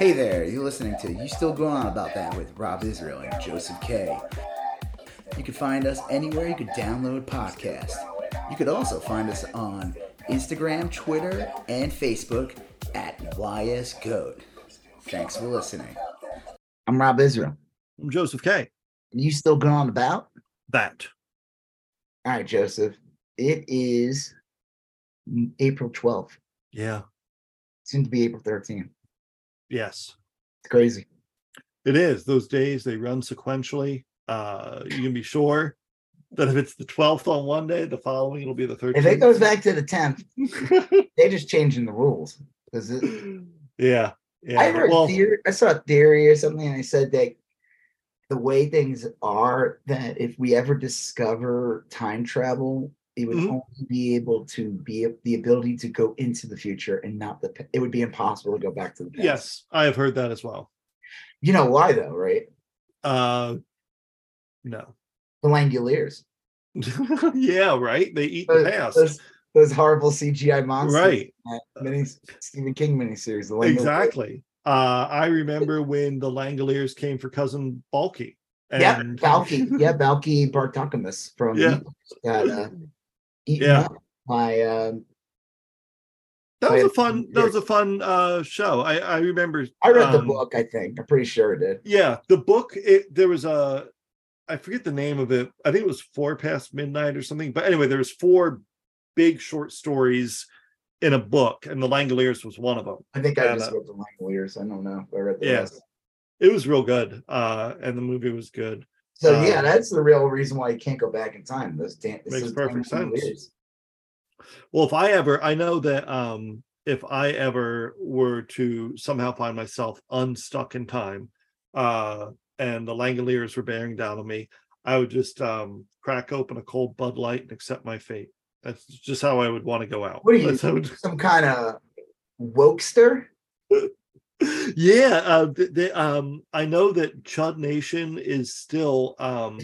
Hey there, you're listening to You Still Going On About That with Rob Israel and Joseph K. You can find us anywhere you could download podcasts. You could also find us on Instagram, Twitter, and Facebook at YSGoat. Thanks for listening. I'm Rob Israel. I'm Joseph K. And you still going on about that? All right, Joseph. It is April 12th. Yeah. Soon to be April 13th. Yes. It's crazy. It is. Those days they run sequentially. Uh you can be sure that if it's the 12th on one day, the following it'll be the 13th. If it goes back to the 10th, they're just changing the rules. Because yeah. Yeah. I heard well, theory, I saw a theory or something, and I said that the way things are, that if we ever discover time travel, it would Mhm. only be able to be the ability to go into the future and not the. It would be impossible to go back to the past. yes, I have heard that as well. You know why though, right? Uh no. The Langoliers. yeah, right. They eat Those, the past. those, those horrible CGI monsters. Right. Mini Stephen King miniseries. The Langoliers. Exactly. Uh I remember when the Langoliers came for cousin Balki. Yeah, And Balki. Yeah, Balki Bartokomous from Yeah. got uh, Yeah. by um, that was a fun that was a fun uh show. I I remember I read the um, book, I think. I'm pretty sure it did. Yeah, the book. It there was a, I forget the name of it. I think it was Four Past Midnight or something. But anyway, there was four big short stories in a book, and the Langoliers was one of them. I think I And, just uh, read the Langoliers. I don't know I read the Yeah. rest. It was real good, uh, and the movie was good. So uh, yeah, that's the real reason why you can't go back in time. Those damn this Makes is perfect sense. Langoliers. Well, if I ever, I know that um, if I ever were to somehow find myself unstuck in time, uh, and the Langoliers were bearing down on me, I would just um, crack open a cold Bud Light and accept my fate. That's just how I would want to go out. What are you- it- Some kind of wokester. yeah, uh, they, um, I know that Chud Nation is still um,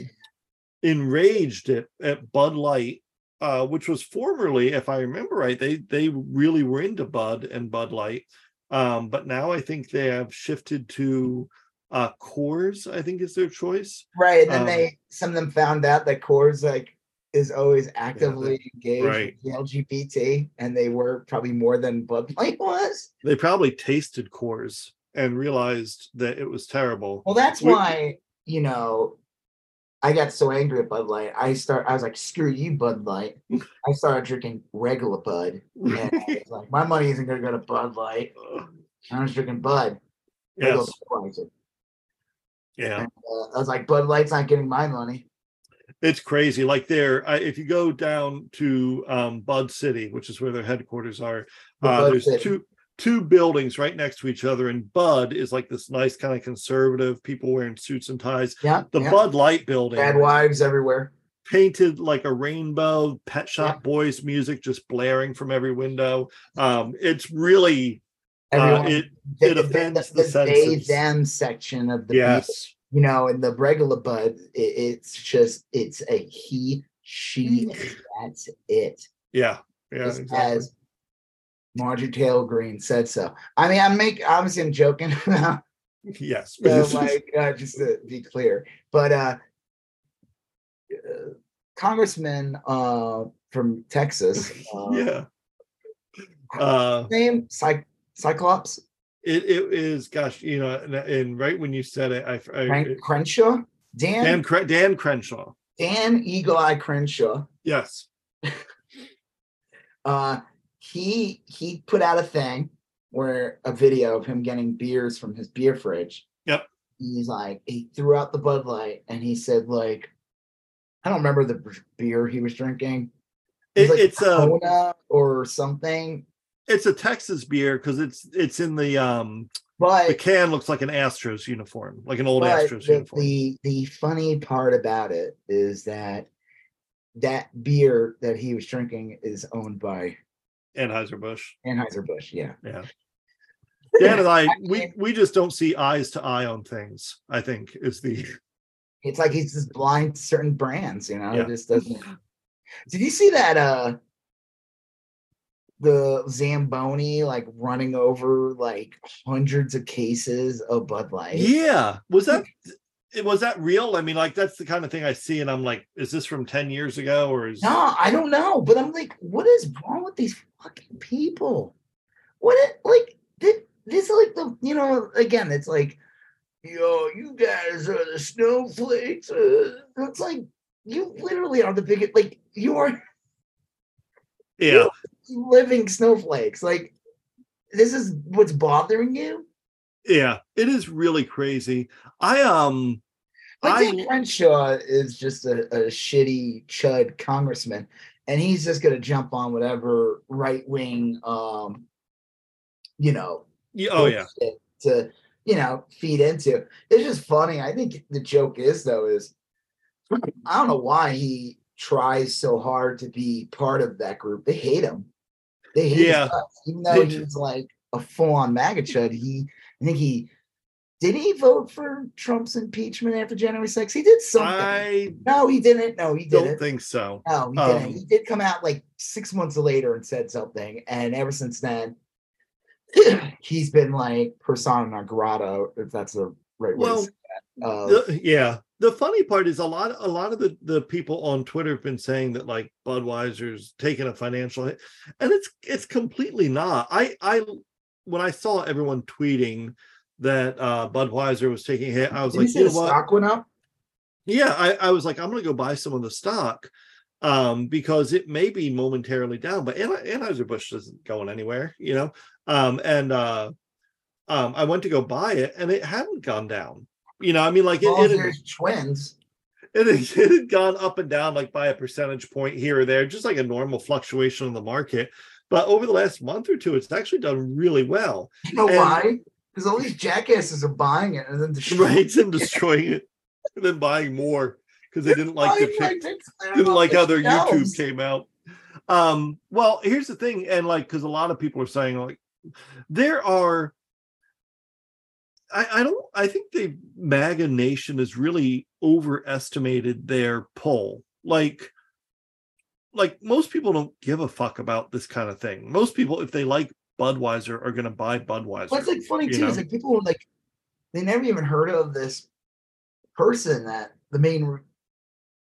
enraged at, at Bud Light, uh, which was formerly, if I remember right, they they really were into Bud and Bud Light, um, but now I think they have shifted to uh, Coors. I think is their choice. Right. And then Um, they some of them found out that Coors like is always actively engaged right. with the LGBT and they were probably more than Bud Light was. They probably tasted Coors and realized that it was terrible. Well, that's We- why, you know, I got so angry at Bud Light. I start I was like, screw you, Bud Light. I started drinking regular Bud. And I was like, my money isn't gonna go to Bud Light. I was drinking Bud. yes, yeah. And, uh, I was like, Bud Light's not getting my money. It's crazy like there I, if you go down to um bud city which is where their headquarters are The uh there's City. two two buildings right next to each other and bud is like this nice kind of conservative people wearing suits and ties Yeah. the yeah. bud light building Bad wives everywhere. painted like a rainbow pet shop boys music just blaring from every window um it's really uh, it the, it the- offends the, the the they them section of the yes you know, in the regular bud, it, it's just it's a he, she, that's it. yeah yeah Just exactly. as Marjorie Taylor Greene said so. I mean, I'm making obviously I'm joking about yes so like uh, just to be clear, but uh, uh Congressman uh from Texas, uh, yeah uh name Cy- Cyclops It it is, gosh, you know, and, and right when you said it, I, I Frank Crenshaw, Dan Dan Cre- Dan Crenshaw. Dan Eagle Eye Crenshaw. Yes, uh he he put out a thing where a video of him getting beers from his beer fridge Yep. he's like he threw out the bud light and he said like i don't remember the beer he was drinking it, like it's a Kona or something it's a Texas beer because it's it's in the um but the can looks like an Astros uniform, like an old Astros the, uniform. the the funny part about it is that that beer that he was drinking is owned by Anheuser Busch. anheuser-busch yeah Yeah. Dan and I, I we we just don't see eyes to eye on things. I think is the it's like he's just blind to certain brands, you know. Yeah. It just doesn't. Did you see that? Uh, the Zamboni like running over like hundreds of cases of Bud Light. Yeah. Was that was that real? I mean, like that's the kind of thing I see, and I'm like, is this from 10 years ago or is No, I don't know, but I'm like, what is wrong with these fucking people? What it like this, this is like the you know again it's like yo you guys are the snowflakes. Uh, it's like you literally are the biggest like you are yeah. Living snowflakes. Like this is what's bothering you. Yeah, it is really crazy. I um I- Dan Crenshaw is just a, a shitty chud congressman, and he's just gonna jump on whatever right wing, um, you know, yeah, oh yeah. to you know feed into. It's just funny. I think the joke is though is I don't know why he tries so hard to be part of that group. They hate him. They Yeah. even though do. he's like a full on MAGA chud. He I think he did he vote for Trump's impeachment after January 6th? He did something. I no, he didn't. No, he don't didn't. think so. No, he Um, didn't. He did come out like six months later and said something, and ever since then, he's been like persona non grata, if that's the right. Well, The- yeah. The funny part is a lot a lot of the, the people on Twitter have been saying that like Budweiser's taking a financial hit. And it's it's completely not. I I when I saw everyone tweeting that uh Budweiser was taking a hit, I was you like, you know what? stock went up? yeah I, I was like i'm gonna go buy some of the stock um because it may be momentarily down but Anhe- anheuser-busch isn't going anywhere you know um and uh um i went to go buy it and it hadn't gone down you know i mean like it, Well, it, had, twins. it, had- it had gone up and down like by a percentage point here or there just like a normal fluctuation in the market but over the last month or two it's actually done really well You know And- why? Because all these jackasses are buying it and then destroying right and destroying it and then buying more because they didn't like the like, didn't like how their YouTube came out. Um, well, here's the thing, and like because a lot of people are saying like there are I, I don't I think the MAGA nation has really overestimated their pull. Like like most people don't give a fuck about this kind of thing. Most people, if they like Budweiser, are gonna buy Budweiser. What's like funny too know? is like people were like they never even heard of this person that the main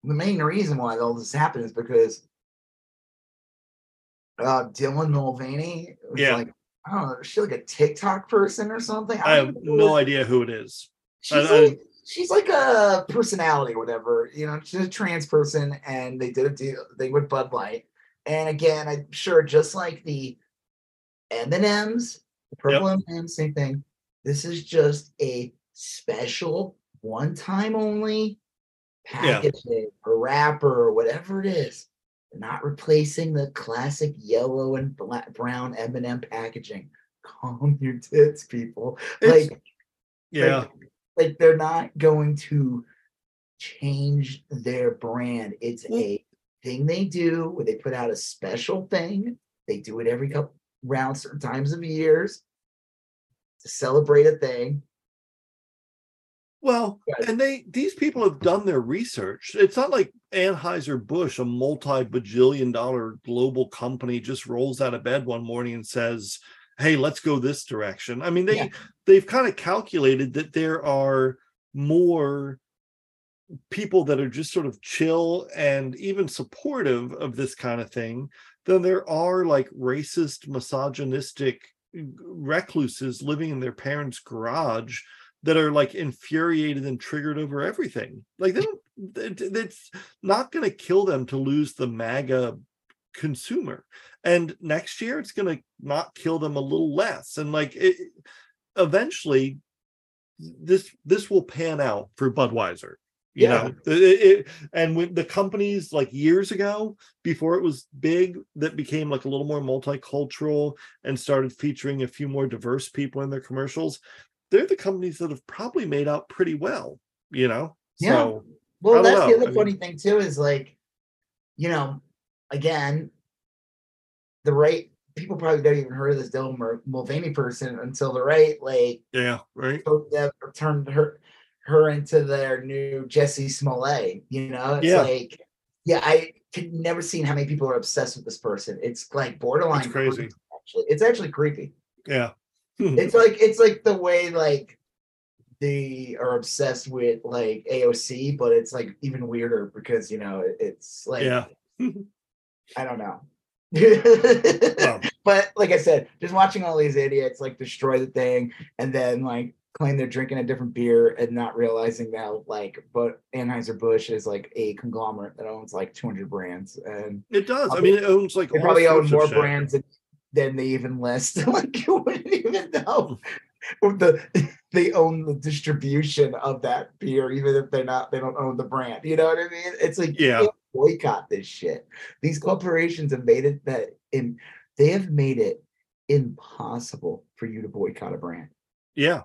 the main reason why all this happened is because uh Dylan Mulvaney was Yeah. like I don't know, is she like a TikTok person or something? I don't have no what- idea who it is. She's I- I- like she's like a personality or whatever, you know, she's a trans person and they did a deal thing with Bud Light. And again, I'm sure just like the M&Ms, the purple M&Ms, same thing. This is just a special one time only Yeah. packaging or wrapper or whatever it is. Not replacing the classic yellow and black brown M&M packaging. Calm your tits, people. It's- like Yeah. like, like they're not going to change their brand. It's a thing they do where they put out a special thing. They do it every couple rounds, certain times of years to celebrate a thing. Well, Right. and they these people have done their research. It's not like Anheuser-Busch, a multi-bajillion dollar global company, just rolls out of bed one morning and says, Hey, let's go this direction. I mean, they Yeah. they've kind of calculated that there are more people that are just sort of chill and even supportive of this kind of thing than there are like racist, misogynistic recluses living in their parents' garage that are like infuriated and triggered over everything. Like they don't, it's not going to kill them to lose the MAGA consumer. And next year, it's going to not kill them a little less. And like it, eventually, this this will pan out for Budweiser. You Yeah. know, it, it- and when the companies like years ago, before it was big, that became like a little more multicultural and started featuring a few more diverse people in their commercials, they're the companies that have probably made out pretty well, you know? Yeah. So Well, that's know. the I other mean- funny thing too is like, you know, again, the right people probably don't even heard of this Dylan Mul- Mulvaney person until the right like yeah, right. took that or turned her her into their new Jussie Smollett. You know, it's Yeah. like, yeah, I I've never seen how many people are obsessed with this person. It's like borderline It's crazy. creepy, Actually, it's actually creepy. Yeah. It's like it's like the way like they are obsessed with like AOC, but it's like even weirder because you know it's like Yeah. I don't know. Well. but like I said, just watching all these idiots like destroy the thing and then like claim they're drinking a different beer and not realizing that like but Anheuser Busch is like a conglomerate that owns like 200 brands and It does. I mean, it owns like all probably own sorts of more brands than, than they even list. like you wouldn't even know the they own the distribution of that beer, even if they're not they don't own the brand. You know what I mean? It's like Yeah. boycott this shit. These corporations have made it that in they have made it impossible for you to boycott a brand. Yeah.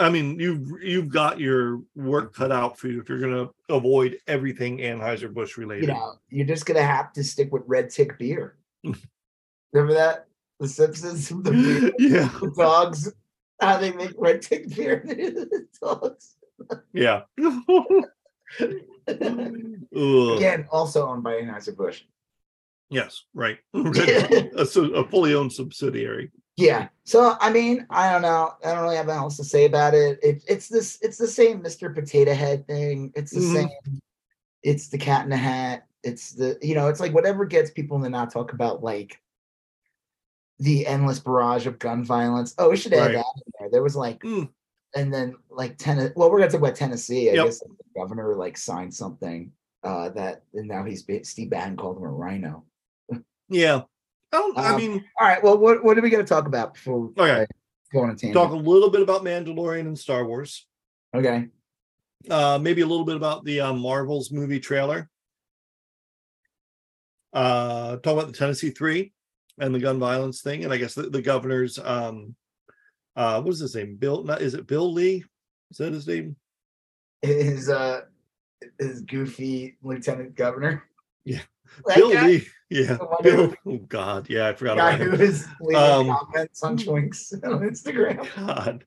I mean, you've you've got your work cut out for you if you're going to avoid everything Anheuser Busch related. You know, you're just gonna have to stick with red tick beer. Remember that? The Simpsons, the, yeah, the dogs, how they make red tick beer. the dogs. yeah. Again, also owned by Anheuser Busch. Yes, right. a, a fully owned subsidiary. Yeah. So I mean, I don't know. I don't really have anything else to say about it. it it's this. It's the same Mr. Potato Head thing. It's the Mhm. same. It's the Cat in the Hat. It's the you know. It's like whatever gets people to not talk about like the endless barrage of gun violence. Oh, we should add Right. that in there. There was like, Mm. and then like Tennessee. Well, we're gonna talk about Tennessee. I Yep. guess the governor like signed something uh that, and now he's Steve Bannon called him a RINO. Yeah. I don't. I Um, mean, All right. Well, what what are we gonna talk about before? Okay. uh, go on a tangent? talk a little bit about Mandalorian and Star Wars. Okay. Uh, maybe a little bit about the uh, Marvels movie trailer. Uh, talk about the Tennessee Three and the gun violence thing, and I guess the, the governor's um, uh, what is his name? Bill? Not is it Bill Lee? Is that his name? his uh his goofy lieutenant governor. Yeah. That Bill guy, Lee. Yeah. Bill. who- Oh God. Yeah, I forgot guy about who him. is leaving Um, comments on Twinks on Instagram. God.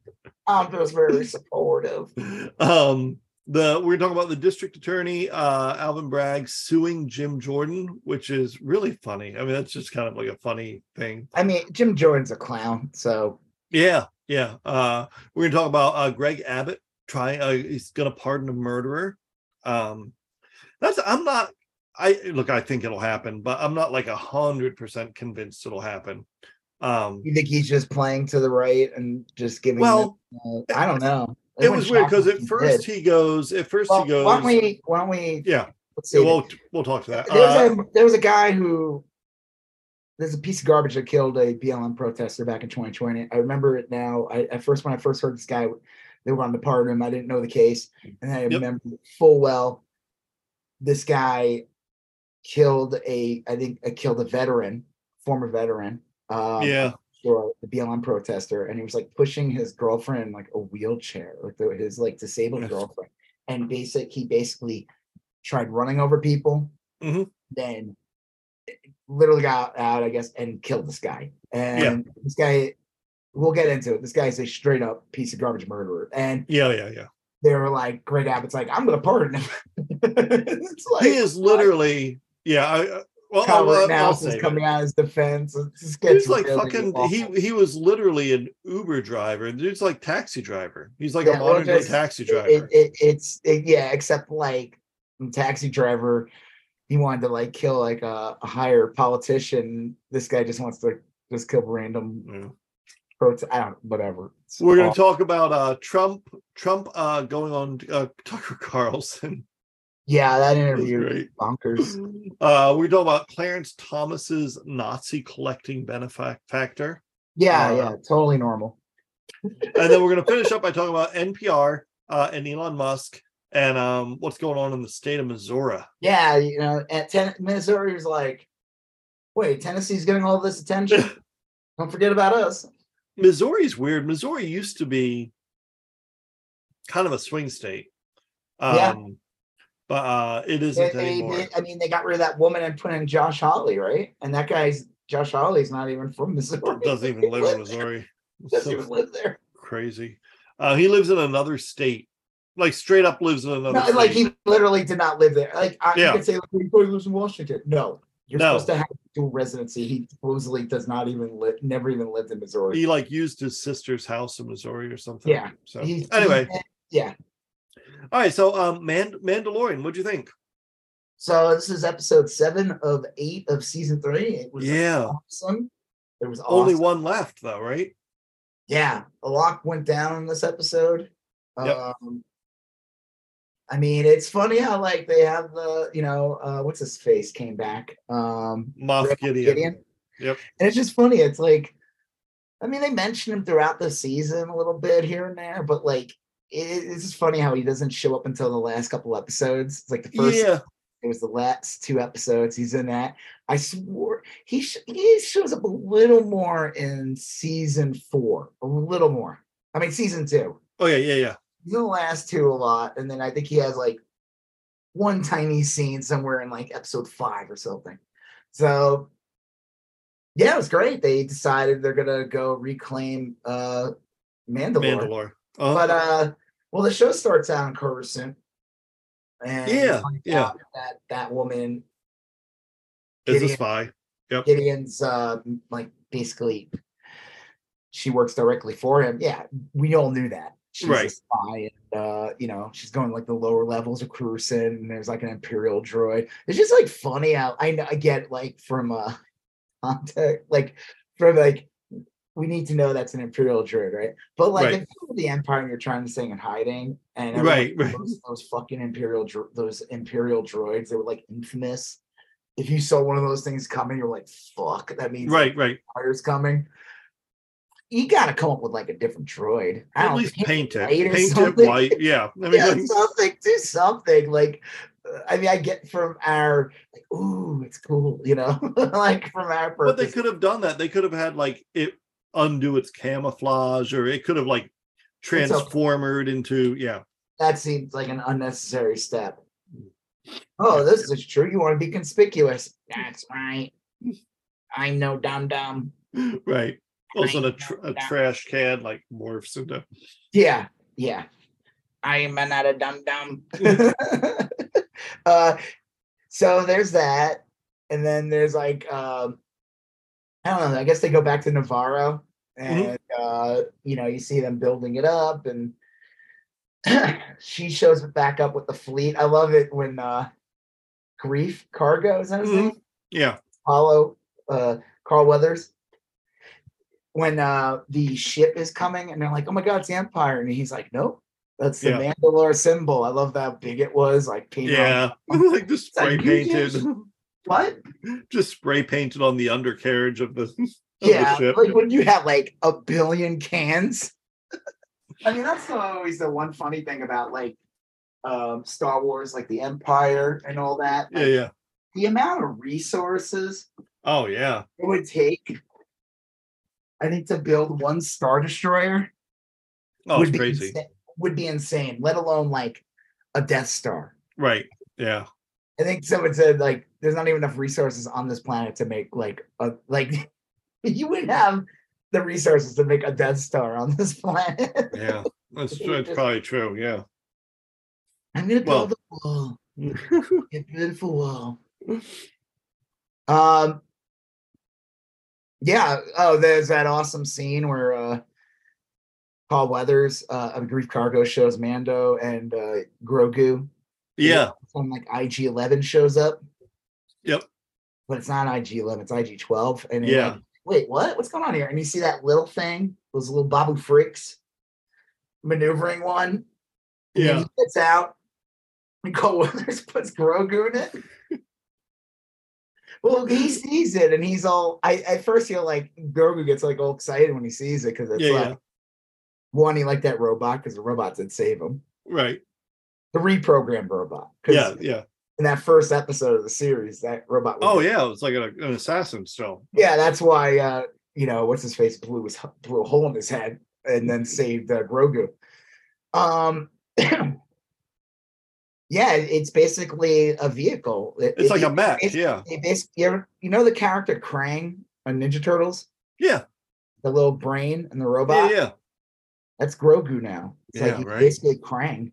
I'm just very supportive. um the we're talking about the district attorney uh alvin bragg suing jim jordan which is really funny i mean that's just kind of like a funny thing I mean, Jim Jordan's a clown, so yeah yeah uh we're gonna talk about uh greg abbott trying uh, he's gonna pardon a murderer um that's i'm not i look i think it'll happen but i'm not like a hundred percent convinced it'll happen um you think he's just playing to the right and just giving? well them, uh, I don't know. It was weird because at at first he goes at first Well, he goes why don't we? Why don't we? yeah Let's see. we'll we'll talk to that there was, Uh, a, there was a guy who there's a piece of garbage that killed a BLM protester back in 2020. I remember it now. I at first when I first heard this guy, they were on the pardon him. I didn't know the case, and I Yep. remember full well. This guy killed a, I think, uh, killed a veteran, former veteran. Um, yeah or the BLM protester, and he was like pushing his girlfriend in like a wheelchair, like the, his like disabled girlfriend, and basic he basically tried running over people, Mhm. then literally got out, I guess, and killed this guy. And this guy, we'll get into it. This guy's a straight up piece of garbage murderer, and yeah yeah yeah they were like, Greg Abbott's like, I'm gonna pardon him. it's like he is literally yeah I, uh, well I'll, cover I'll it. coming out of his defense. It just gets he's like really fucking awful. he he was literally an uber driver the dude's like taxi driver he's like Yeah, a modern day taxi driver it, it- it's it, yeah, except like taxi driver, he wanted to like kill like a, a higher politician. This guy just wants to just kill random protest. I don't whatever. It's we're going to talk about uh trump trump uh going on uh tucker carlson yeah, that That's interview great. bonkers. uh we talk about clarence thomas's nazi collecting benefactor Yeah, Uh, yeah, totally normal. and then we're going to finish up by talking about npr uh and elon musk and um what's going on in the state of missouri Yeah, you know, at ten Missouri was like, wait, Tennessee's getting all this attention. don't forget about us. Missouri's weird. Missouri used to be kind of a swing state. Um, Yeah. But uh, it isn't they, anymore. they- I mean, they got rid of that woman and put in Josh Hawley, right? And that guy's Josh Hawley's not even from Missouri. Doesn't even live in Missouri. Doesn't So even live there. crazy. Uh, he lives in another state. like straight up lives in another. No, like he literally did not live there. Like I, Yeah. could say, like, he lives in Washington. No, you're No. supposed to have dual residency. He supposedly does not even live, never even lived in Missouri. he like used his sister's house in Missouri or something. Yeah. So anyway, yeah. All right. So um, Man- Mandalorian. What'd you think? So this is episode seven of eight of season three. It was Yeah. awesome. There was Only one left though, right? Yeah, a lot went down in this episode. Yep. Um, I mean, it's funny how like they have the, you know, uh, what's his face came back. Um, Red Gideon. Gideon. Yep. And it's just funny. It's like, I mean, they mention him throughout the season a little bit here and there, but like, it's just funny how he doesn't show up until the last couple episodes. It's like the first, Yeah. it was the last two episodes. He's in that. I swore he sh- he shows up a little more in season four, a little more. I mean, season two. Oh yeah, yeah, yeah. He's in the last two a lot, and then I think he has like one tiny scene somewhere in like episode five or something. So yeah, it was great. They decided they're gonna go reclaim uh Mandalore. Mandalore. Oh, But uh well the show starts out in Coruscant. And Yeah, yeah. that that woman is a Gideon- spy. Gideon's uh like basically she works directly for him. Yeah, we all knew that. She's a spy and uh, you know, she's going like the lower levels of Coruscant and there's like an Imperial droid. It's just like funny how I know I get like from uh context, like from like we need to know that's an Imperial droid, right? But like Right. if you're the Empire and you're trying to sing in hiding and Right, right. knows those fucking Imperial dro- those Imperial droids, they were like infamous. If you saw one of those things coming, you're like, fuck, that means Right, right. fire's coming. You gotta come up with like a different droid. I At least paint it. Paint it white. Yeah. I mean, yeah, like, something, do something. Like, I mean, I get from our like, ooh, it's cool, you know, like from our but they could have done that. They could have had like it undo its camouflage, or it could have like okay. transformed into yeah. that seems like an unnecessary step. Oh, this is true. You want to be conspicuous. That's right. I'm no dum dum. Right. Also, a, tr- a trash can like morphs into. Yeah, yeah. I am not a dum dum. uh, so there's that, and then there's like um, I don't know. I guess they go back to Nevarro, and uh, you know, you see them building it up, and she shows back up with the fleet. I love it when uh, Greef Karga is that his Mhm. name? Yeah. Apollo, uh, Carl Weathers. When uh, the ship is coming, and they're like, "Oh my God, it's the Empire," and he's like, "Nope, that's the Yeah. Mandalore symbol." I love how big it was, like painted Yeah. like the like, spray painted. Just- What? just spray painted on the undercarriage of the, of Yeah, the ship. like when you have like a billion cans. I mean, that's always the one funny thing about like um Star Wars, like the Empire and all that. yeah, like, yeah. The amount of resources Oh yeah. it would take, I think, to build one Star Destroyer Oh, would it's be crazy. insa- would be insane. Let alone like a Death Star. Right. Yeah. I think someone said like there's not even enough resources on this planet to make like a like you wouldn't have the resources to make a Death Star on this planet. Yeah. That's, It that's probably true. Yeah. I'm gonna Well- build a wall. A beautiful wall. Um yeah, oh, there's that awesome scene where uh Paul Weathers uh of Greef Karga shows Mando and uh Grogu yeah. on like IG eleven shows up. Yep. But it's not IG eleven, it's IG twelve. And Yeah. like, wait, what? What's going on here? And you see that little thing, those little Babu Friks maneuvering one. And Yeah. he gets out and Cole Weathers puts Grogu in it. well, he sees it and he's all I at first you're like Grogu gets like all excited when he sees it because it's Yeah, like yeah. one, he liked that robot because the robot did save him. Right. The reprogrammed robot. Yeah. Yeah. In that first episode of the series, that robot was Oh yeah. It was like an, an assassin still. yeah, that's why uh, you know what's his face blew his blew a hole in his head and then saved uh, Grogu. Um, yeah, it's basically a vehicle. It- It's it- like a mech. Yeah. you, know the character Krang on Ninja Turtles, Yeah. the little brain and the Yeah. robot. Yeah. That's Grogu now. It's Yeah, like right. basically Krang.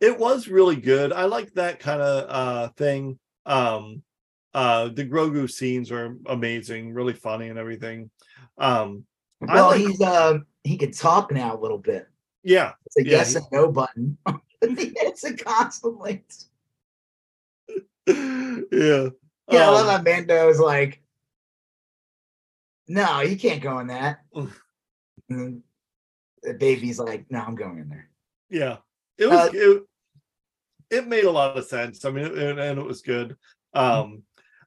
It was really good. I like that kind of uh thing. Um uh the Grogu scenes are amazing, really funny and everything. Um I Well, like- he's um he can talk now a little bit. yeah, It's a Yeah, yes he- and no button. he hits it constantly. yeah. Yeah, I love that how Mando's like, no, you can't go in that. The baby's like, no, I'm going in there. Yeah, it was. Uh, it, it made a lot of sense. I mean, it, and it was good. Um,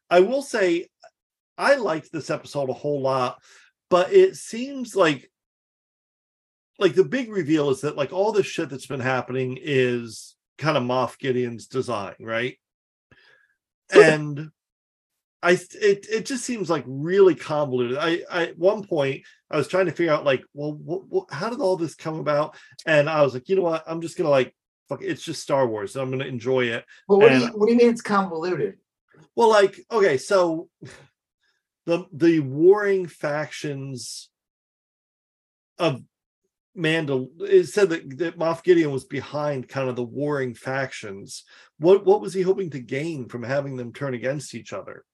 I will say, I liked this episode a whole lot, but it seems like, like the big reveal is that like all this shit that's been happening is kind of Moff Gideon's design, right? And I it it just seems like really convoluted. I, I at one point I was trying to figure out like, well, what, what, how did all this come about? And I was like, you know what? I'm just gonna like, fuck. it, It's just Star Wars. I'm gonna enjoy it. But what do you what do you mean it's convoluted? Well, like, okay, so the the warring factions of Mandal it said that, that Moff Gideon was behind kind of the warring factions. What what was he hoping to gain from having them turn against each other?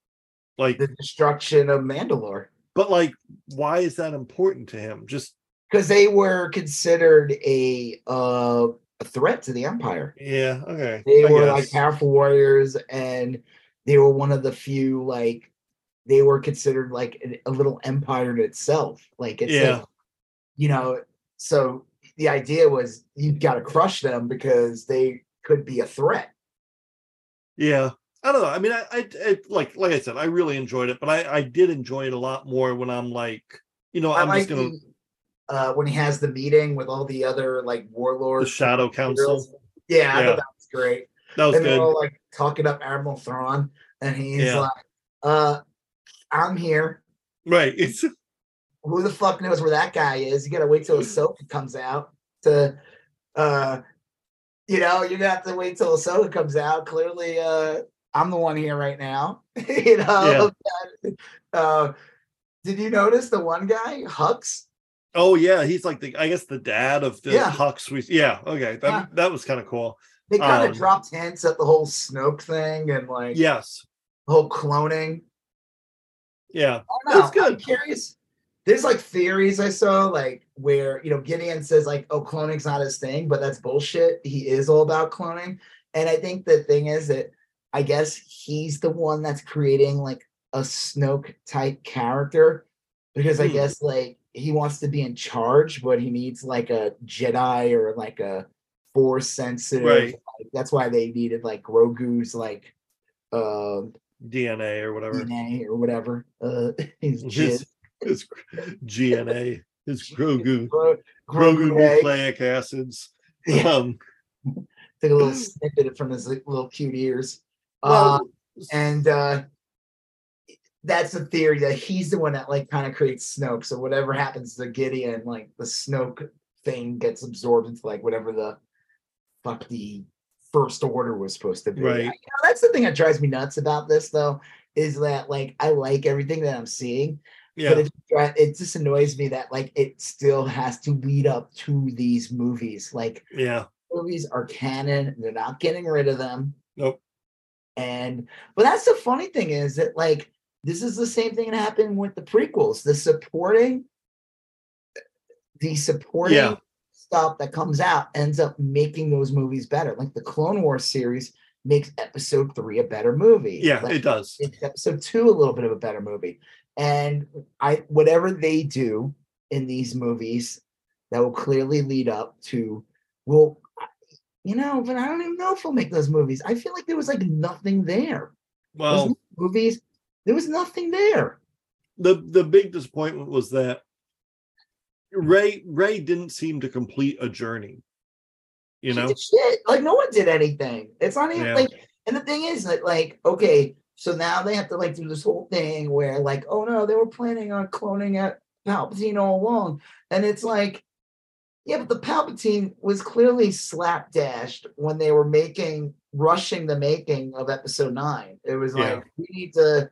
Like, The destruction of Mandalore. But like, why is that important to him? Just Because they were considered a uh a threat to the Empire. yeah, okay. They I were like guess. powerful warriors and they were one of the few like they were considered like a, a little empire in itself. Like it's Yeah. like, you know, so the idea was you've got to crush them because they could be a threat. Yeah. I don't know. I mean, I, I, I like, like I said, I really enjoyed it, but I, I did enjoy it a lot more when I'm like, you know, I I'm like just gonna the, uh, when he has the meeting with all the other like warlords, the. Shadow Council. Yeah, I Yeah. thought that was great. That was and they're good. all like talking up Admiral Thrawn, and he's Yeah. like, "Uh, I'm here. Right. It's Who the fuck knows where that guy is? You gotta wait till Ahsoka comes out to, uh, you know, you're gonna have to wait till Ahsoka comes out. Clearly, uh, I'm the one here right now. you know. Uh, did you notice the one guy, Hux? oh yeah, he's like the I guess the dad of the Yeah. Hux. We yeah, okay. That Yeah. that was kind of cool. They kind of Um, dropped hints at the whole Snoke thing and like Yes. the whole cloning. Yeah. That's know. I'm good. curious. There's like theories I saw, like where you know Gideon says like, "Oh, cloning's not his thing," but that's bullshit. He is all about cloning, and I think the thing is that I guess he's the one that's creating like a Snoke type character because I Hmm. guess like he wants to be in charge, but he needs like a Jedi or like a Force sensitive. Right. like, that's why they needed like Grogu's like uh DNA or whatever. DNA or whatever. Uh, his His, his GNA, his Grogu, Gro- Grogu Grogu nucleic acids. Yeah, Um, took a little snippet from his little cute ears. Uh, well, and uh that's a theory that he's the one that like kind of creates Snoke. So whatever happens to Gideon, like the Snoke thing gets absorbed into like whatever the fuck the first order was supposed to be. Right. You know, that's the thing that drives me nuts about this though, is that like I like everything that I'm seeing, yeah. but it, it just annoys me that like it still has to lead up to these movies. Like yeah. movies are canon, they're not getting rid of them. Nope. And but that's the funny thing is that like this is the same thing that happened with the prequels. The supporting the supporting Yeah. stuff that comes out ends up making those movies better. Like the Clone Wars series makes episode three a better movie. Yeah, Like, it does. makes episode two a little bit of a better movie. And I whatever they do in these movies that will clearly lead up to well you know, but I don't even know if we'll make those movies. I feel like there was like nothing there. Well, movies, there was nothing there. the the big disappointment was that Rey Rey didn't seem to complete a journey. You She know? shit. Like no one did anything. It's not even Yeah. like and the thing is that like, okay, so now they have to like do this whole thing where like, oh no, they were planning on cloning at Palpatine all along. And it's like, yeah, but the Palpatine was clearly slapdashed when they were making rushing the making of episode nine. It was Yeah. like we need to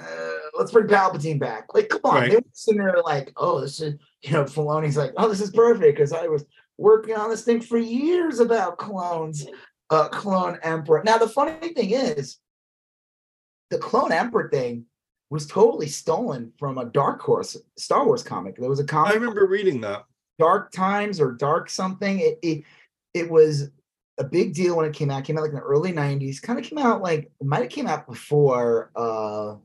uh, let's bring Palpatine back. Like, come on, Right. they were sitting there like, oh, this is you know, Filoni's like, oh, this is perfect because I was working on this thing for years about clones, uh, clone emperor. Now the funny thing is, the clone emperor thing was totally stolen from a Dark Horse Star Wars comic. There was a comic. I remember reading that. Dark Times or Dark something. It it, it was a big deal when it came out. It came out like in the early 90s. Kind of came out like might have came out before uh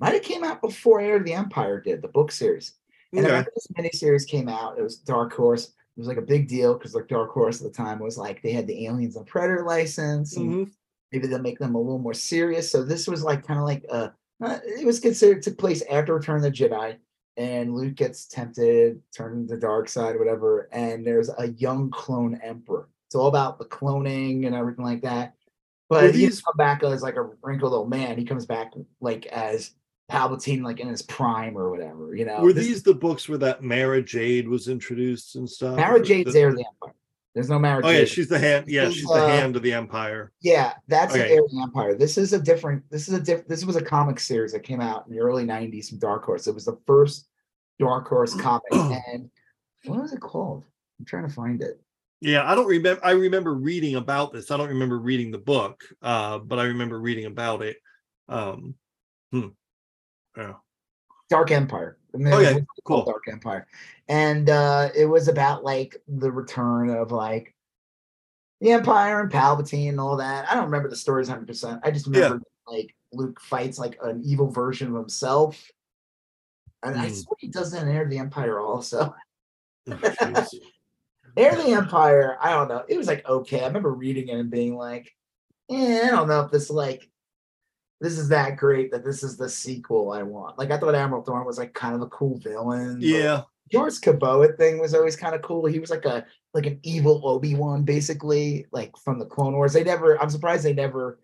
might have came out before Heir to the Empire did, the book series. And Okay. This miniseries came out. It was Dark Horse. It was like a big deal because like Dark Horse at the time was like they had the Aliens and Predator license, and Mhm. maybe they'll make them a little more serious. So this was like kind of like uh uh, it was considered took place after Return of the Jedi, and Luke gets tempted, turned to the dark side, whatever. And there's a young clone emperor. It's all about the cloning and everything like that. But he doesn't come back as like a wrinkled old man. He comes back like as Palpatine, like in his prime or whatever. You know, Were This- these the books where that Mara Jade was introduced and stuff? Mara Jade's the- heir of the Empire. There's no Mara Oh yeah, she's the hand. Yeah, She's, she's the uh, hand of the Empire. Yeah, that's Okay. the Heir of the Empire. This is a different. This is a different. This was a comic series that came out in the early '90s from Dark Horse. It was the first Dark Horse comic, and what was it called? I'm trying to find it. Yeah, I don't remember. I remember reading about this. I don't remember reading the book, uh, but I remember reading about it. Um, hmm. Yeah. Dark Empire. And it Oh, yeah, cool. Dark Empire, and uh, it was about like the return of like the Empire and Palpatine and all that. I don't remember the stories 100. percent I just Yeah. remember like Luke fights like an evil version of himself, and I Hmm. swear he does that in of the Empire also. Oh, of the Empire, I don't know. It was like okay. I remember reading it and being like, eh, I don't know if this like this is that great that this is the sequel I want. Like I thought Admiral Thrawn was like kind of a cool villain. yeah. Joruus C'baoth thing was always kind of cool. He was like a like an evil Obi-Wan, basically, like from the Clone Wars. They never, I'm surprised they never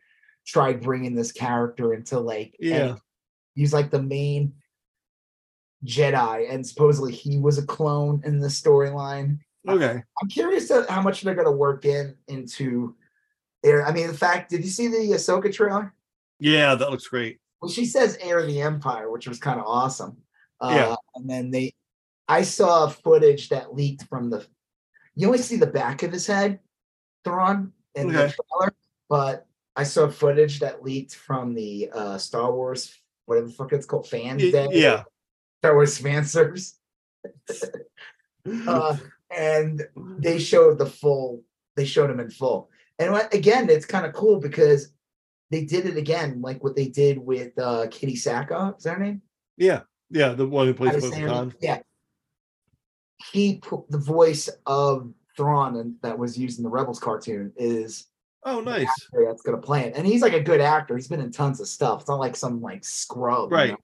tried bringing this character into like Yeah. he's like the main Jedi, and supposedly he was a clone in the storyline. Okay. I'm curious to how much they're gonna work in into there. I mean, in fact, did you see the Ahsoka trailer? Yeah, that looks great. Well, she says heir of the empire, which was kind of awesome. Uh, Yeah. And then they, I saw footage that leaked from the, you only see the back of his head, Thrawn, in the trailer, but I saw footage that leaked from the uh, Star Wars, whatever the fuck it's called, Fans Day. Yeah. Star Wars fan uh, and they showed the full they showed him in full and again it's kind of cool because they did it again like what they did with uh Katee Sackhoff, is that her name Yeah. Yeah. The one who plays How to Bo say her name? Katan. yeah he put the voice of Thrawn and that was used in the Rebels cartoon is Oh, nice. that's gonna play it and he's like a good actor he's been in tons of stuff it's not like some like scrub you Right. know?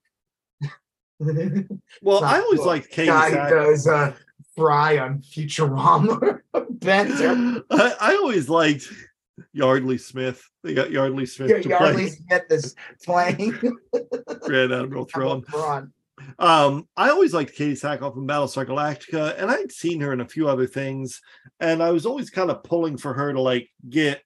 Well, I always cool. liked Katie guy who does uh Fry on Futurama Bender. I, I always liked Yardley Smith. They got Yardley Smith Yeah, Yardley play Smith is playing Grand Admiral Thrawn. Thrawn. Um, I always liked Katee Sackhoff in Battlestar Galactica, and I'd seen her in a few other things, and I was always kind of pulling for her to like get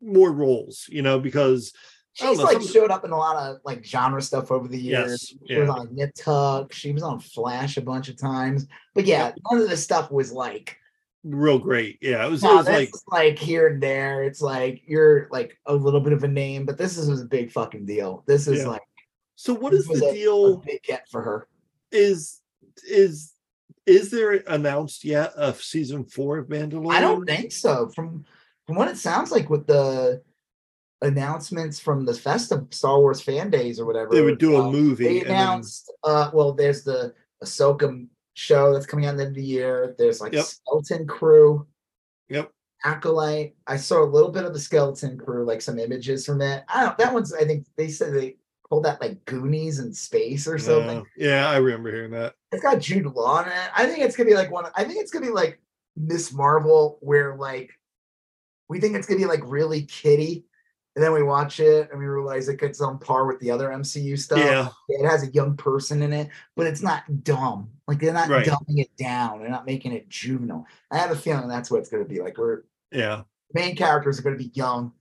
more roles, you know, because She's know, like some- showed up in a lot of like genre stuff over the years. Yes, She was on Nip Tuck. She was on Flash a bunch of times. But yeah, none of this stuff was like real great. Yeah, it was, it was like like here and there. It's like you're like a little bit of a name, but this is, a big fucking deal. This is Yeah. like so. What this is the a- a deal? big get for her. Is is is there announced yet of season four of Mandalorian? I don't think so. From from what it sounds like with the announcements from the Festa Star Wars fan days or whatever. they would do a uh, movie. They and then- announced uh well there's the Ahsoka show that's coming out at the end of the year. There's like Yep. Skeleton Crew, yep. Acolyte. I saw a little bit of the Skeleton Crew, like some images from it. I don't that one's I think they said they called that like Goonies in space or something. Uh, yeah, I remember hearing that. It's got Jude Law in it. I think it's gonna be like one. I think it's gonna be like Miss Marvel, where like we think it's gonna be like really kitty, and then we watch it and we realize it gets on par with the other MCU stuff. Yeah, It has a young person in it, but it's not dumb. Like they're not Right. dumbing it down. They're not making it juvenile. I have a feeling that's what it's gonna be. Like we're yeah, main characters are gonna be young,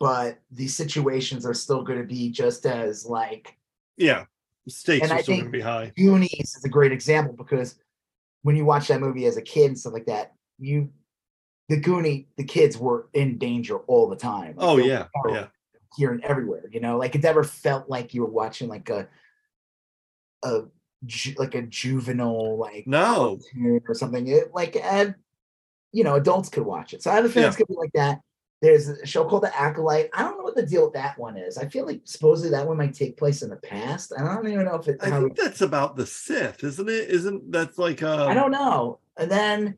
but these situations are still gonna be just as like yeah. Stakes And are I still gonna be high. Goonies is a great example because when you watch that movie as a kid and stuff like that, you the Goonie, the kids were in danger all the time. Like, Oh yeah, yeah. here and everywhere. You know, like it never felt like you were watching like a a ju- like a juvenile like No. or something. It like and you know adults could watch it. So I have a feeling Yeah. it's gonna be like that. There's a show called The Acolyte. I don't know what the deal with that one is. I feel like supposedly that one might take place in the past. I don't even know if it. I think that's about the Sith, isn't it? Isn't that's like um, I don't know. And then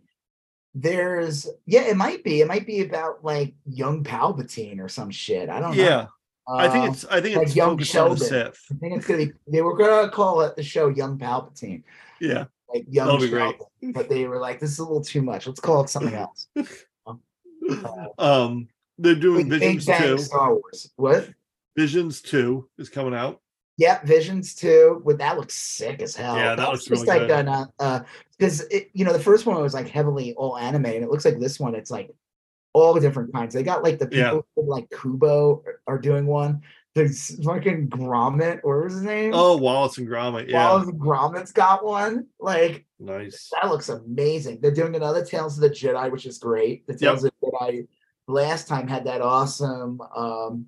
there's yeah, it might be. It might be about like young Palpatine or some shit. I don't know. Yeah, I think Uh, it's I think like it's young Sheldon. Sith. I think it's gonna be. They were gonna call it the show Young Palpatine, Yeah, like young That'll be great. Sheldon, but they were like, "This is a little too much. Let's call it something else." um, they're doing Big Bang Visions two. Star Wars. What? Visions two is coming out. Yeah, Visions too. Would that looks sick as hell? Yeah, that That's looks just really like good. an uh, because it you know the first one was like heavily all anime, and it looks like this one it's like all different kinds. They got like the Yeah. people who, like Kubo are- are doing one. There's fucking Gromit, or what was his name? Oh, Wallace and Gromit. Yeah, Wallace Gromit's got one. Like nice. that looks amazing. They're doing another Tales of the Jedi, which is great. The Tales of the Jedi last time had that awesome um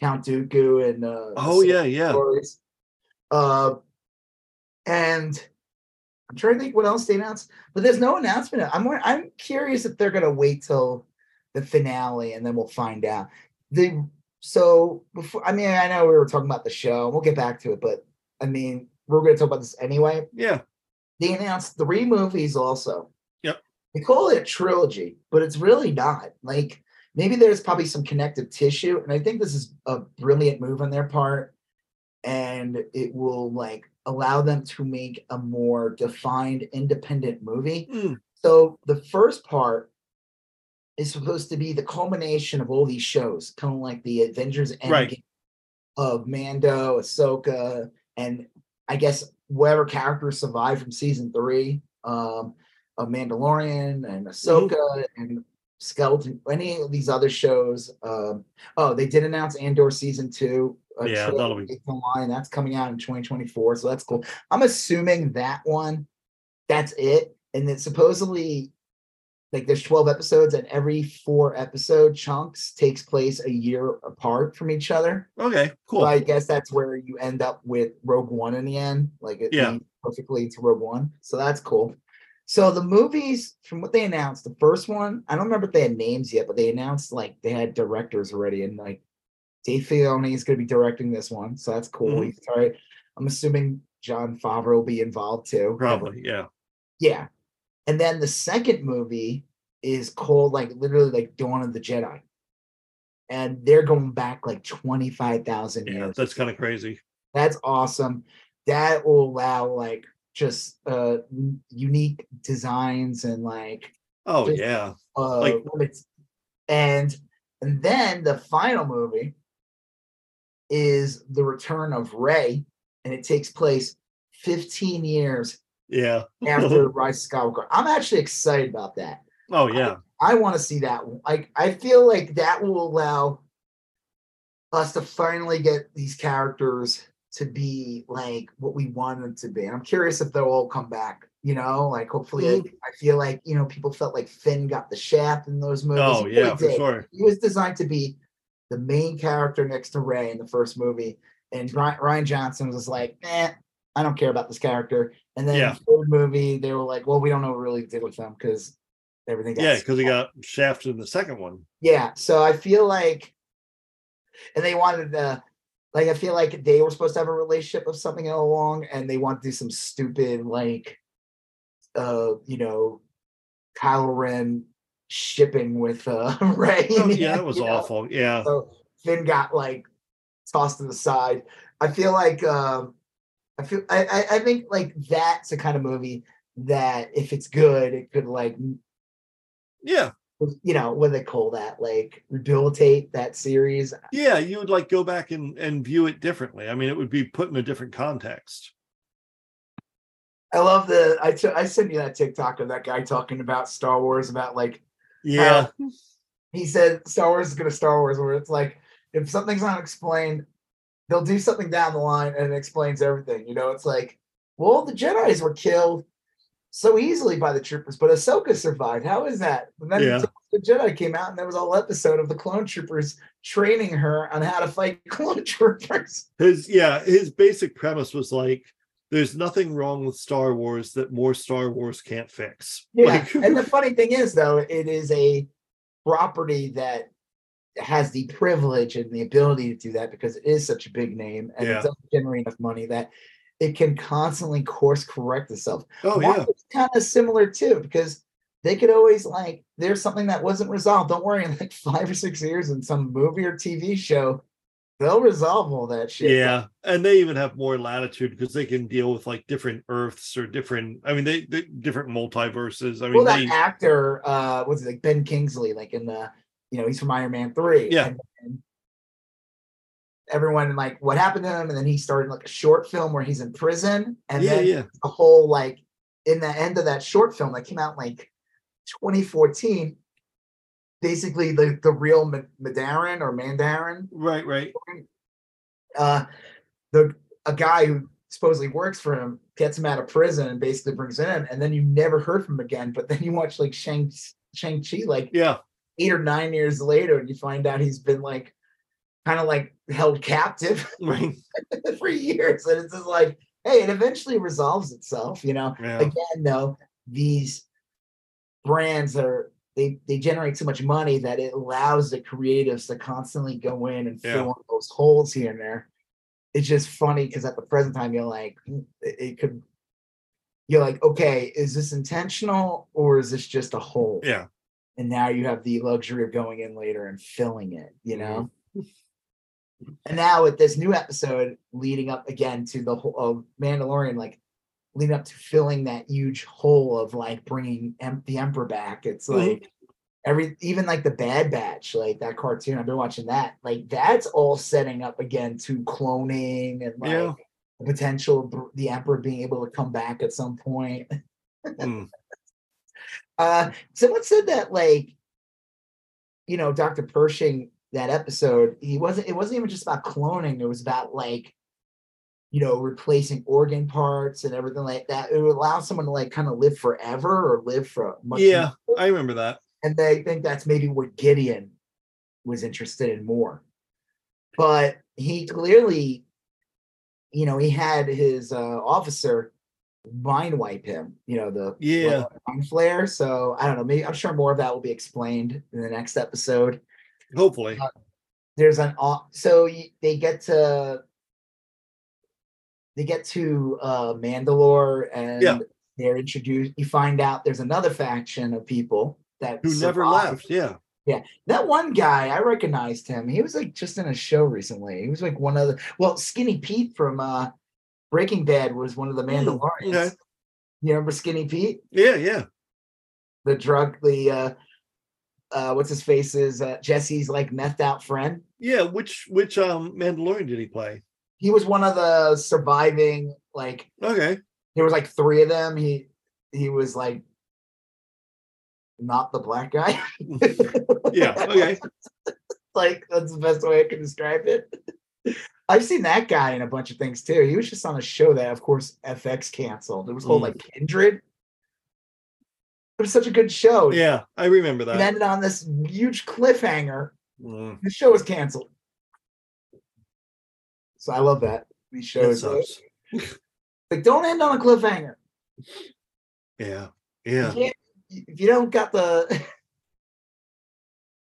Count Dooku and uh Oh yeah, yeah. stories. Uh, and I'm trying to think what else they announced, but there's no announcement. I'm I'm curious if they're gonna wait till the finale and then we'll find out. The so before I mean I know we were talking about the show, and we'll get back to it, but I mean we're gonna talk about this anyway. Yeah, They announced three movies also. Yep. They call it a trilogy, but it's really not. Like maybe there's probably some connective tissue, and I think this is a brilliant move on their part, and it will like allow them to make a more defined, independent movie. Mm, So the first part is supposed to be the culmination of all these shows, kind of like the Avengers Endgame Right. of Mando, Ahsoka, and I guess whatever characters survive from season three um, of Mandalorian and Ahsoka and Skeleton, any of these other shows. Um, oh, they did announce Andor season two. a Yeah, that'll be- online. That's coming out in 2024, so that's cool. I'm assuming that one, that's it, and then supposedly. Like there's 12 episodes, and every four episode chunks takes place a year apart from each other. okay, cool. So I guess that's where you end up with Rogue One in the end. Like it Yeah. perfectly to Rogue One. So that's cool. So the movies, from what they announced, the first one, I don't remember if they had names yet, but they announced like they had directors already, and like Dave Filoni is going to be directing this one, so that's cool. Mhm. He's all right. I'm assuming Jon Favreau will be involved too. Probably, yeah. Yeah. And then the second movie is called like literally like Dawn of the Jedi. And they're going back like 25,000 Yeah, years. that's kind of crazy. That's awesome. That will allow like just uh unique designs and like Oh Just- yeah, uh Like- and and then the final movie is the return of Rey, and it takes place 15 years yeah. after Rise of Skywalker. I'm actually excited about that. Oh yeah, I want to see that. Like I feel like that will allow us to finally get these characters to be like what we want them to be. And I'm curious if they'll all come back. You know, like hopefully, Mhm. like, I feel like you know people felt like Finn got the shaft in those movies. oh He yeah, for did. sure. He was designed to be the main character next to Rey in the first movie, and Ry- Rian Johnson was like, "Eh, I don't care about this character." And then Yeah. the third movie, they were like, "Well, we don't know what really did with them because everything." Got Yeah, because he got shafted in the second one. Yeah, so I feel like, and they wanted to, like, I feel like they were supposed to have a relationship of something all along, and they want to do some stupid, like, uh, you know, Kylo Ren shipping with uh Rey. Oh, yeah, that was you know? awful. Yeah, So Finn got like tossed to the side. I feel like um I feel I, I I think like that's a kind of movie that if it's good, it could like yeah, you know what do they call that like rehabilitate that series. yeah. You would like go back and and view it differently. I mean, it would be put in a different context. I love the I t- I sent you that TikTok of that guy talking about Star Wars about like Yeah, he said Star Wars is gonna Star Wars where it's like if something's not explained, they'll do something down the line and it explains everything. You know, it's like, well, the Jedi's were killed so easily by the troopers, but Ahsoka survived. How is that? And then Yeah. the Jedi came out, and there was a whole episode of the clone troopers training her on how to fight clone troopers. his yeah his basic premise was like there's nothing wrong with star wars that more star wars can't fix Yeah. Like- and the funny thing is, though, it is a property that has the privilege and the ability to do that because it is such a big name and Yeah. it doesn't generate enough money that it can constantly course correct itself. oh yeah kind of similar too because they could always like there's something that wasn't resolved. Don't worry, in like five or six years in some movie or TV show, they'll resolve all that shit. yeah and they even have more latitude because they can deal with like different earths or different i mean they, they different multiverses i mean well, that they actor, uh, what's it like Ben Kingsley, like in the, you know, he's from Iron Man three. Yeah. And, and everyone like what happened to him, and then he started like a short film where he's in prison, and yeah then yeah the whole like in the end of that short film that came out like 2014. Basically, the the real Ma- Mandarin or Mandarin, right right uh, the a guy who supposedly works for him gets him out of prison and basically brings him in, and then you never heard from him again. But then you watch like Shang Shang Chi like yeah eight or nine years later, and you find out he's been like kind of like held captive right for years, and it's just like, hey, it eventually resolves itself, you know. yeah Again, though, these brands are they they generate so much money that it allows the creatives to constantly go in and fill Yeah. in those holes here and there. It's just funny because at the present time you're like, "Hmm, it, it could. You're like, okay, is this intentional or is this just a hole? yeah and now you have the luxury of going in later and filling it you know and now with this new episode leading up again to the whole of mandalorian like leading up to filling that huge hole of like bringing em- the emperor back it's Mhm. like every even like the bad batch like that cartoon i've been watching that like that's all setting up again to cloning and like Yeah. the potential of the emperor being able to come back at some point Mm. uh, someone said that like, you know, Dr. Pershing that episode, he wasn't. It wasn't even just about cloning. It was about like, you know, replacing organ parts and everything like that. It would allow someone to like kind of live forever or live for much. yeah longer. i remember that and they think that's maybe what Gideon was interested in more. But he clearly, you know, he had his uh, officer mind wipe him. You know, the Yeah. mind flare. So I don't know. Maybe I'm sure more of that will be explained in the next episode. Hopefully There's an so they get to they get to uh Mandalore and Yeah. they're introduced. You find out there's another faction of people that who never left yeah Yeah, That one guy, I recognized him. He was like just in a show recently. He was like one of the well, Skinny Pete from uh Breaking Bad was one of the Mandalorians. okay. You remember Skinny Pete? yeah yeah The drug, the uh uh what's his face is uh Jesse's like methed out friend. yeah which which um mandalorian did he play He was one of the surviving, like okay there was like three of them. He he was like not the black guy. yeah okay like that's the best way I can describe it. I've seen that guy in a bunch of things too. He was just on a show that, of course, FX canceled. It was called Mm. like Kindred. It was such a good show. yeah i remember that. It ended on this huge cliffhanger. Mm, The show was canceled. So I love that. These shows like don't end on a cliffhanger. yeah yeah can't- If you don't got the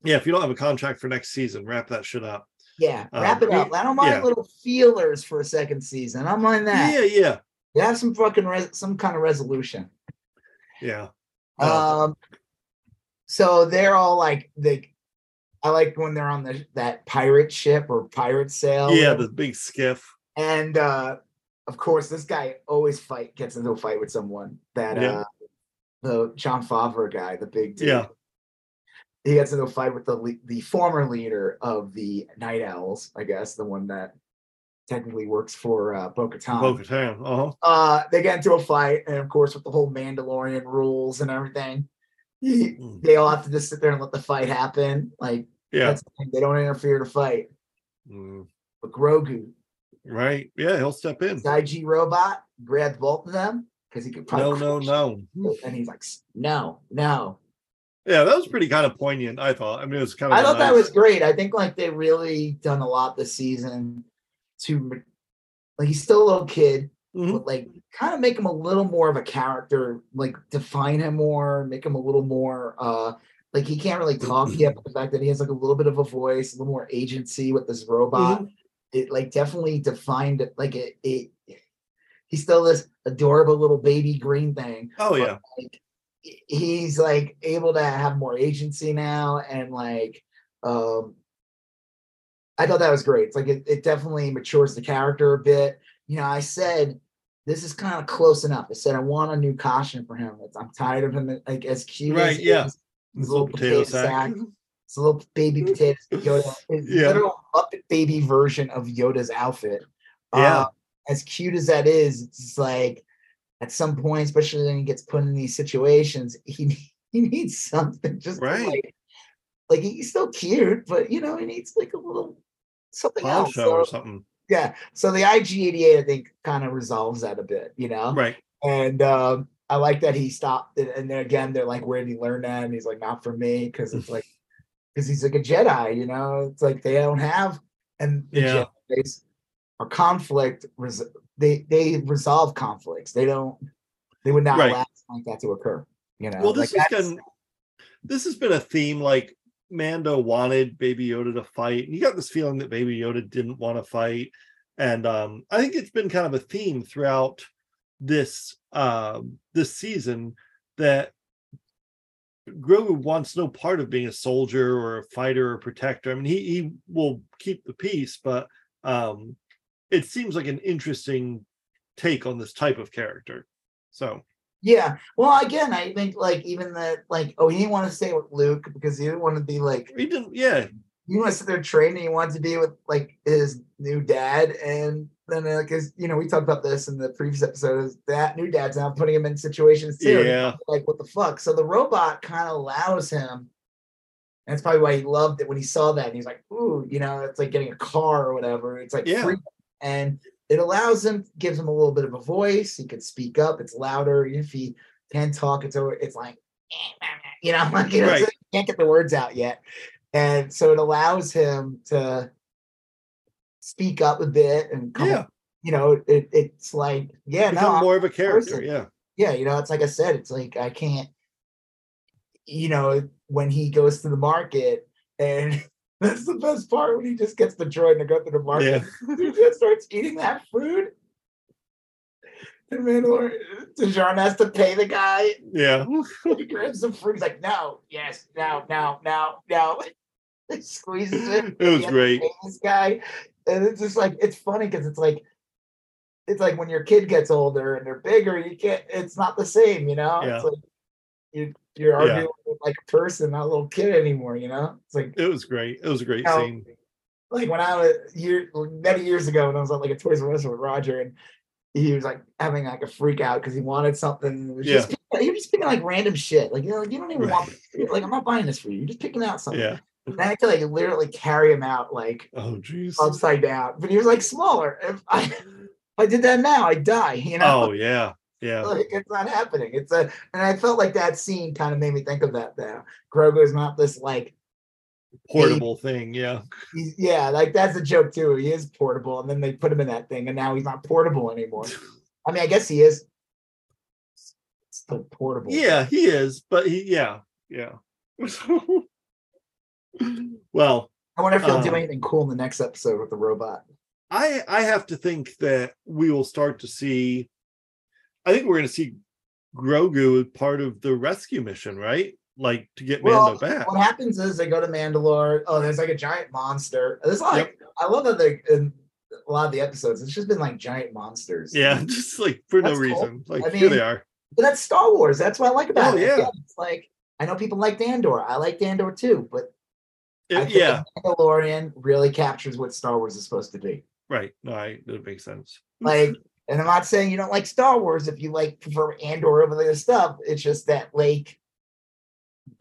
yeah if you don't have a contract for next season wrap that shit up yeah, Um, wrap it up. I don't mind yeah. little feelers for a second season. I don't mind that. yeah yeah You have some fucking res- some kind of resolution. yeah Oh. Um, so they're all like they. I like when they're on the that pirate ship or pirate sail. yeah the big skiff and uh, of course this guy always fight gets into a fight with someone. That Yeah. uh, the John Favre guy, the big dude. Yeah. He gets into a fight with the the former leader of the Night Owls, I guess, the one that technically works for uh, Bo-Katan. Bo-Katan. Uh-huh. uh they get into a fight and of course with the whole mandalorian rules and everything he- Mm. they all have to just sit there and let the fight happen like Yeah. that's the they don't interfere to fight Mm, but grogu Right. Yeah, he'll step in. ig robot grabbed both of them because he could No, probably no, no. it. And he's like, no, no. Yeah, that was pretty kind of poignant. I thought. I mean, it was kind of. I thought that was great. I think like they really done a lot this season to like he's still a little kid, Mhm. but like kind of make him a little more of a character, like define him more, make him a little more uh like he can't really talk yet, but the fact that he has like a little bit of a voice, a little more agency with this robot, it like definitely defined it like it it he's still this adorable little baby green thing. Oh but, yeah, like, he's like able to have more agency now and like um i thought that was great it's like it, it definitely matures the character a bit you know i said this is kind of close enough i said i want a new costume for him it's, i'm tired of him like as cute Right, as yeah. is, This his little potato sack it's a little baby potato Yoda. It's Yeah. literal Muppet baby version of Yoda's outfit. Yeah. Uh, as cute as that is, it's like at some point, especially when he gets put in these situations, he he needs something just Right. like like he's still cute, but you know he needs like a little something else. poncho or something. yeah. So the IG88 I think kind of resolves that a bit, you know. Right. And um, I like that he stopped it. And then again, they're like, where did he learn that? And he's like, not from me, because it's like, because he's like a Jedi, you know. It's like they don't have, and Yeah. Jedi's are conflict. Res- they they resolve conflicts. They don't. They would not Right. allow something like that to occur. You know. Well, this like has that's- been this has been a theme. Like Mando wanted Baby Yoda to fight, and you got this feeling that Baby Yoda didn't want to fight, and um, I think it's been kind of a theme throughout this um, this season that Grogu wants no part of being a soldier or a fighter or protector. I mean, he he will keep the peace, but um, it seems like an interesting take on this type of character. So Yeah. Well, again, I think like even that, like, oh, he didn't want to stay with Luke because he didn't want to be like he didn't, yeah, he wants to sit there training. He wants to be with like his new dad, and then uh, like his, you know, we talked about this in the previous episode. Is that new dad's now putting him in situations too? Yeah. like what the fuck? So the robot kind of allows him. And that's probably why he loved it when he saw that. And he's like, ooh, you know, it's like getting a car or whatever. It's like Yeah. free. And it allows him, gives him a little bit of a voice. He could speak up. It's louder. If he can talk, it's over, it's like, you know, like you know, Right. so he can't get the words out yet. And so it allows him to speak up a bit and come, yeah. you know, it, it's like, yeah, no, become I'm- more of a character. person. Yeah. yeah, you know, it's like I said, it's like I can't, you know, when he goes to the market, and that's the best part when he just gets the droid to go to the market. Yeah. he just starts eating that food. And Mandalorian, Dijon has to pay the guy. Yeah. He grabs some fruit. He's like, no, yes, no, no, no, no. He squeezes it. It was He has to great. This guy, and it's just like it's funny because it's like it's like when your kid gets older and they're bigger, you can't. It's not the same, you know. Yeah. It's like you you're Yeah. arguing with like a person, not a little kid anymore. You know. It's like It was great. It was a great Now, scene. like when I was year many years ago when I was at like a Toys R Us with Roger and he was like having like a freak out because he wanted something. It was just, he was just picking like random shit. Like, you know, you don't even Right. want like I'm not buying this for you. You're just picking out something. Yeah. And I had to like literally carry him out like Oh jeez. upside down. But he was like smaller. If I if I did that now, I'd die, you know. Oh yeah. Yeah. Like it's not happening. It's a and I felt like that scene kind of made me think of that now. Grogu is not this like Portable thing. Yeah. yeah, like that's a joke too. He is portable, and then they put him in that thing, and now he's not portable anymore. I mean, I guess he is still portable. Yeah, he is, but he yeah, yeah. well, I wonder if he'll do Um, anything cool in the next episode with the robot. I I have to think that we will start to see I think we're going to see Grogu as part of the rescue mission, right? Like to get Well, Mando back. What happens is they go to Mandalore. Oh, there's like a giant monster. There's like I love that they in a lot of the episodes. It's just been like giant monsters. Yeah, just like for no cool. reason. Like I here they are. but that's Star Wars. That's what I like about Oh, it. yeah. Again, it's like I know people like Andor. I like Andor too, but I It- think yeah, Mandalorian really captures what Star Wars is supposed to be. right. No, I, that makes sense. Like, and I'm not saying you don't like Star Wars if you like prefer Andor over the other stuff. It's just that, like,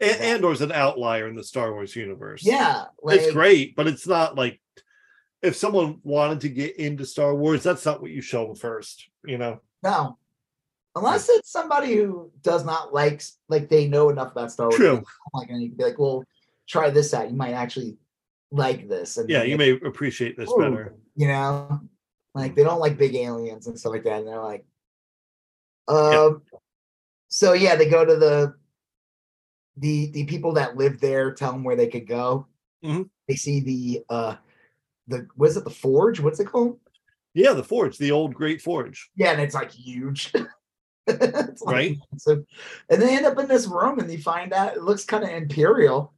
A- Andor's an outlier in the Star Wars universe. yeah, like, it's great, but it's not like if someone wanted to get into Star Wars, that's not what you show them first, you know. No, Unless it's somebody who does not like like they know enough about Star Wars. True. Like and you be like, well, try this out. You might actually like this. And Yeah, you may appreciate this better. You know, like they don't like big aliens and stuff like that. And they're like, um, Yeah. so yeah, they go to the the the people that live there, tell them where they could go. Mhm. They see the uh the what is it the forge? What's it called? Yeah, the forge, the old great forge. Yeah, and it's like huge. It's, like, Right. massive. And they end up in this room and you find out it looks kind of imperial.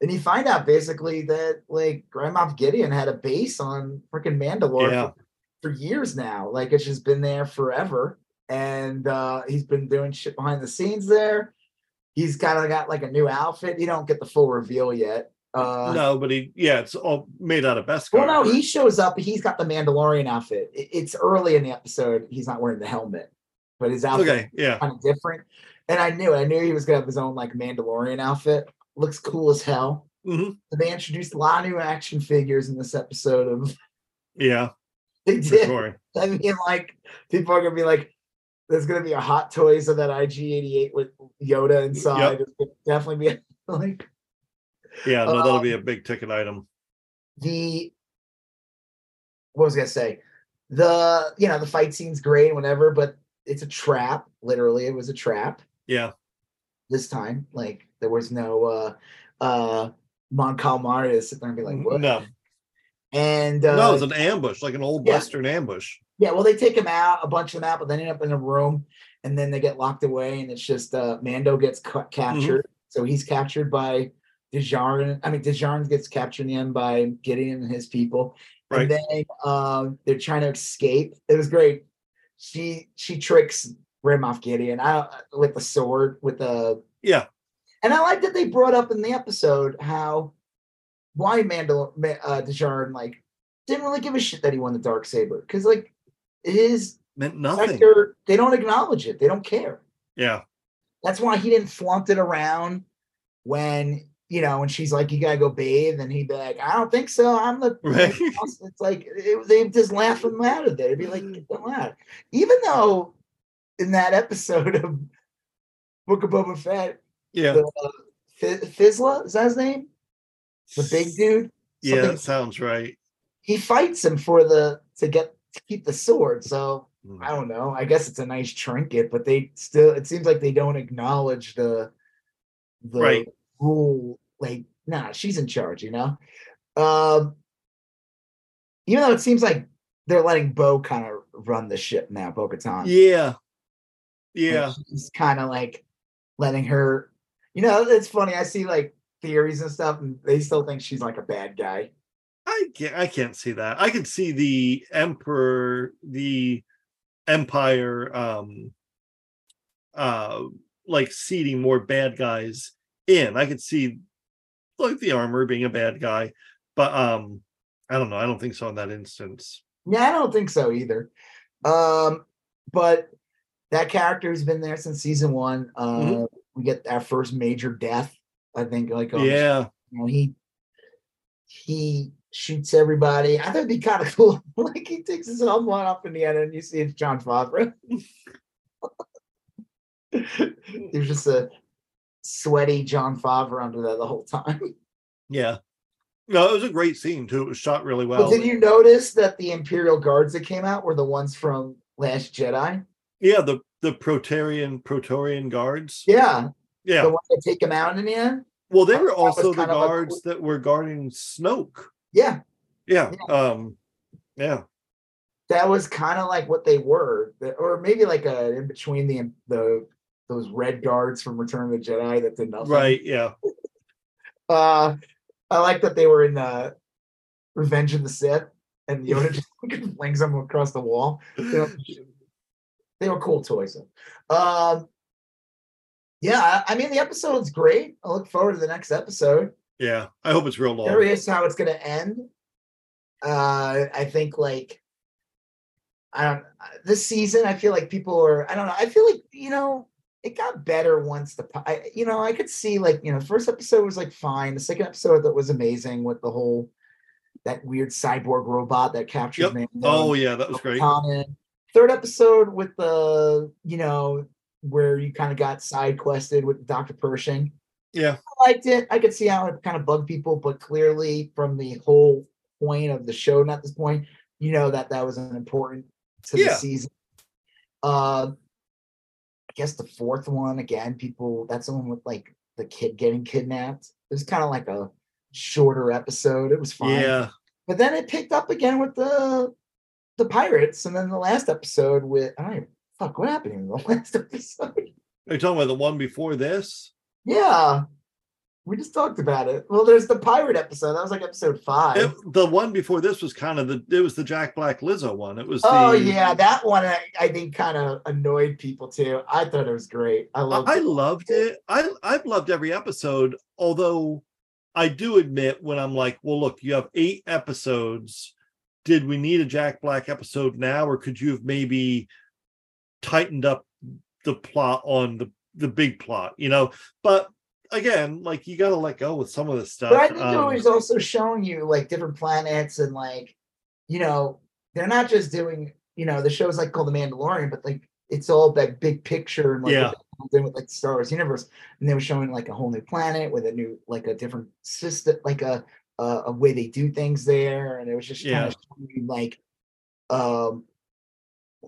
And you find out basically that like Grand Moff Gideon had a base on freaking Mandalore Yeah. For, years now. Like it's just been there forever. And uh he's been doing shit behind the scenes there. He's kind of got like a new outfit. You don't get the full reveal yet. Uh no, but he yeah, it's all made out of Beskar. well, no, he shows up. He's got the Mandalorian outfit. It- It's early in the episode. He's not wearing the helmet, but his outfit okay, yeah. kind of different. And I knew. I knew he was gonna have his own like Mandalorian outfit. Looks cool as hell. Mhm. They introduced a lot of new action figures in this episode of Yeah, they did. sure. I mean, like people are gonna be like, there's gonna be a hot toys of that IG88 with Yoda inside. It's gonna definitely be like Yeah, no, that'll Um, be a big ticket item. the what was I gonna say? The you know, the fight scene's great and whatever, but it's a trap. Literally, it was a trap. Yeah. this time. Like there was no uh uh Mon Calamari to sit there and be like, what? no, And uh no, it's an ambush, like an old yeah. Western ambush. yeah, well they take him out, a bunch of them out, but then end up in a room and then they get locked away and it's just uh Mando gets ca- captured. So he's captured by Djarin. I mean Djarin gets captured in the end by Gideon and his people. Right. And then um they're trying to escape. It was great. She she tricks Grand Moff Gideon I, with the sword with the Yeah, And I like that they brought up in the episode how why Mandal Ma- uh Djarin like didn't really give a shit that he won the dark saber because like his meant nothing. sector they don't acknowledge it they don't care Yeah, that's why he didn't flaunt it around when you know when she's like you gotta go bathe and he'd be like I don't think so I'm the Right. it's like it, they just laugh him out of there they'd be like "Get them out." even though in that episode of Book of Boba Fett yeah, the uh, Fi- Fizzla, is that his name? The big dude. yeah. That sounds right. He fights him for the to get to keep the sword. So Mm. I don't know. I guess it's a nice trinket, but they still. It seems like they don't acknowledge the the Right. rule. Like, nah, she's in charge. You know. Um. Even though it seems like they're letting Bo kind of run the ship now, Bo Katan. Yeah, yeah, He's kind of like letting her. You know, it's funny. I see like theories and stuff, and they still think she's like a bad guy. I can't. I can't see that. I can see the emperor, the empire, um, uh, like seeding more bad guys in. I could see like the armor being a bad guy, but um, I don't know. I don't think so in that instance. Yeah, I don't think so either. Um, but that character's been there since season one. Uh, Mhm. We get our first major death. I think, like on Yeah, you know, he he shoots everybody. I thought it'd be kind of cool. like he takes his helmet off in the end, and you see it's Jon Favreau. There's just a sweaty Jon Favreau under there the whole time. yeah. No, it was a great scene too. It was shot really well. But did you notice that the Imperial guards that came out were the ones from Last Jedi? Yeah, the the Proterian Praetorian guards. Yeah, Yeah. the ones that take him out in the end. Well, they were thought that was also the kind of a guards that were guarding Snoke. Yeah, Yeah. Um. Yeah. that was kind of like what they were, or maybe like a in between the the those red guards from Return of the Jedi that did nothing. Right. Yeah. Uh, I like that they were in the Revenge of the Sith, and Yoda just fucking flings them across the wall. You know, they were cool toys. Um, yeah, I, mean the episode's great. I look forward to the next episode. Yeah. I hope it's real long. Curious how it's gonna end. Uh, I think like I don't this season. I feel like people are. I don't know. I feel like you know it got better once the I, you know I could see like you know first episode was like fine. The second episode that was amazing with the whole that weird cyborg robot that captures Yep. man. Oh yeah, that was great. Common. third episode with the you know where you kind of got side quested with Dr. Pershing. Yeah. I liked it. I could see how it kind of bugged people, but clearly from the whole point of the show, not this point, you know that that was an important to the season. Uh, I guess the fourth one again, people that's the one with like the kid getting kidnapped. It was kind of like a shorter episode. It was fine. Yeah. But then it picked up again with the the pirates, and then the last episode with I don't even, fuck what happened in the last episode. Are you talking about the one before this? yeah, we just talked about it. Well, there's the pirate episode. That was like episode five. It- the one before this was kind of the it was the Jack Black Lizzo one. It was oh the, yeah, that one I, I think kind of annoyed people too. I thought it was great. I loved I it. loved it. I I've loved every episode, although I do admit when I'm like, well, look, you have eight episodes. Did we need a Jack Black episode now, or could you have maybe tightened up the plot on the the big plot? You know, but again, like you got to let go with some of this stuff. But I think Um, it was also showing you like different planets and like, you know, they're not just doing, you know, the show's like called The Mandalorian, but like it's all that big picture and like Yeah. doing with like the Star Wars universe. And they were showing like a whole new planet with a new, like a different system, like a a, a way they do things there. And it was just kind Yeah. of showing you like um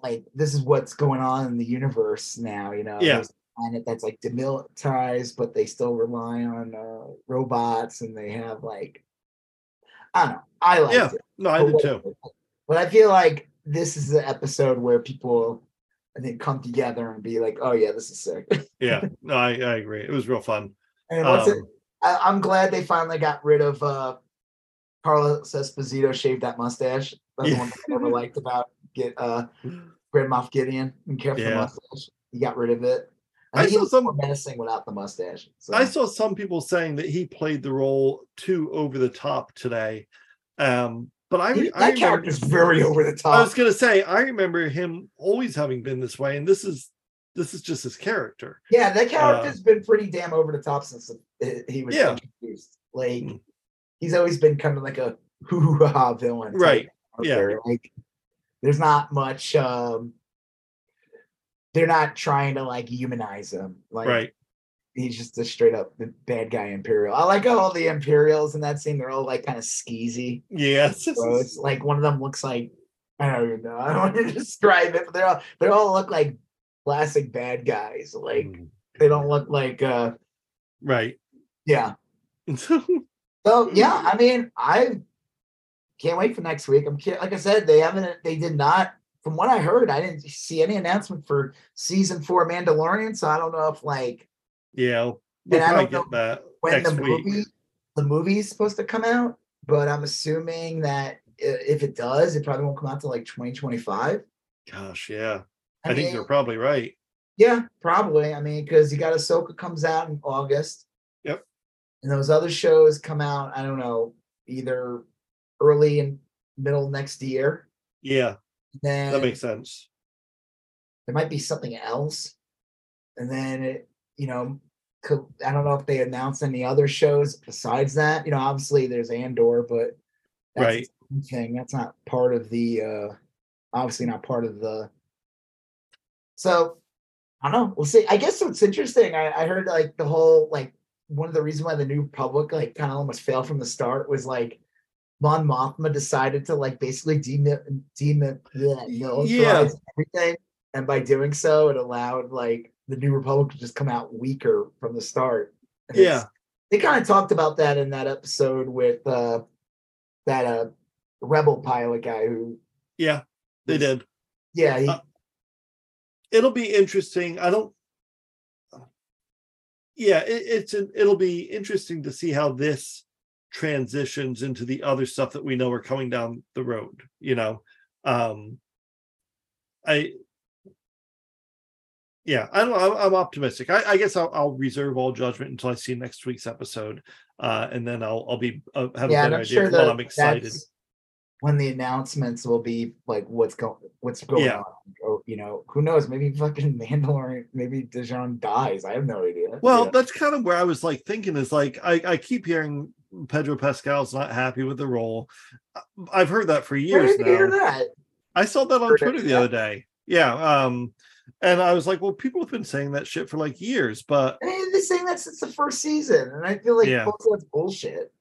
like this is what's going on in the universe now, you know. Yeah. There's a planet that's like demilitarized, but they still rely on uh robots and they have like I don't know. I like Yeah, it. no, I but did too. But I feel like this is the episode where people I think come together and be like, oh yeah, this is sick. Yeah, no, I, I agree. It was real fun. and what's it? Um, I, I'm glad they finally got rid of uh Carlos Esposito shaved that mustache. That's Yeah. the one I never liked about get uh Grand Moff Gideon and care for the Yeah. mustache. He got rid of it. I I saw some- menacing without the mustache. So I saw some people saying that he played the role too over the top today. Um, but I, He- re- that I remember, character's very over the top. I was gonna say I remember him always having been this way, and this is this is just his character. Yeah, that character's been pretty damn over the top since he was Uh, Yeah. introduced. Like Mm. he's always been kind of like a hoo ha villain, Right. Yeah. Like there's not much. um They're not trying to like humanize him. Like right. he's just a straight up bad guy Imperial. I like how all the Imperials in that scene. They're all like kind of skeezy. So it's like one of them looks like I don't even know. I don't want to describe it, but they're all they all look like classic bad guys. Like Mm, they don't look like uh right. yeah. So yeah, I mean, I can't wait for next week. I'm like I said, they haven't they did not from what I heard, I didn't see any announcement for season four Mandalorian. So I don't know if like yeah. We'll And I don't know get that when the week. movie the movie is supposed to come out, but I'm assuming that if it does, it probably won't come out till like 2025. Gosh, yeah. I, I, think mean, you're probably right. Yeah, probably. I mean, because you got Ahsoka comes out in August. Yep. And those other shows come out, I don't know, either early and middle next year. Yeah, Then that makes sense. there might be something else. And then it, you know, could, I don't know if they announced any other shows besides that. You know, obviously there's Andor, but that's Right. thing. That's not part of the uh obviously not part of the so I don't know. We'll see. I guess what's interesting, I, I heard like the whole like one of the reasons why the new public like kind of almost failed from the start was like Mon Mothma decided to like basically demi- demi- bleh, militarize Yeah. everything, and by doing so, it allowed like the New Republic to just come out weaker from the start. And Yeah. they kind of talked about that in that episode with uh that uh rebel pilot guy who Yeah, they was- did. yeah he, Uh, It'll be interesting. I don't. Yeah, it, it's an, it'll be interesting to see how this transitions into the other stuff that we know are coming down the road. You know, um, I. Yeah, i don't i'm I'm optimistic. I, I guess I'll, I'll reserve all judgment until I see next week's episode, uh, and then I'll I'll be uh, have yeah a and better i'm idea. sure that I'm excited. when the announcements will be like what's going what's going Yeah. on or you know who knows maybe fucking mandalorian maybe Dijon dies i have no idea Well, Yeah. that's kind of where I was like thinking is like I, I keep hearing Pedro Pascal's not happy with the role. I've heard that for Where years you hear now. that I saw that on Heard it, Twitter the yeah. other day. yeah. Um, and I was like, well, people have been saying that shit for like years, but I mean, they're saying that since the first season, and I feel like Yeah. that's bullshit.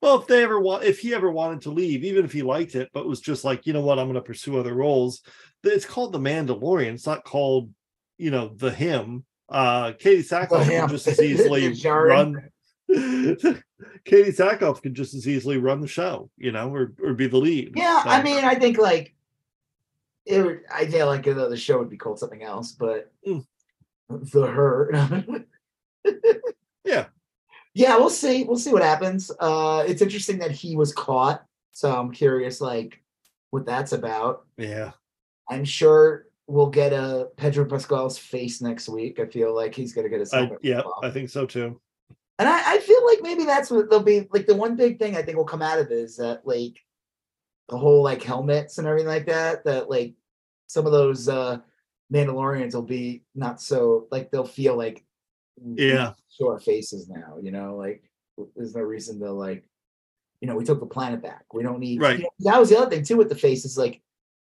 well, if they ever want, if he ever wanted to leave, even if he liked it, but was just like, you know what, I'm going to pursue other roles. It's called The Mandalorian. It's not called, you know, The Him. Uh, Katee Sackhoff can just as easily run. Katee Sackhoff can just as easily run the show, you know, or, or be the lead. Yeah, I mean, I think like it. Would, I feel like the show would be called something else, but Mm. the her. Yeah. yeah, we'll see. We'll see what happens. Uh, it's interesting that he was caught, so I'm curious, like, what that's about. yeah, I'm sure we'll get a Pedro Pascal's face next week. I feel like he's gonna get I, yeah. I think so too. And I, I feel like maybe that's what they'll be like. The one big thing I think will come out of it is that like the whole like helmets and everything like that. That like some of those uh Mandalorians will be not so like they'll feel like Yeah. show our faces now. You know, like there's no reason to like you know we took the planet back. We don't need Right. you know, that was the other thing too with the faces like.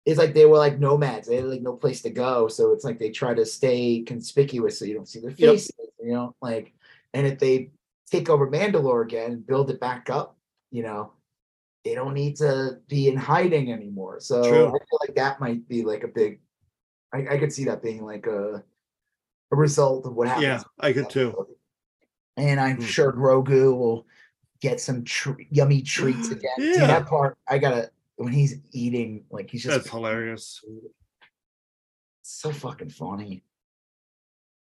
It's like they were like nomads. They had like no place to go, so it's like they try to stay conspicuous so you don't see their Yep. faces. You know, like and if they take over Mandalore again and build it back up, you know, they don't need to be in hiding anymore. So True. I feel like that might be like a big. I, I could see that being like a a result of what happens. Yeah, I could too. And I'm Hmm. sure Grogu will get some tr- yummy treats again. Dude, Yeah. that part I gotta when he's eating, like he's just That's hilarious. so fucking funny.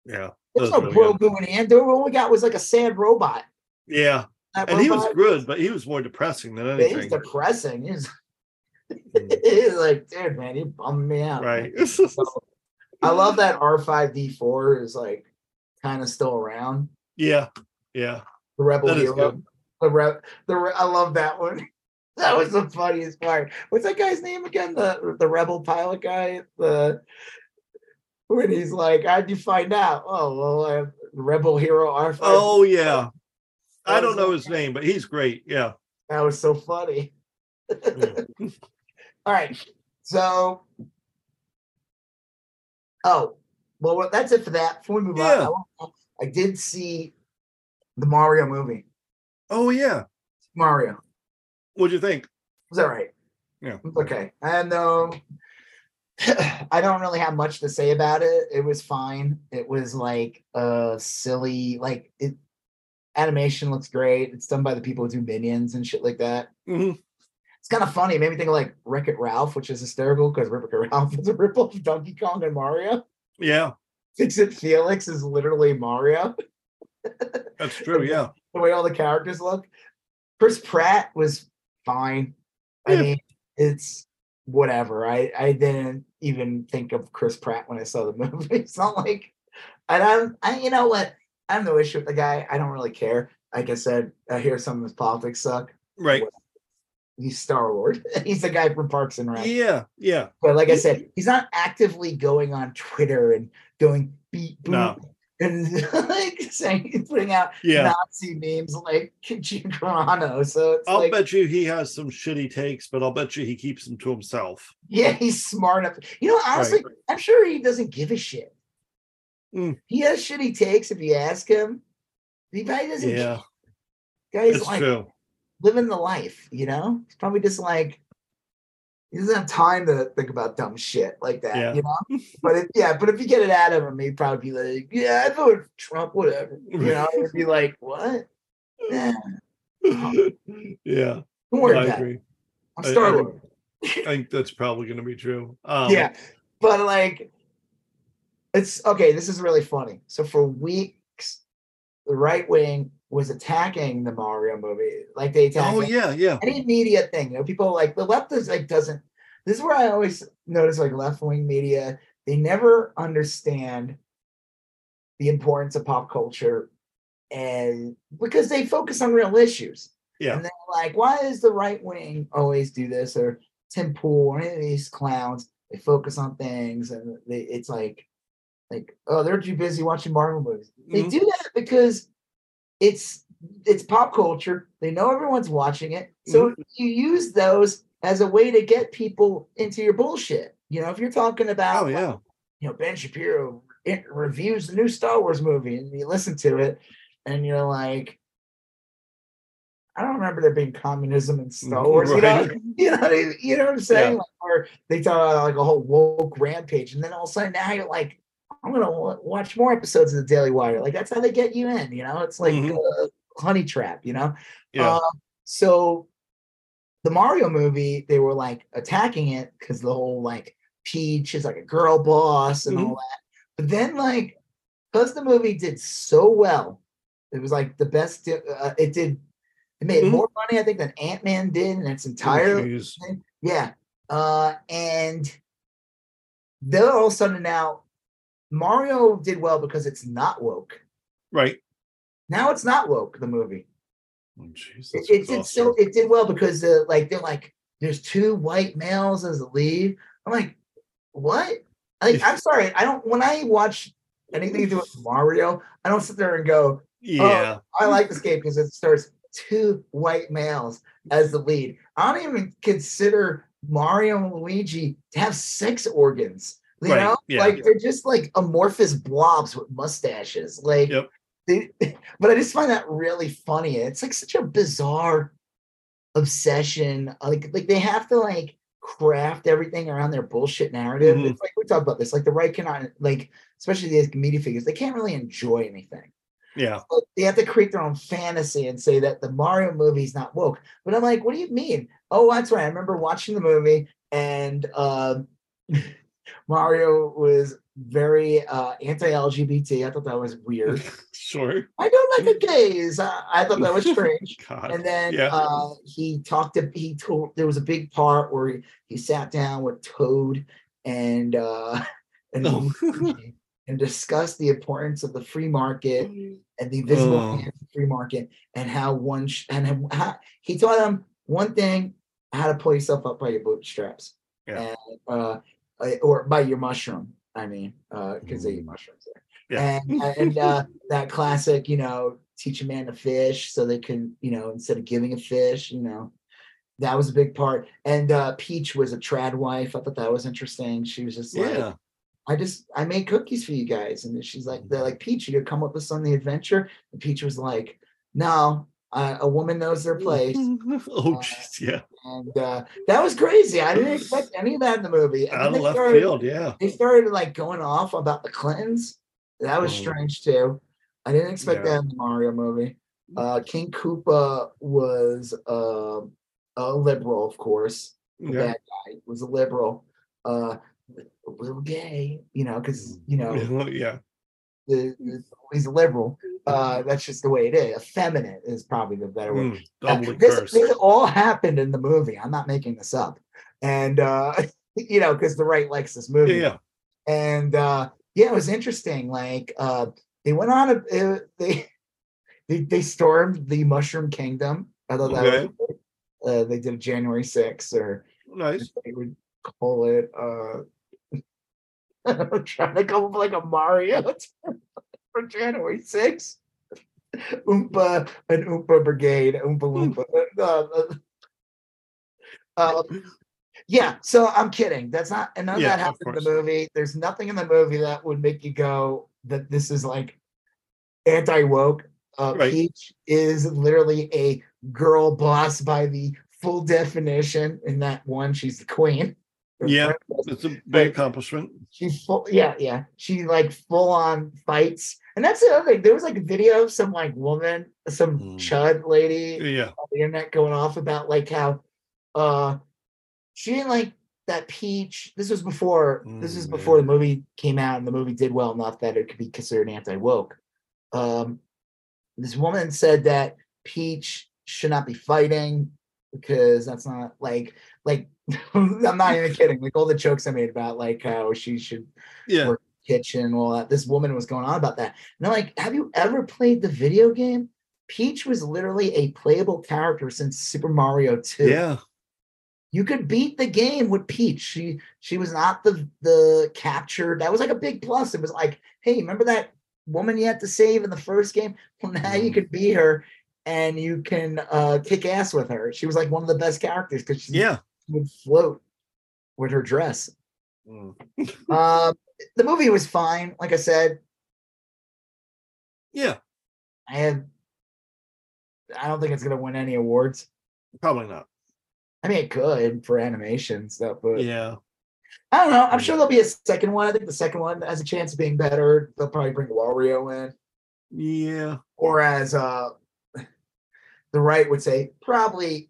Yeah, There's no really good. Grogu in the end. The all we got was like a sad robot. yeah, That and he was good, but he was more depressing than anything. depressing. It was, Mm. it was like, dude, man, you bummed me out. Right. So, I love that R5D4 is like kind of still around. yeah, yeah. The Rebel Hero. The re- the re- I love that one. That was the funniest part. What's that guy's name again? The the rebel pilot guy. The when he's like, "How'd you find out?" Oh, well, uh, Rebel Hero R5. Oh yeah. I don't know his name, but he's great. Yeah. That was so funny. All right. So, oh, well, that's it for that. Before we move Yeah. on, I, I did see the Mario movie. Oh yeah. Mario. What'd you think? Was that right? Yeah. Okay. And um, I don't really have much to say about it. It was fine. It was like a silly, like it animation looks great. It's done by the people who do minions and shit like that. Mhm. It's kind of funny. It made me think of like Wreck It Ralph, which is hysterical because Wreck It Ralph is a ripoff of Donkey Kong and Mario. Yeah, Fix It Felix is literally Mario. that's true. Yeah. The way all the characters look. Chris Pratt was fine. I mean, it's whatever. I I didn't even think of Chris Pratt when I saw the movie. It's not like, and I'm, I you know what? I have no issue with the guy. I don't really care. Like I said, I hear some of his politics suck. Right. He's Star Lord. He's the guy from Parks and Rec. Yeah. Yeah. But like I said, he's not actively going on Twitter and going beep boop No. And like saying putting out Yeah. Nazi memes like Gina Carano. So it's I'll like, bet you he has some shitty takes, but I'll bet you he keeps them to himself. yeah, he's smart enough. You know, honestly, I'm sure he doesn't give a shit. Mm. He has shitty takes if you ask him. He probably doesn't. Yeah, Guy's it's like true. living the life, you know? He's probably just like he doesn't have time to think about dumb shit like that, Yeah. you know. But if, yeah, but if you get it out of him, he'd probably be like, "Yeah, I voted for Trump, whatever." You know, it'd be like, "What? Yeah, yeah, don't worry I about it. agree. I'm I- I think- I think that's probably going to be true. Um, yeah, but like, it's okay. This is really funny. So for weeks, the right wing was attacking the Mario movie, like they attack Oh yeah, yeah. any media thing. You know, people like the left is like doesn't. This is where I always notice like left wing media. They never understand the importance of pop culture, and because they focus on real issues. Yeah. And they're like, why does the right wing always do this? Or Tim Pool or any of these clowns? They focus on things, and they, it's like, like, oh, they're too busy watching Marvel movies. They Mhm. do that because it's it's pop culture. They know everyone's watching it, so mm-hmm. you use those as a way to get people into your bullshit. You know, if you're talking about, Oh yeah. you know, Ben Shapiro it reviews the new Star Wars movie, and you listen to it, and you're like, I don't remember there being communism in Star Wars. You know, you know, what I- you know what I'm saying? Yeah. Like, or they talk about like a whole woke rampage, and then all of a sudden now you're like, I'm gonna wa- watch more episodes of the Daily Wire. Like that's how they get you in. You know, it's like Mhm. uh, honey trap. You know. Yeah. Uh, so the Mario movie, they were like attacking it because the whole like Peach is like a girl boss and all that. But then like because the movie did so well, it was like the best. Uh, it did. It made Mhm. more money, I think, than Ant Man did in its Oh, entire. jeez. Yeah. Uh, and they're all of a sudden now, Mario did well because it's not woke. Right. Now it's not woke. The movie. Oh, It, it did so. It did well because uh, like they're like there's two white males as the lead. I'm like, what? Like I'm sorry. I don't. When I watch anything to do with Mario, I don't sit there and go, Yeah. I like this game because it stars two white males as the lead. I don't even consider Mario and Luigi to have sex organs. You Right, know, yeah. like they're just like amorphous blobs with mustaches. Like, Yep. they, but I just find that really funny. It's like such a bizarre obsession. Like, like they have to like craft everything around their bullshit narrative. Mhm. It's like we talk about this. Like the right cannot like, especially these media figures, they can't really enjoy anything Yeah. but they have to create their own fantasy and say that the Mario movie is not woke. But I'm like, what do you mean? Oh, that's right. I remember watching the movie and um Mario was very uh, anti-LGBT. I thought that was weird. Sure. I don't like the gays. I, I thought that was strange. And then Yeah. uh, he talked to he told there was a big part where he, he sat down with Toad and uh and Oh. And discussed the importance of the free market and the invisible Oh. hand of the free market and how one sh- and how- he taught them one thing how to pull yourself up by your bootstraps Yeah. and uh, or by your mushroom i mean uh because they eat mushrooms there. Yeah. and and uh that classic you know teach a man to fish so they can you know instead of giving a fish you know that was a big part. And uh peach was a trad wife. I thought that was interesting. She was just like yeah. I just I made cookies for you guys, and she's like, they're like, Peach, you could come with us on the adventure. And Peach was like, No, uh, a woman knows their place, oh jeez. Yeah. and uh, that was crazy. I didn't expect any of that in the movie. And Out of left started, field. Yeah. they started like going off about the Clintons. That was Oh. strange too. I didn't expect Yeah. that in the Mario movie. Uh, King Koopa was uh, a liberal, of course. The Yeah. bad guy was a liberal. Uh, a little gay, you know, because you know yeah. He's a liberal. Uh, that's just the way it is. Effeminate is probably the better word. Mm, this, this all happened in the movie. I'm not making this up. And uh, you know, because the right likes this movie. Yeah. yeah. And uh, yeah, it was interesting. Like uh, they went on a uh, they, they they stormed the Mushroom Kingdom. I thought that Okay. was uh, they did January 6th, or Nice. they would call it uh I'm trying to come up with like a Mario for January 6th. Oompa an Oompa Brigade, Oompa Loompa. Uh, uh, yeah, so I'm kidding. That's not and none Yeah, of that happened in the movie. There's nothing in the movie that would make you go that this is like anti-woke. Uh, Right. Peach is literally a girl boss by the full definition. In that one, she's the queen. Yeah. It's a big accomplishment. She full, yeah, yeah. She like full on fights, and that's the other thing. There was like a video of some like woman, some Mm. chud lady Yeah. on the internet going off about like how uh she didn't like that peach. This was before this Mm, is before man. the movie came out and the movie did well enough that it could be considered anti-woke. Um this woman said that Peach should not be fighting because that's not like like I'm not even kidding. Like all the jokes I made about like how she should Yeah. Work kitchen, all that. This woman was going on about that. And I'm like, have you ever played the video game? Peach was literally a playable character since Super Mario 2. Yeah. You could beat the game with Peach. She she was not the the captured. That was like a big plus. It was like, hey, remember that woman you had to save in the first game? Well, now you Mhm. can beat her and you can uh kick ass with her. She was like one of the best characters because she Yeah. would float with her dress. Mm. Um, the movie was fine. Like I said, Yeah, I have. I don't think it's gonna win any awards. probably not. I mean, it could for animation stuff, but Yeah. I don't know. I'm sure there'll be a second one. I think the second one has a chance of being better. They'll probably bring Wario in, Yeah. or as uh, the right would say, probably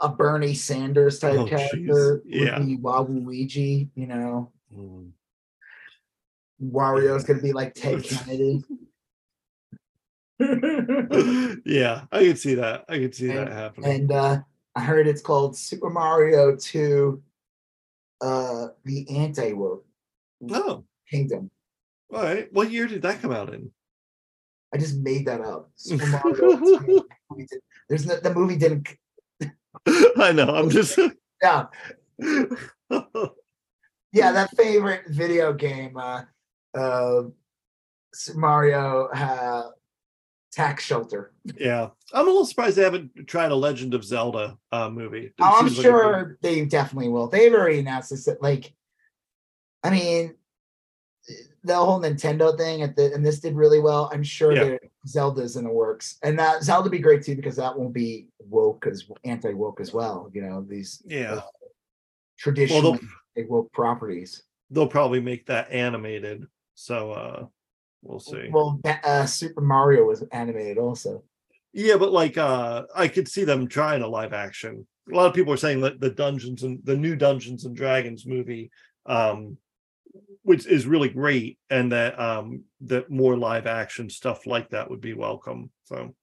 a Bernie Sanders type Oh, character. would Yeah. be Waluigi. You know, Mm. Wario's gonna be like Ted Kennedy. yeah, I could see that. I could see that And- happening. and uh, I heard it's called Super Mario 2 uh the anti woke oh, kingdom. all right. What year did that come out in? I just made that up. Super Mario 2. There's no, the movie didn't I know. I'm just. yeah. Yeah, that favorite video game, uh uh Mario uh tax shelter. yeah, I'm a little surprised they haven't tried a Legend of Zelda uh, movie. It Oh, I'm seems like sure they definitely will. They've already announced this. That, like, I mean, the whole Nintendo thing at the and this did really well. I'm sure Yeah. that Zelda's in the works, and that Zelda be great too because that won't be woke as anti woke as well. You know these yeah, traditional they'll- woke properties. they'll probably make that animated. So uh we'll see. Well, uh, Super Mario was animated also. Yeah, but like uh I could see them trying a live action. A lot of people are saying that the Dungeons and the new Dungeons and Dragons movie um which is really great and that um that more live action stuff like that would be welcome. So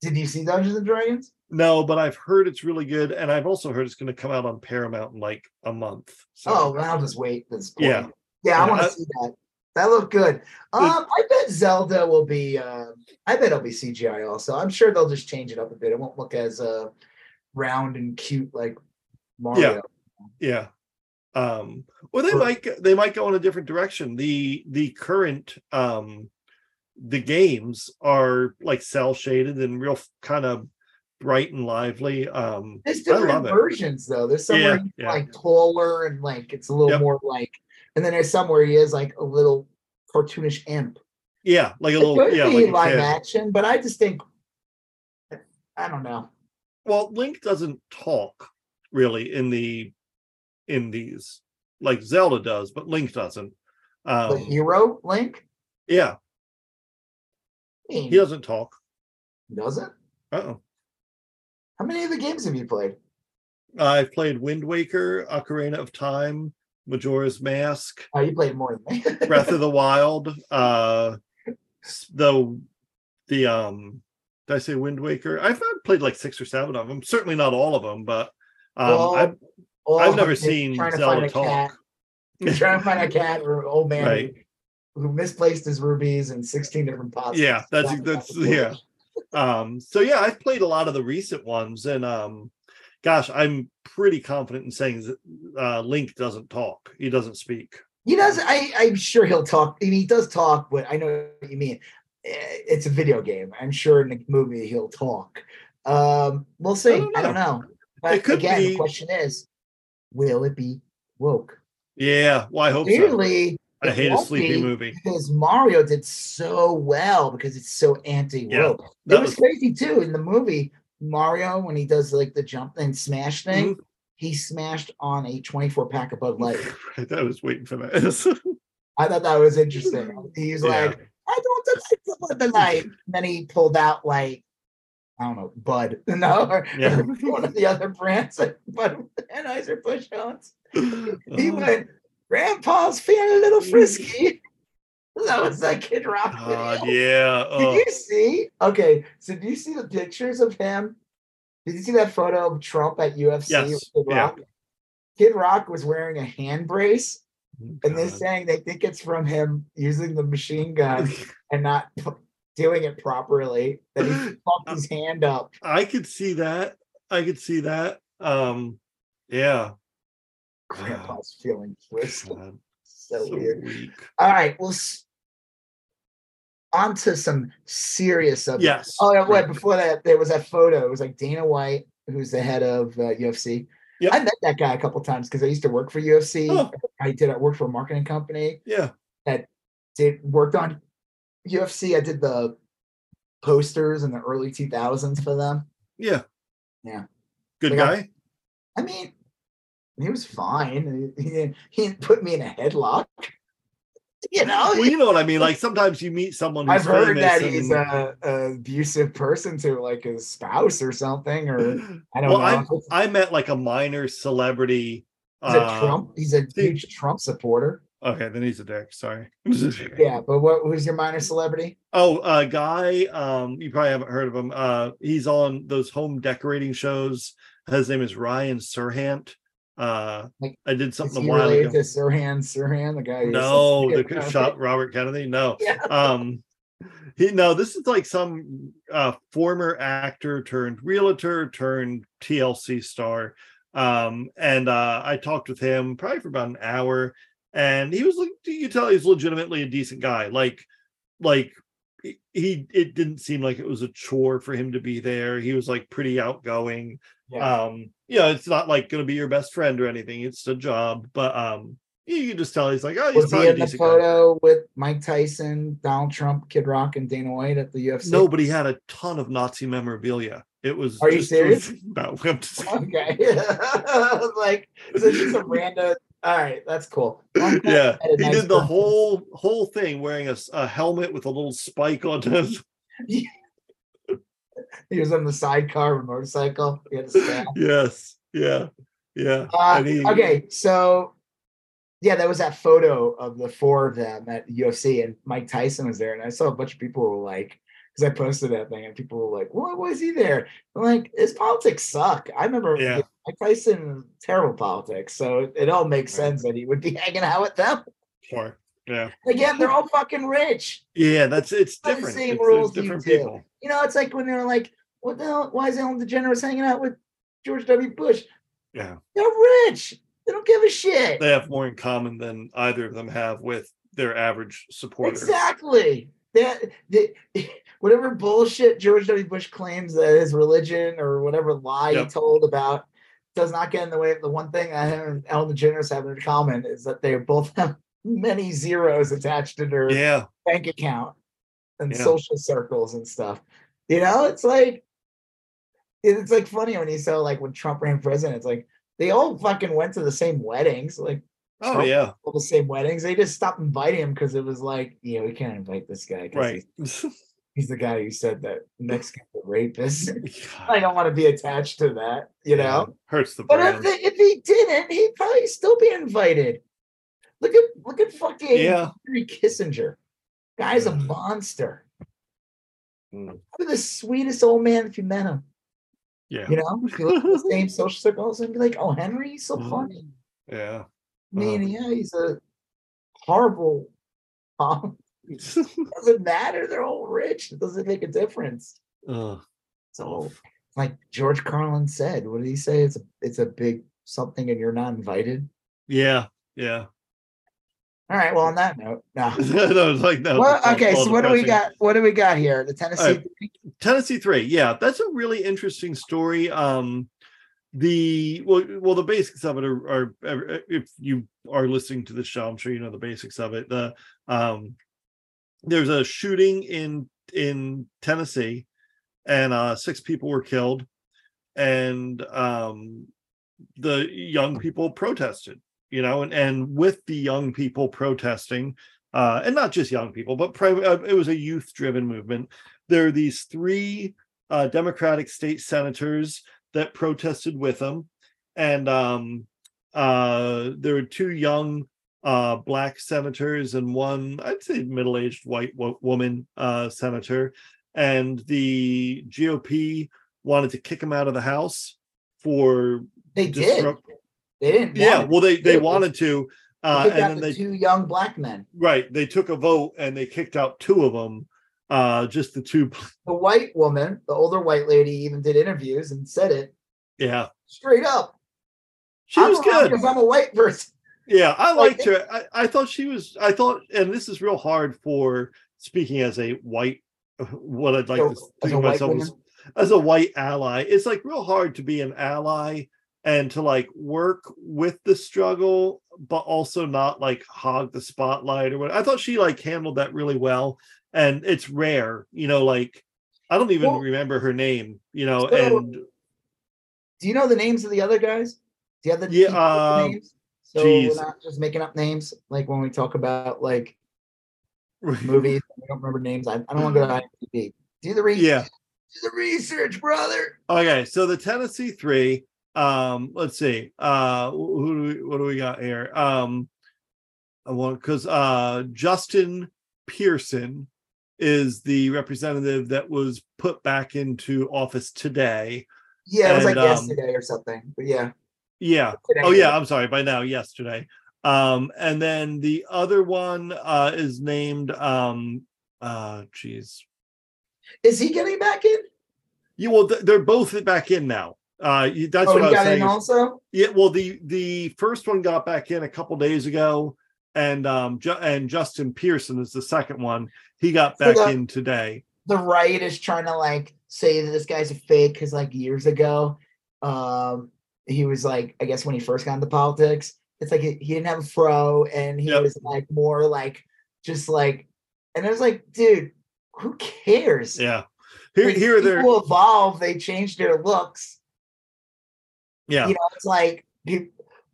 Did you see Dungeons and Dragons? no, but I've heard it's really good and I've also heard it's going to come out on Paramount in like a month. So Oh, well, I'll just wait. at This point. Yeah. yeah, I Yeah, want to see that. That looked good. Um, I bet Zelda will be. Uh, I bet it'll be CGI. Also, I'm sure they'll just change it up a bit. It won't look as uh, round and cute like Mario. Yeah. yeah um or they might they might go in a different direction the the current um the games are like cell shaded and real kind of bright and lively um There's different versions though. There's somewhere Yeah, yeah. like taller and like it's a little Yep. more like, and then there's somewhere he is like a little cartoonish imp. yeah like a It little yeah like a live kid. action, but I just think I don't know. well link doesn't talk really in the in these like zelda does but link doesn't The um hero Link, yeah I mean, he doesn't talk doesn't. uh-oh How many of the games have you played? i've played wind waker ocarina of time majora's mask Oh, you played more than me. Breath of the Wild, uh the the um did I say Wind Waker? I've I've played like six or seven of them. Certainly not all of them, but um Well, I've All I've never seen trying to Zelda find a cat. talk. You're trying to find a cat or old man Right. who, who misplaced his rubies in 16 different pots. Yeah, that's that's yeah. Um so yeah, I've played a lot of the recent ones and um gosh, I'm pretty confident in saying that uh Link doesn't talk. He doesn't speak. He does. I, I'm sure he'll talk. I mean, he does talk, but I know what you mean. Eh, It's a video game. I'm sure in the movie he'll talk. Um, we'll see. I don't don't know. know. But It could again, be- the question is, will it be woke? Yeah, well I hope so. Clearly, I hate a sleepy movie. because Mario did so well because it's so anti-woke. it that was, was- crazy too in the movie Mario when he does like the jump and smash thing. Mm-hmm. He smashed on a 24 pack of Bud Light. I was waiting for that. I thought that was interesting. He's Yeah. like, I don't like the Bud Light. And then he pulled out like, I don't know, Bud, no, or, Yeah. one of the other brands, like Bud Anheuser Busch owns. He Oh, went, Grandpa's feeling a little mm. frisky. that was that Kid Rock. God, video. yeah. Did Oh, you see? Okay, so do you see the pictures of him? Did you see that photo of Trump at UFC Yes, with Kid yeah. Rock? Kid Rock was wearing a hand brace, mm, and they're saying they think it's from him using the machine gun and not doing it properly. That he fucked his hand up. I could see that. I could see that. Um, yeah. Grandpa's feeling twisted. So, so weird. weak. All right, well, s- on to some serious subjects. Yes. Oh, yeah, wait, before that, there was that photo. It was like Dana White, who's the head of uh, UFC. Yep. I met that guy a couple times because I used to work for UFC Oh. I did. I worked for a marketing company. Yeah. That did worked on UFC. I did the posters in the early 2000s for them. Yeah. Yeah. Good Like, guy. I mean, he was fine. He, he, didn't, he didn't put me in a headlock. You know, well, you know what I mean. Like sometimes you meet someone who's I've heard that he's and- a, a abusive person to like his spouse or something, or I don't well, know. I I met like a minor celebrity. He's a uh, Trump. He's a huge Trump supporter. Okay, then he's a dick. Sorry. Yeah, but what who's your minor celebrity? Oh, a guy. Um, you probably haven't heard of him. Uh, he's on those home decorating shows. His name is Ryan Serhant. Uh, Like, I did Is something he a while related ago. to Sirhan? Sirhan, the guy. No, the shot Robert Kennedy. No. Yeah. Um, he no. This is like some uh former actor turned realtor turned TLC star. Um, and uh, I talked with him probably for about an hour, and he was like, you tell he's legitimately a decent guy. Like, like he- he it didn't seem like it was a chore for him to be there. He was like pretty outgoing Yeah. um you know it's not like going to be your best friend or anything it's a job but um you can just tell he's like oh he's was he probably a in the decent guy. photo with Mike Tyson, Donald Trump, Kid Rock, and Dana White at the UFC? nobody had a ton of nazi memorabilia it was Are you just- serious? no I'm just- Okay. like, so it's just a random. All right, that's cool. Yeah you had a he nice did the birthday. whole whole thing wearing a, a helmet with a little spike on him. He was on the sidecar of a motorcycle. He had a yes yeah yeah Uh, he- okay, so yeah, that was that photo of the four of them at UFC, and Mike Tyson was there, and I saw a bunch of people were like, because I posted that thing, and people were like, "Why was he there?" I'm like, "His politics suck." I remember Yeah. Mike Tyson terrible politics, so it, it all makes Right. sense that he would be hanging out with them. Sure. yeah Again, they're all fucking rich. yeah that's it's Not the different same It's- rules it's you different do. people You know, it's like when they're like, "What the hell? Why is Ellen DeGeneres hanging out with George W. Bush?" yeah They're rich. They don't give a shit. they have more in common than either of them have with their average supporters Exactly. That the, whatever bullshit George W. Bush claims that his religion or whatever lie Yep. he told about does not get in the way of the one thing I and Ellen DeGeneres have in common is that they both have many zeros attached to their yeah bank account and Yeah. social circles and stuff. You know, it's like it's like funny when you saw like when Trump ran president, it's like they all fucking went to the same weddings. Like oh Trump yeah all the same weddings. They just stopped inviting him because it was like, yeah, we can't invite this guy. right He's, the guy who said that Mexicans are rapists. I don't want to be attached to that, you know. Hurts the But if, brand. they, if he didn't, he'd probably still be invited. Look at look at fucking Yeah. Henry Kissinger. Guy's a Mm. monster. Mm. Probably the sweetest old man if you met him. yeah You know, if you look at the same social circles and be like, "Oh, Henry, he's so Mm. funny." yeah I mean, Uh-huh. yeah, he's a horrible. Um, doesn't matter. They're all rich. It doesn't make a difference. Ugh. So, like George Carlin said, what did he say? It's a it's a big something, and you're not invited. yeah yeah All right. Well, on that note, no. no, it's like no Well, okay. So what do we got? What do we got here? The Tennessee. right. Tennessee three, yeah, that's a really interesting story. Um, the well, well, the basics of it are, are, are if you are listening to the show, I'm sure you know the basics of it. The um, there's a shooting in in Tennessee, and uh, six people were killed, and um, the young people protested. You know, and and with the young people protesting, uh, and not just young people, but pri- uh, it was a youth driven movement there are these three uh, Democratic state senators that protested with them. and um, uh, there were two young uh, black senators and one, I'd say, middle-aged white wo- woman uh, senator, and the GOP wanted to kick him out of the House for They did. They didn't. yeah, well, they they wanted to, uh, and then the they two young black men. right they took a vote and they kicked out two of them, uh, just the two, The white woman, the older white lady, even did interviews and said it yeah. straight up. She I'm was good. because I'm a white person. Yeah, I liked her. I, I thought she was. I thought, and this is real hard for speaking as a white. What I'd like to think of myself as, as a white ally. It's like real hard to be an ally and to like work with the struggle, but also not like hog the spotlight or what. I thought she like handled that really well, and it's rare, you know. Like I don't even Well- remember her name, you know, So- and Do you know the names of the other guys? Do you have the Yeah, uh, names? So geez. we're not just making up names like when we talk about like movies. I don't remember names. I, I don't want to go to IMDb. Do the research. yeah. Do the research, brother. Okay, so the Tennessee three. Um, let's see. Uh, who do we, what do we got here? Um, I want because uh, Justin Pearson is the representative that was put back into office today. Yeah, it was And, like um, yesterday or something. But yeah. Yeah. Today. Oh yeah, I'm sorry. By now, yesterday. Um, and then the other one uh is named um uh geez. Is he getting back in? Yeah, well, th- they're both back in now. Uh, that's oh, what I was got saying. in also. Yeah, well, the the first one got back in a couple days ago, and um, Ju- and Justin Pearson is the second one. He got So back the- in today. the right is trying to like say that this guy's a fake because like years ago, um, he was like, I guess when he first got into politics, it's like he, he didn't have a fro and he Yep. was like more like just like, and I was like, dude, who cares? Yeah, here Like, here people evolve, they change their looks. yeah You know, it's like,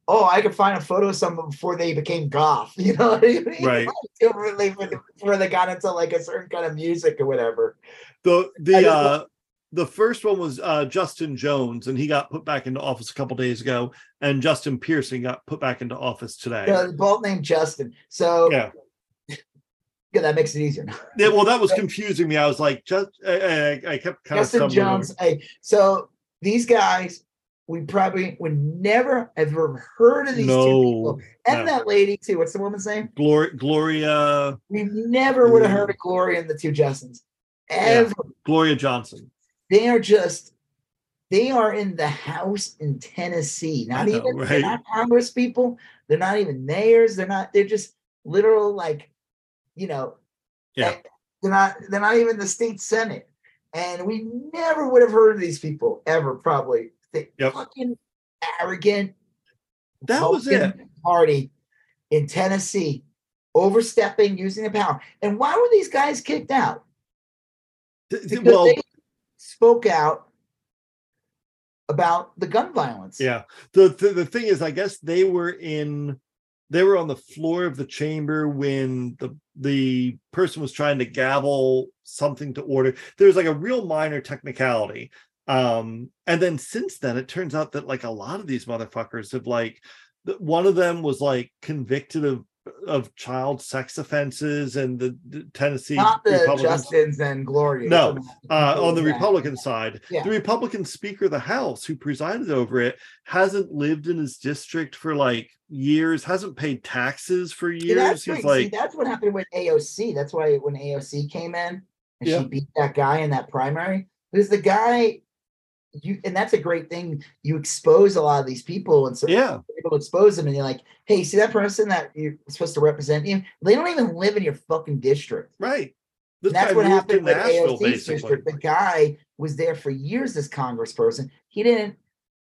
oh, I could find a photo of someone before they became goth. You know what I mean? Right. Really, before they got into like a certain kind of music or whatever. the the uh the first one was uh Justin Jones, and he got put back into office a couple days ago, and Justin Pearson got put back into office today. Yeah, both named Justin. So Yeah. yeah, that makes it easier. Yeah, well, that was confusing me. I was like, just I, I, I kept kind Justin of Jones. Hey, so these guys, we probably would never have ever heard of these two people. And no. that lady too. What's the woman's name? Gloria, Gloria, We never would have Mm. heard of Gloria and the two Justins. Ever. Gloria Johnson. They are just they are in the house in Tennessee. Not know, even they're right? not Congress people. They're not even mayors. They're not, they're just literal like, you know, Yeah. eh, they're not they're not even the state senate. And we never would have heard of these people ever, probably. They Yep. fucking arrogant That was it. Party in Tennessee, overstepping, using the power. And why were these guys kicked out? Th- th- Because well, they spoke out about the gun violence. yeah. The, the the thing is, I guess they were in. They were on the floor of the chamber when the the person was trying to gavel something to order. There was like a real minor technicality. Um, and then since then, it turns out that like a lot of these motherfuckers have like one of them was like convicted of of child sex offenses and the, the Tennessee Not the Republicans Justins and Gloria. No, uh, on the Yeah. Republican side. Yeah. The Republican Speaker of the House, who presided over it, hasn't lived in his district for like years, hasn't paid taxes for years. that's, He's like, See, that's what happened with AOC. That's why when AOC came in and she beat that guy in that primary, because the guy, you and that's a great thing. You expose a lot of these people, and so yeah, people expose them, and you're like, hey, see that person that you're supposed to represent you? They don't even live in your fucking district. right. That's what happened with Nashville, AOC's basically. district. The guy was there for years. as congressperson, he didn't.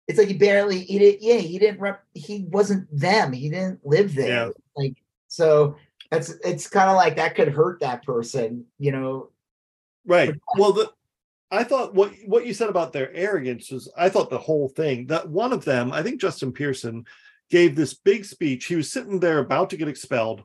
It's like he barely. He didn't. Yeah, he didn't. Rep, he wasn't them. He didn't live there. Yeah. Like so, that's it's kind of like that could hurt that person. You know. Right. Well, the I thought what what you said about their arrogance was I thought the whole thing that one of them, I think Justin Pearson, gave this big speech. He was sitting there about to get expelled,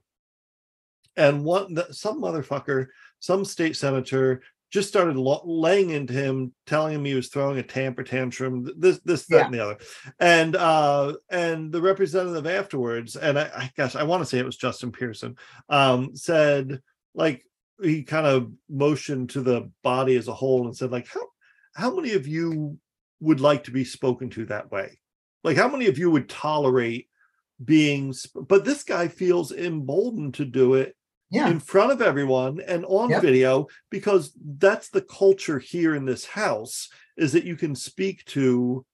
and one that some motherfucker, some state senator, just started lo- laying into him, telling him he was throwing a temper tantrum, this, this, that, Yeah. and the other. And uh, and the representative afterwards, and I, I guess I want to say it was Justin Pearson, um, said like he kind of motioned to the body as a whole and said like how how many of you would like to be spoken to that way like how many of you would tolerate being sp- but this guy feels emboldened to do it Yeah. in front of everyone and on Yep. video because that's the culture here in this house is that you can speak to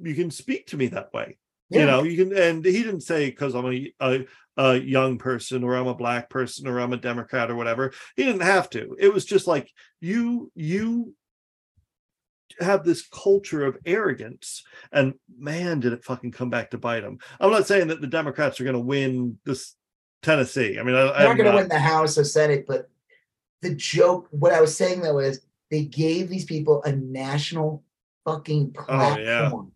you can speak to me that way you know you can and he didn't say because i'm a, a a young person or i'm a black person or i'm a democrat or whatever he didn't have to it was just like you you have this culture of arrogance and man did it fucking come back to bite them i'm not saying that the democrats are going to win this tennessee i mean I, They're I'm not going to win the House or Senate, but the joke, what I was saying though is they gave these people a national fucking Oh, yeah. platform.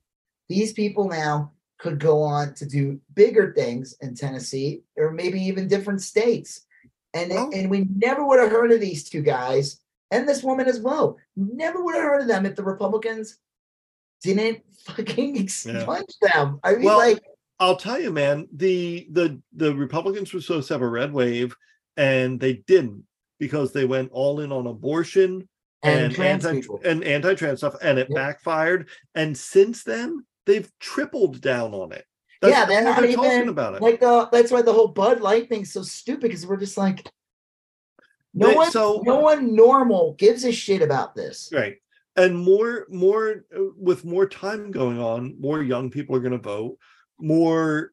These people now could go on to do bigger things in Tennessee or maybe even different states. And, and we never would have heard of these two guys and this woman as well. Never would have heard of them if the Republicans didn't fucking expunge them. I mean, Well, like, I'll tell you, man, the the the Republicans were supposed to have a red wave, and they didn't because they went all in on abortion and, and, trans anti people. and anti-trans stuff, and it Yep. backfired. And since then, they've tripled down on it. Yeah, they're not talking even, about it. like the that's why the whole Bud Light thing's so stupid because we're just like no They- one so- no one normal gives a shit about this. right and more more uh, with more time going on more young people are going to vote more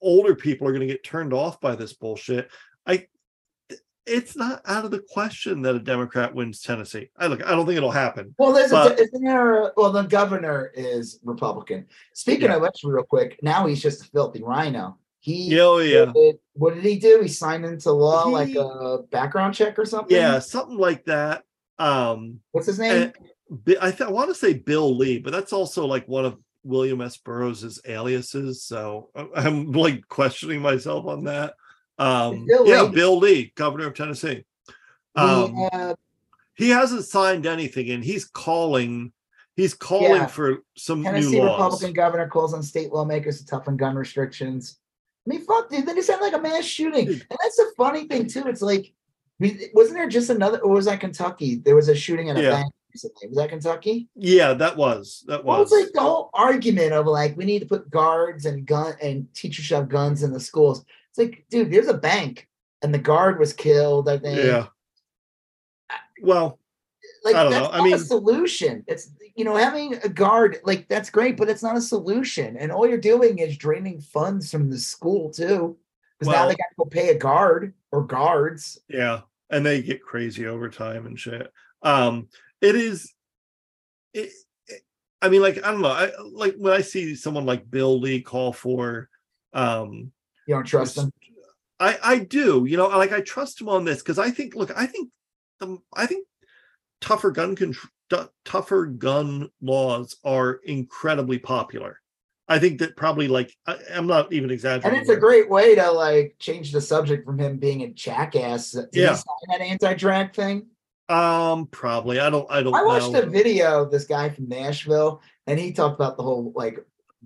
older people are going to get turned off by this bullshit it's not out of the question that a democrat wins tennessee i look i don't think it'll happen Well, there's But- a, isn't there? well, the governor is Republican. Speaking Yeah. of which, real quick, now he's just a filthy RINO. He oh, yeah did- what did he do? He signed into law like a background check or something. yeah something like that um What's his name? and i, th- I want to say bill lee but that's also like one of william s burroughs's aliases so i'm like questioning myself on that um Bill yeah Lee. bill lee governor of tennessee um He, uh, he hasn't signed anything and he's calling he's calling Yeah. for some Tennessee new laws Republican governor calls on state lawmakers to toughen gun restrictions. I mean, fuck, dude. Then it sounded like a mass shooting, and that's the funny thing too. It's like, wasn't there just another? Or was that Kentucky? There was a shooting at a Yeah. bank recently. Was that Kentucky? yeah that was that Well, was it's like the whole argument of like we need to put guards and gun and teachers should have guns in the schools. It's like, dude, there's a bank, and the guard was killed. I think. yeah well like I that's know. I not mean- a solution. It's you know having a guard like that's great, but it's not a solution. And all you're doing is draining funds from the school too, because now they got to go pay a guard or guards. Yeah, and they get crazy overtime and shit. Um, it is. It, it- I mean, like I don't know. I like when I see someone like Bill Lee call for. Um, You don't trust him. I I do. You know, like I trust him on this because I think. Look, I think the I think tougher gun control, tougher gun laws are incredibly popular. I think that probably like I, I'm not even exaggerating. And it's a great way to like change the subject from him being a jackass. Did Yeah. that anti-drag thing? Um, probably. I don't. I don't. I watched know. a video of this guy from Nashville, and he talked about the whole like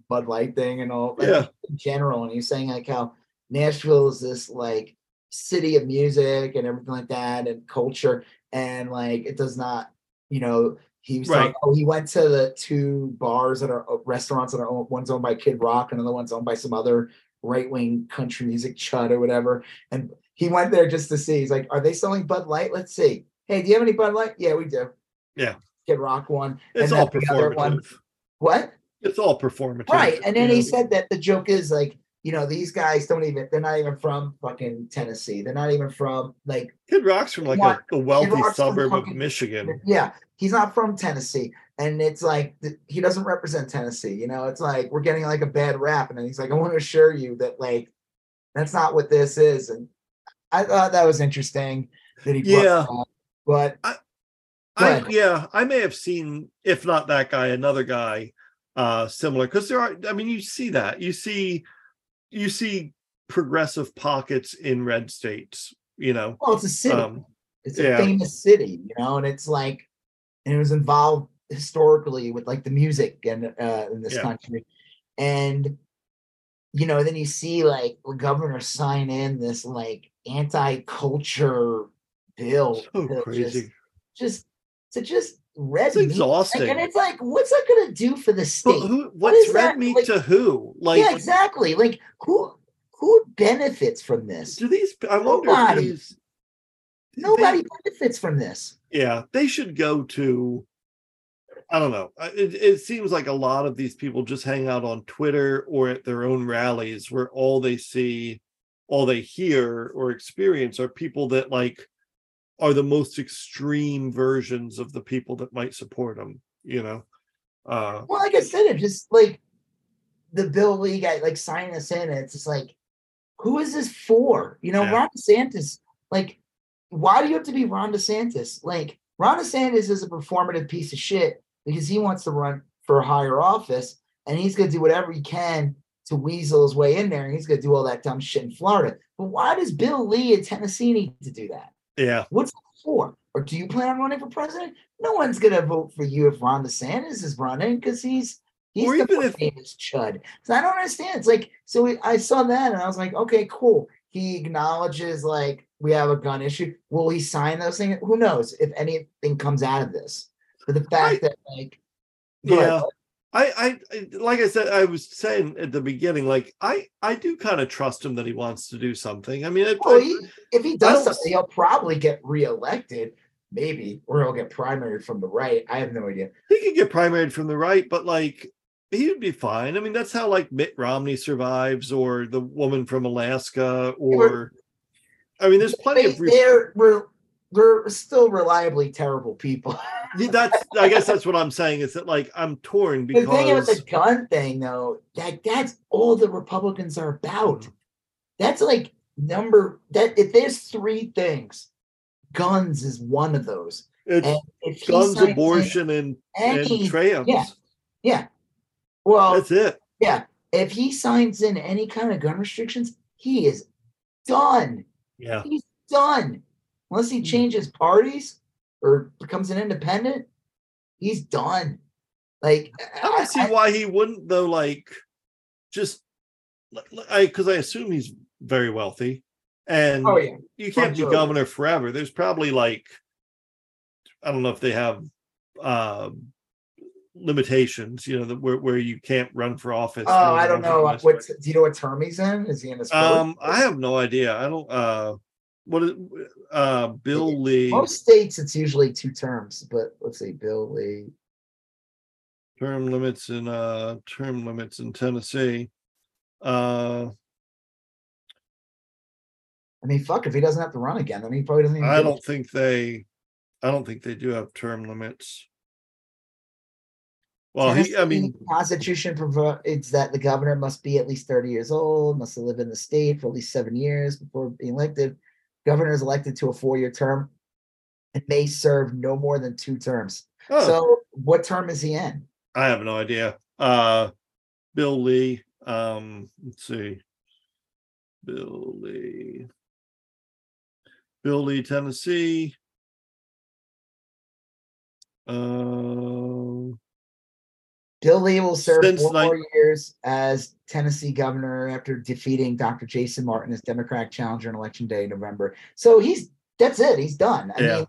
Bud Light thing and all like, Yeah. in general. And he's saying like how Nashville is this like city of music and everything like that and culture, and like it does not, you know. He was Right. talking, oh, he went to the two bars that are uh, restaurants that are owned, one's owned by Kid Rock and the other one's owned by some other right wing country music chud or whatever. And he went there just to see. He's like, "Are they selling Bud Light? Let's see. Hey, do you have any Bud Light? Yeah, we do. Yeah. Kid Rock one. It's and all other one- performative. What? It's all performative. Right. And then he said that the joke is like, you know, these guys don't even. They're not even from fucking Tennessee. They're not even from like. Kid Rock's from like Rock- a, a wealthy suburb of Michigan. Yeah, he's not from Tennessee, and it's like th- he doesn't represent Tennessee. You know, it's like we're getting like a bad rap, and then he's like, I want to assure you that like that's not what this is. And I thought that was interesting that he. brought Yeah. that. But Go I yeah, I may have seen, if not that guy, another guy uh similar. Because there are, I mean, you see that. You see you see progressive pockets in red states, you know. well, it's a city. Um It's a Yeah. famous city, you know, and it's like, and it was involved historically with like the music and uh, in this Yeah. country, and you know, then you see like the governor sign in this like anti-culture bill, so crazy. just, just to just red It's meat. exhausting. Like, and it's like, what's that gonna do for the state? who what's is red that? meat Like- to who? Like yeah, exactly. Like who who benefits from this? do these I wonder Nobody. these Nobody benefits from this. yeah they should go to i don't know it, it seems like a lot of these people just hang out on twitter or at their own rallies where all they see all they hear or experience are people that like are the most extreme versions of the people that might support them you know. Uh Well, like I said, it just like the Bill Lee guy, like signing us in, it's just like, who is this for? You know, Yeah. Ron DeSantis, like, why do you have to be Ron DeSantis? Like, Ron DeSantis is a performative piece of shit because he wants to run for a higher office and he's gonna do whatever he can to weasel his way in there, and he's gonna do all that dumb shit in Florida. But why does Bill Lee in Tennessee need to do that? Yeah. What's for? Or do you plan on running for president? No one's gonna vote for you if Ron DeSantis is running because he's he's Or the if- famous chud. So I don't understand. It's like so we, I saw that and I was like, okay, cool. He acknowledges like we have a gun issue. Will he sign those things? Who knows if anything comes out of this? But the fact that like yeah, ahead. I, I like I said I was saying at the beginning like I I do kind of trust him that he wants to do something. I mean, it, Well, he, if he does something, he'll probably get reelected, maybe, or he'll get primary from the right. I have no idea. he could get primaried from the right, but like he would be fine. I mean, that's how like Mitt Romney survives, or the woman from Alaska, or I mean, there's plenty They, of. Re- they're re- they're still reliably terrible people. that's I guess that's what I'm saying is that like I'm torn the thing about because the gun thing, though, that that's all the Republicans are about. Mm. That's like number that if there's three things, guns is one of those. it's guns, in abortion, and any- and trans. yeah. yeah, well, That's it. yeah, if he signs in any kind of gun restrictions, he is done. Yeah. He's done. Unless he Hmm. changes parties or becomes an independent, he's done. Like I don't see why he wouldn't though. Like, just I because I assume he's very wealthy, and oh yeah, you can't be governor forever. There's probably like I don't know if they have um limitations, you know, that where, where you can't run for office. Oh, more I don't know. What do you know? What term he's in? Is he in his Um, I have no idea. I don't. Uh, what is uh Bill Lee Most states it's usually two terms, but let's see, Bill Lee. term limits in uh term limits in Tennessee? Uh, I mean, fuck, if he doesn't have to run again, then he probably doesn't. Even I a don't think they. I don't think they do have term limits. Well, he. I Tennessee mean, Constitution provides that the governor must be at least 30 years old, must have lived in the state for at least seven years before being elected. Governor is elected to a four-year term and may serve no more than two terms. oh, So, what term is he in? I have no idea. Uh Bill Lee. Um, let's see. Bill Lee. Bill Lee, Tennessee. Uh, Bill Lee will serve Since four nine- more years as Tennessee governor after defeating Dr. Jason Martin as Democratic challenger on election day in November. So he's that's it. He's done. I Yeah. mean,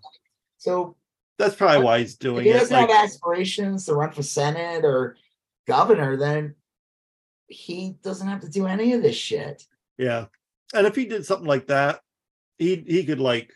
so that's probably why he's if doing he doesn't Like, have aspirations to run for senate or governor, then he doesn't have to do any of this shit. yeah. And if he did something like that, he he could like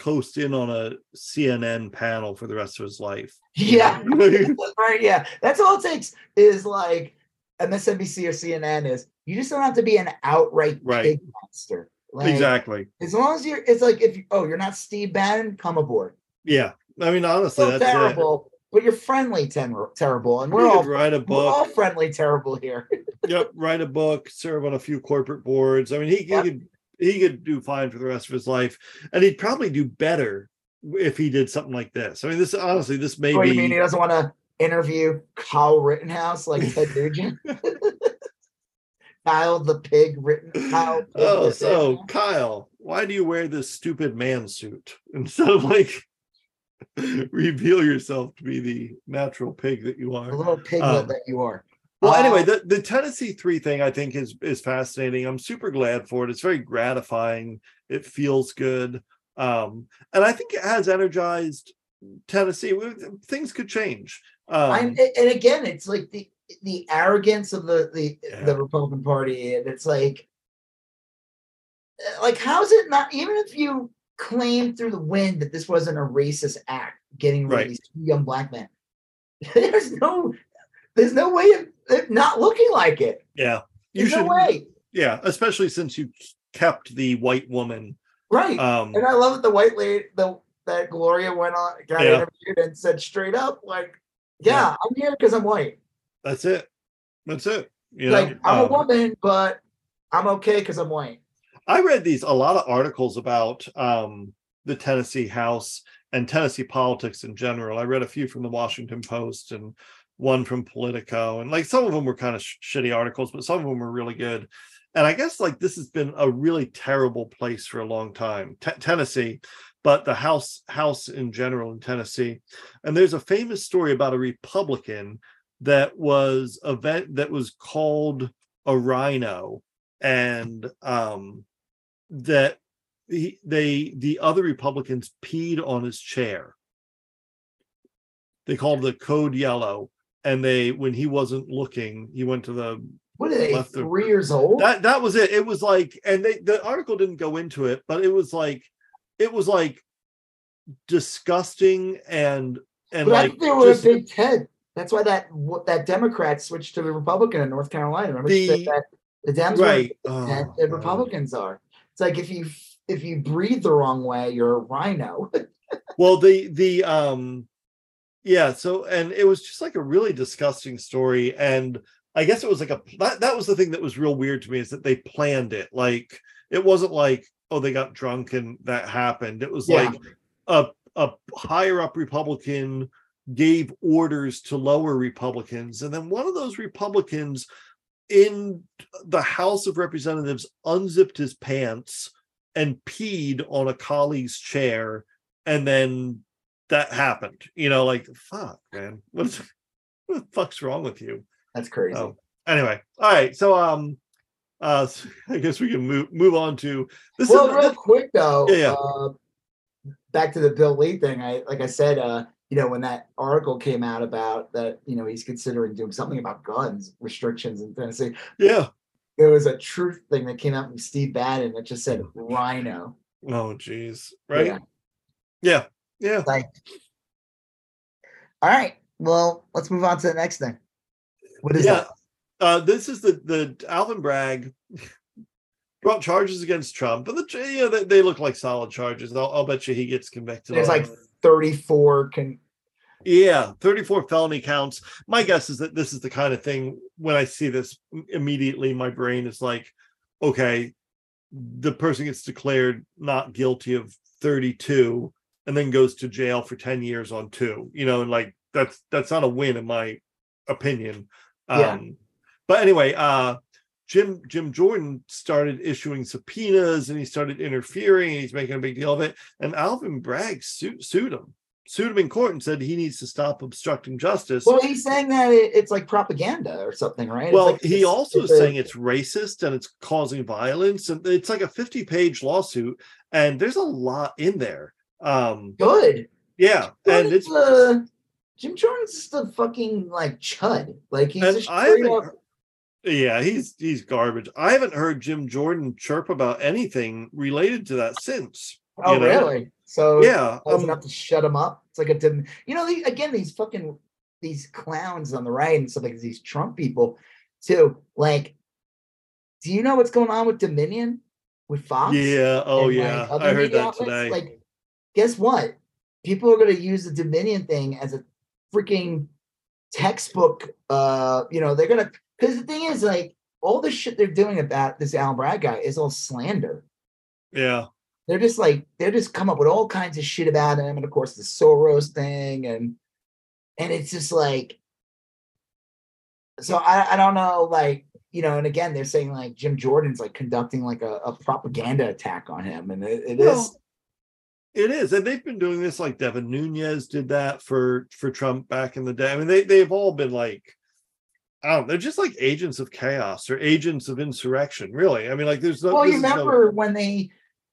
coast in on a CNN panel for the rest of his life. Yeah. right. Yeah. That's all it takes is like MSNBC or CNN is you just don't have to be an outright Right. pig monster. Like, exactly. As long as you're, it's like if you, oh, you're not Steve Bannon, come aboard. Yeah. I mean, honestly, So that's terrible, but you're friendly, ten- terrible, and we're He all write a we're all book. friendly, terrible here. yep, write a book, serve on a few corporate boards. I mean, he, he Yep. could he could do fine for the rest of his life, and he'd probably do better if he did something like this. I mean, this honestly, this may What be you mean he doesn't want to interview Kyle Rittenhouse like Ted Nugent? Kyle the pig written Kyle. Pig Oh, so Pig. Kyle, why do you wear this stupid man suit instead of like reveal yourself to be the natural pig that you the are? little piglet Um, that you are. Well, anyway, Uh, the, the Tennessee three thing I think is is fascinating. I'm super glad for it. It's very gratifying. It feels good. Um, and I think it has energized Tennessee. Things could change. Um, and again, it's like the the arrogance of the the Yeah. the Republican Party, and it's like, like how's it not? Even if you claim through the wind that this wasn't a racist act, getting rid Right. of these two young black men, there's no, there's no way of not looking like it. yeah, you There's should. no way, Yeah, especially since you kept the white woman. right? Um, and I love that the white lady, the that Gloria went on, got Yeah. interviewed and said straight up, like, Yeah, I'm here because I'm white. That's it. That's it. You like know, I'm a um, woman, but I'm okay because I'm white. I read these a lot of articles about um, the Tennessee House and Tennessee politics in general. I read a few from the Washington Post and one from Politico, and like some of them were kind of sh- shitty articles, but some of them were really good. And I guess like this has been a really terrible place for a long time, T- Tennessee, but the House House in general in Tennessee. And there's a famous story about a Republican that was event that was called a RINO and um that he, they the other republicans peed on his chair they called the code yellow and they when he wasn't looking he went to the What are they? Three years old? that that was it it was like and they the article didn't go into it but it was like it was like disgusting and and but I like think they were just- a big Ted. That's why that that Democrat switched to the Republican in North Carolina. Remember The- that the Dems were right and Oh, the God. Republicans are. It's like if you if you breathe the wrong way, you're a RINO. well the the um yeah so and it was just like a really disgusting story and i guess it was like a that, that was the thing that was real weird to me is that they planned it like it wasn't like oh they got drunk and that happened it was Yeah. like a a higher up republican gave orders to lower republicans and then one of those republicans in the house of representatives unzipped his pants and peed on a colleague's chair and then that happened you know like fuck man what's what the fuck's wrong with you That's crazy. Oh, anyway all right so um uh so i guess we can move move on to this well, is real quick though, Yeah, yeah. Uh, back to the Bill Lee thing. I like I said, uh, you know, when that article came out about that, you know, he's considering doing something about guns restrictions in Tennessee. yeah There was a truth thing that came out from Steve Bannon that just said RINO. oh geez right Yeah. yeah yeah Like, all right. Well, let's move on to the next thing. What is yeah that? uh this is the the alvin bragg brought charges against trump but the you know they, they look like solid charges I'll, I'll bet you he gets convicted There's like 34 can Yeah, 34 felony counts. My guess is that this is the kind of thing when I see this immediately, my brain is like, okay, the person gets declared not guilty of 32 and then goes to jail for 10 years on two, you know, and like that's that's not a win in my opinion. Yeah. Um but anyway, uh Jim Jim Jordan started issuing subpoenas and he started interfering and he's making a big deal of it. And Alvin Bragg sued, sued him sued him in court and said he needs to stop obstructing justice. well, he's saying that it's like propaganda or something, right? It's Well, like- he also is saying it's racist and it's causing violence, and it's like a 50 page lawsuit, and there's a lot in there. Um, good. yeah, and it's uh, Jim Jordan's just a fucking like chud. Like he's and just I straight haven't, up. yeah, he's he's garbage. I haven't heard Jim Jordan chirp about anything related to that since. Oh, you know? really? So Yeah, I was um, enough to shut him up. It's like a dim. You know, the, again, these fucking these clowns on the right and stuff like these Trump people too. Like, do you know what's going on with Dominion with Fox? yeah. Oh, and, yeah. other I heard that outlets? today. Like, guess what? People are going to use the Dominion thing as a freaking textbook. Uh, you know, they're gonna because the thing is, like, all the shit they're doing about this Alvin Bragg guy is all slander. yeah. They're just like they're just come up with all kinds of shit about him, and of course the Soros thing, and and it's just like, so I I don't know, like you know, and again they're saying like Jim Jordan's like conducting like a, a propaganda attack on him, and it, it is. It is, and they've been doing this. Like Devin Nunes did that for for Trump back in the day. I mean, they they've all been like, I don't. They're just like agents of chaos or agents of insurrection. Really, I mean, like there's no. well, you is no- remember when they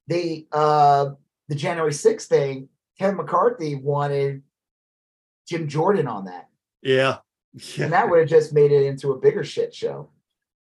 they uh the January 6th thing, Kevin McCarthy wanted Jim Jordan on that. yeah, yeah. And that would have just made it into a bigger shit show.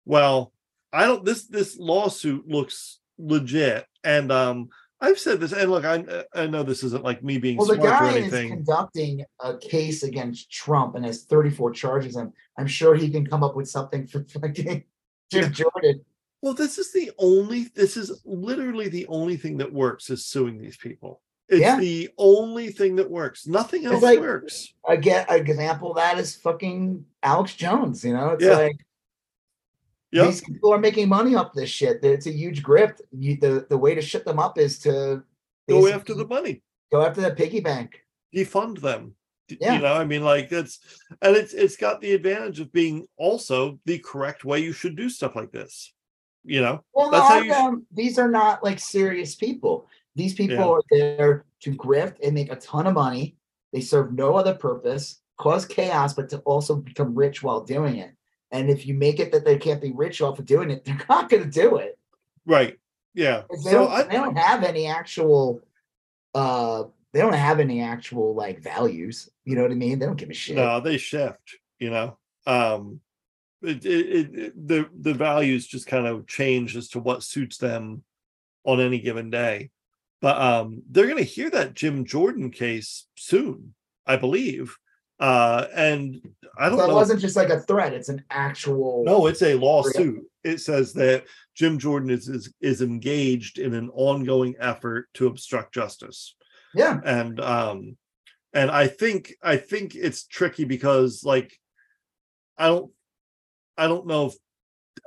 Well, I don't. This this lawsuit looks legit, and um, I've said this, and look, I I know this isn't like me being Well, the smart or guy is anything. conducting a case against Trump and has 34 charges. And I'm sure he can come up with something for fucking Jim Yeah. Jordan. Well, this is the only. This is literally the only thing that works is suing these people. It's Yeah. the only thing that works. Nothing else like- works. I get an example of that is fucking Alex Jones. You know, it's Yeah. like Yep. these people are making money off this shit. It's a huge grift. You, the the way to shut them up is to Go after the money. go after the piggy bank. defund them. Yeah. You know, I mean, like it's and it's it's got the advantage of being also the correct way you should do stuff like this. You know, Well, That's how you them, these are not like serious people. These people Yeah. are there to grift and make a ton of money. They serve no other purpose, cause chaos, but to also become rich while doing it. And if you make it that they can't be rich off of doing it, they're not going to do it. right? Yeah. They, So don't, I they don't have any actual uh they don't have any actual like values. You know what I mean? They don't give a shit. no, they shift. You know, um, it, it, it, the the values just kind of change as to what suits them on any given day. But um, they're going to hear that Jim Jordan case soon, I believe. Uh, and I don't So it wasn't just like a threat, it's an actual No, it's a lawsuit. It says that Jim Jordan is, is is engaged in an ongoing effort to obstruct justice. yeah. And um and I think I think it's tricky because like I don't I don't know if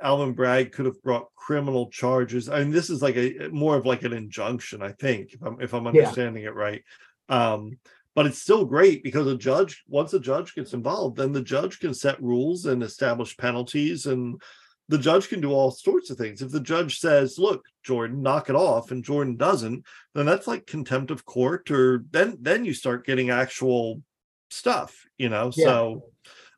Alvin Bragg could have brought criminal charges. I mean, this is like a more of like an injunction, I think, if I'm if I'm Yeah. understanding it right. Um, but it's still great because a judge, once a judge gets involved, then the judge can set rules and establish penalties, and the judge can do all sorts of things. If the judge says, "Look, Jordan, knock it off," and Jordan doesn't, then that's like contempt of court, or then then you start getting actual stuff, you know. Yeah. So,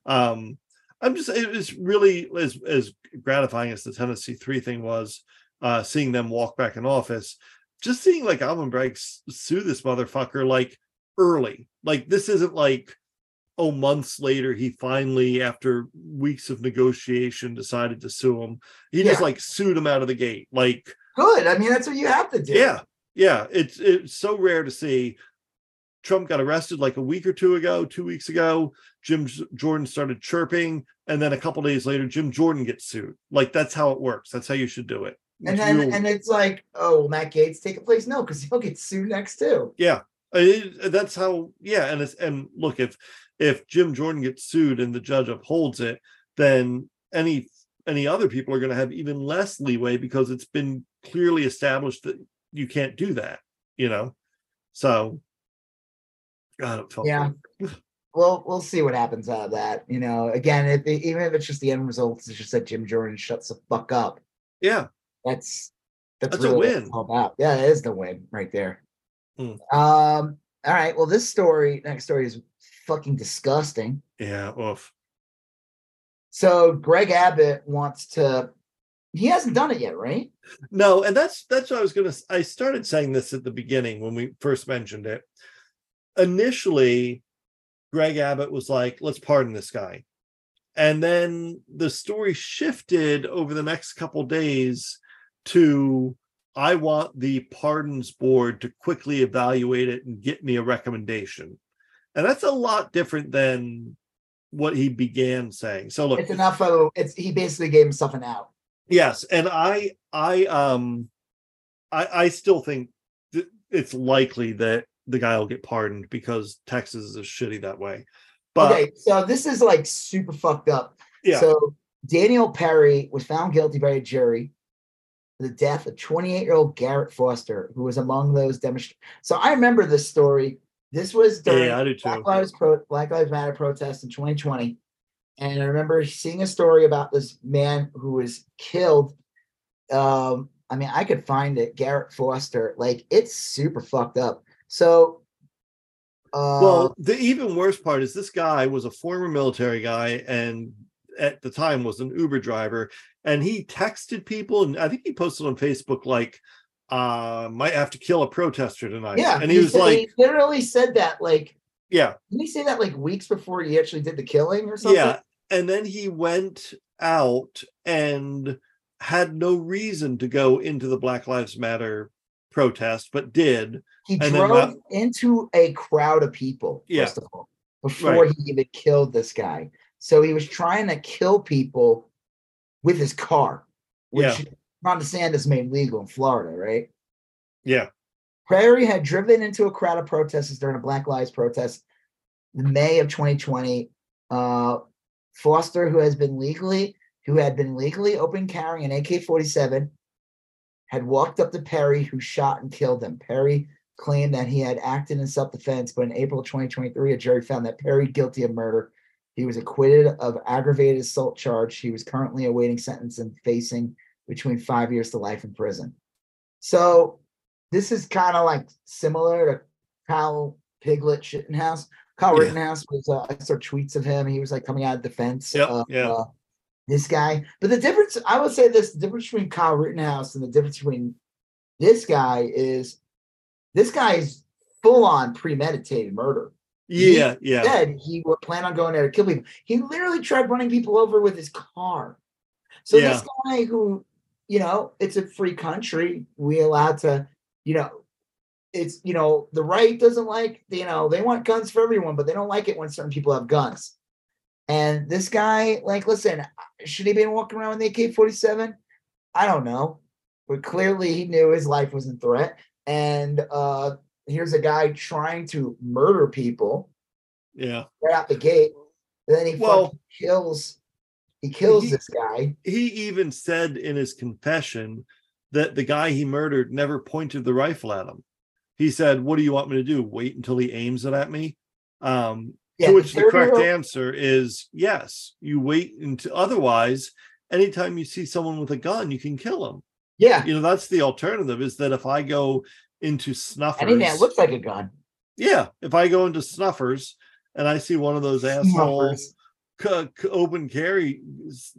um, I'm just it was really as as gratifying as the Tennessee three thing was, uh, seeing them walk back in office, just seeing like Alvin Bragg sue this motherfucker like early. Like this isn't like oh months later he finally after weeks of negotiation decided to sue him. He just like sued him out of the gate. Like Good. I mean, that's what you have to do. yeah, yeah. It's it's so rare to see. Trump got arrested like a week or two ago, two weeks ago. Jim Jordan started chirping, and then a couple days later, Jim Jordan gets sued. Like that's how it works. That's how you should do it. And then and it's like, oh, will Matt Gaetz take a place? No, because he'll get sued next too. yeah, it- that's how. Yeah, and it's and look if if Jim Jordan gets sued and the judge upholds it, then any any other people are going to have even less leeway because it's been clearly established that you can't do that. You know, so. God, it felt Yeah. good. Well, we'll see what happens out of that. You know, again, if even if it's just the end result, it's just that Jim Jordan shuts the fuck up. Yeah, That's that's, That's a really what win. it's all about. Yeah, it is the win right there. Hmm. Um. All right. Well, this story, next story, is fucking disgusting. yeah. Oof. So Greg Abbott wants to. He hasn't done it yet, right? No, and that's that's what I was gonna. I started saying this at the beginning when we first mentioned it. Initially, Greg Abbott was like, "Let's pardon this guy," and then the story shifted over the next couple days to, "I want the pardons board to quickly evaluate it and get me a recommendation," and that's a lot different than what he began saying. So look, It's enough of. It's he basically gave himself an out. Yes, and I I um I I still think th- it's likely that the guy will get pardoned because Texas is shitty that way. But okay, so this is like super fucked up. yeah, So Daniel Perry was found guilty by a jury the death of 28 year old Garrett Foster, who was among those demonstrators. So I remember this story. This was during yeah, Black. Lives Pro- Black Lives Matter protest in 2020, and I remember seeing a story about this man who was killed. Um, I mean, I could find it, Garrett Foster. Like it's super fucked up. So, uh, Well, the even worse part is this guy was a former military guy and at the time was an Uber driver and he texted people and I think he posted on Facebook like uh might have to kill a protester tonight. yeah, And he was said- like, he literally said that. Like, yeah, didn't he say that like weeks before he actually did the killing or something? Yeah, and then he went out and had no reason to go into the Black Lives Matter protest, but did. He And then drove that- into a crowd of people, Yeah. first of all, before Right. he even killed this guy. So he was trying to kill people with his car, which Yeah. Ron DeSantis made legal in Florida, right? Yeah, Perry had driven into a crowd of protesters during a Black Lives protest in May of 2020. Uh, Foster, who has been legally, who had been legally open carrying an AK-47, had walked up to Perry, who shot and killed him. Perry claimed that he had acted in self-defense, but in April 2023, a jury found that Perry guilty of murder. He was acquitted of aggravated assault charge. He was currently awaiting sentence and facing between five years to life in prison. So this is kind of like similar to Kyle Piglet Shittenhouse. Kyle Yeah. Rittenhouse was uh, I saw tweets of him. He was like coming out of defense. Yep, of, yeah. uh, this guy, but the difference I would say this: the difference between Kyle Rittenhouse and the difference between this guy is this guy is full on premeditated murder. Yeah, yeah. Said he would plan on going there to kill people. He literally tried running people over with his car. So this guy who, you know, it's a free country. We allowed to, you know, it's you know the right doesn't like you know they want guns for everyone, but they don't like it when certain people have guns. And this guy, like, listen, should he be walking around with AK forty seven? I don't know, but clearly he knew his life was in threat. And uh here's a guy trying to murder people Yeah. right out the gate. And then he Well- kills he kills He- this guy. He even said in his confession that the guy he murdered never pointed the rifle at him. He said, What do you want me to do? Wait until he aims it at me? Um, Yeah, to which the correct 30-year-old answer is yes. You wait until otherwise, anytime you see someone with a gun, you can kill them. Yeah. You know, that's the alternative is that if I go into snuffers, Anything that looks like a gun. yeah, if I go into snuffers and I see one of those asshole Snuffers. c- c- open carry s-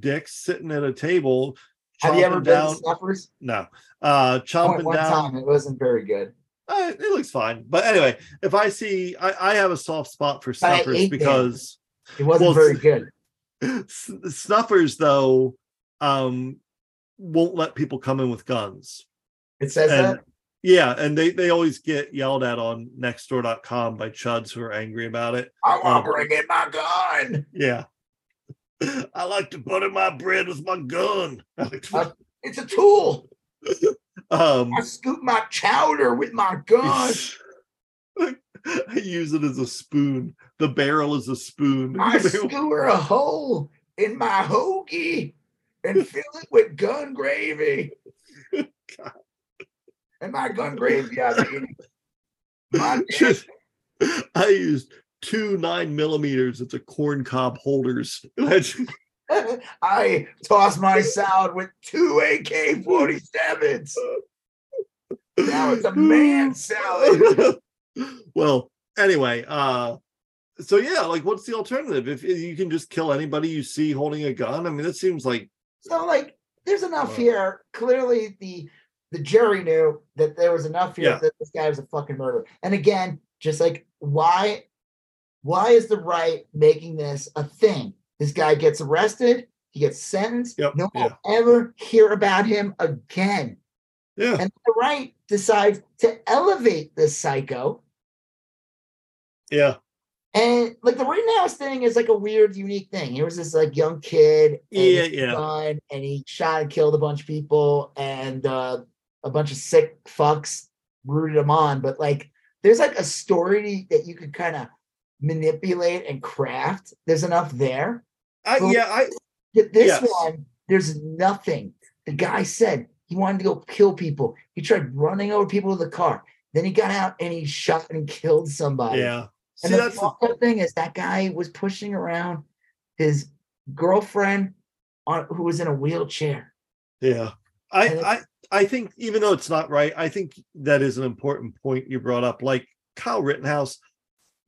dicks sitting at a table. Have you ever chomping been to Snuffers? No, uh, chomping one down. time. It wasn't very good. Uh, it looks fine, but anyway, if I see, I, I have a soft spot for snuffers because It wasn't Well, very good. snuffers though um won't let people come in with guns. It says and that. Yeah, and they they always get yelled at on nextdoor.com by chuds who are angry about it. I want to bring in my gun. Yeah. I like to butter my bread with my gun. Like Uh, It's a tool. um I scoop my chowder with my gun. I use it as a spoon. The barrel is a spoon. I skewer a hole in my hoagie and fill it with gun gravy. God. And my gun mean, my Just- I used two nine millimeters. It's a corn cob holders. I toss my salad with two AK 47s. Now it's a man salad. well, anyway, uh so yeah, like what's the alternative? If you can just kill anybody you see holding a gun, I mean, that seems like So, like, there's enough here. Clearly, the the jury knew that there was enough here Yeah. that this guy was a fucking murderer. And again, just like why why is the right making this a thing? This guy gets arrested, he gets sentenced. Yep, no one yeah. will ever hear about him again. yeah, And the right decides to elevate this psycho. yeah, And like the Rittenhouse thing is like a weird, unique thing. He was this like young kid, Yeah, yeah. gun, and he shot and killed a bunch of people, and uh, a bunch of sick fucks rooted them on. But like, there's like a story that you could kind of manipulate and craft. There's enough there. Uh, I, yeah, I This Yes. one, there's nothing. The guy said he wanted to go kill people. He tried running over people with a car. Then he got out and he shot and killed somebody. yeah. See, And the that's the, thing is that guy was pushing around his girlfriend on who was in a wheelchair. yeah. I, I, I think even though it's not right, I think that is an important point you brought up. Like Kyle Rittenhouse,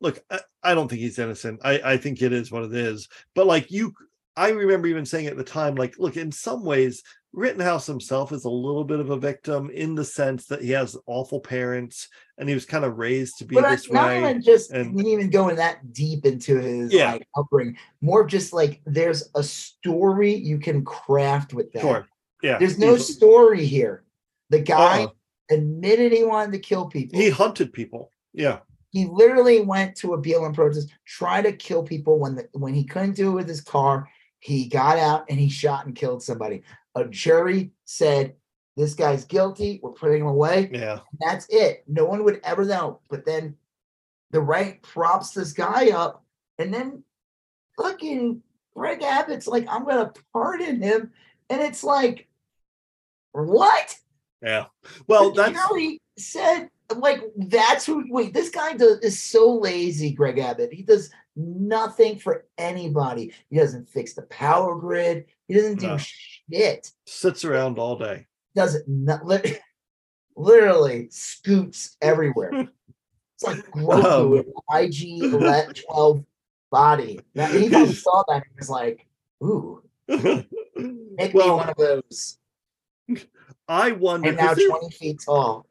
look, I, I don't think he's innocent. I, I think it is what it is. But like you, I remember even saying at the time, like, look, in some ways, Rittenhouse himself is a little bit of a victim in the sense that he has awful parents and he was kind of raised to be But this not way. even just and- didn't even going that deep into his Yeah. like upbringing. More of just like there's a story you can craft with that. Sure. Yeah. There's no story here. The guy uh-uh. admitted he wanted to kill people. he hunted people. Yeah. he literally went to a BLM protest, tried to kill people when the when he couldn't do it with his car. He got out and he shot and killed somebody. A jury said This guy's guilty. We're putting him away. Yeah. That's it. No one would ever know. But then the right props this guy up, and then fucking Greg Abbott's like, I'm gonna pardon him, and it's like, what? Yeah. Well, The that's jury said like that's who. Wait, this guy does is so lazy. Greg Abbott. He does nothing for anybody. He doesn't fix the power grid. He doesn't do No. shit. sits around all day. Does it not? Lit- literally scoots everywhere. It's like Grogu Um, IG 11, 12 body. That, he saw that and was like, "Ooh, make me well, one of those." I wonder And now 'cause there, twenty feet tall.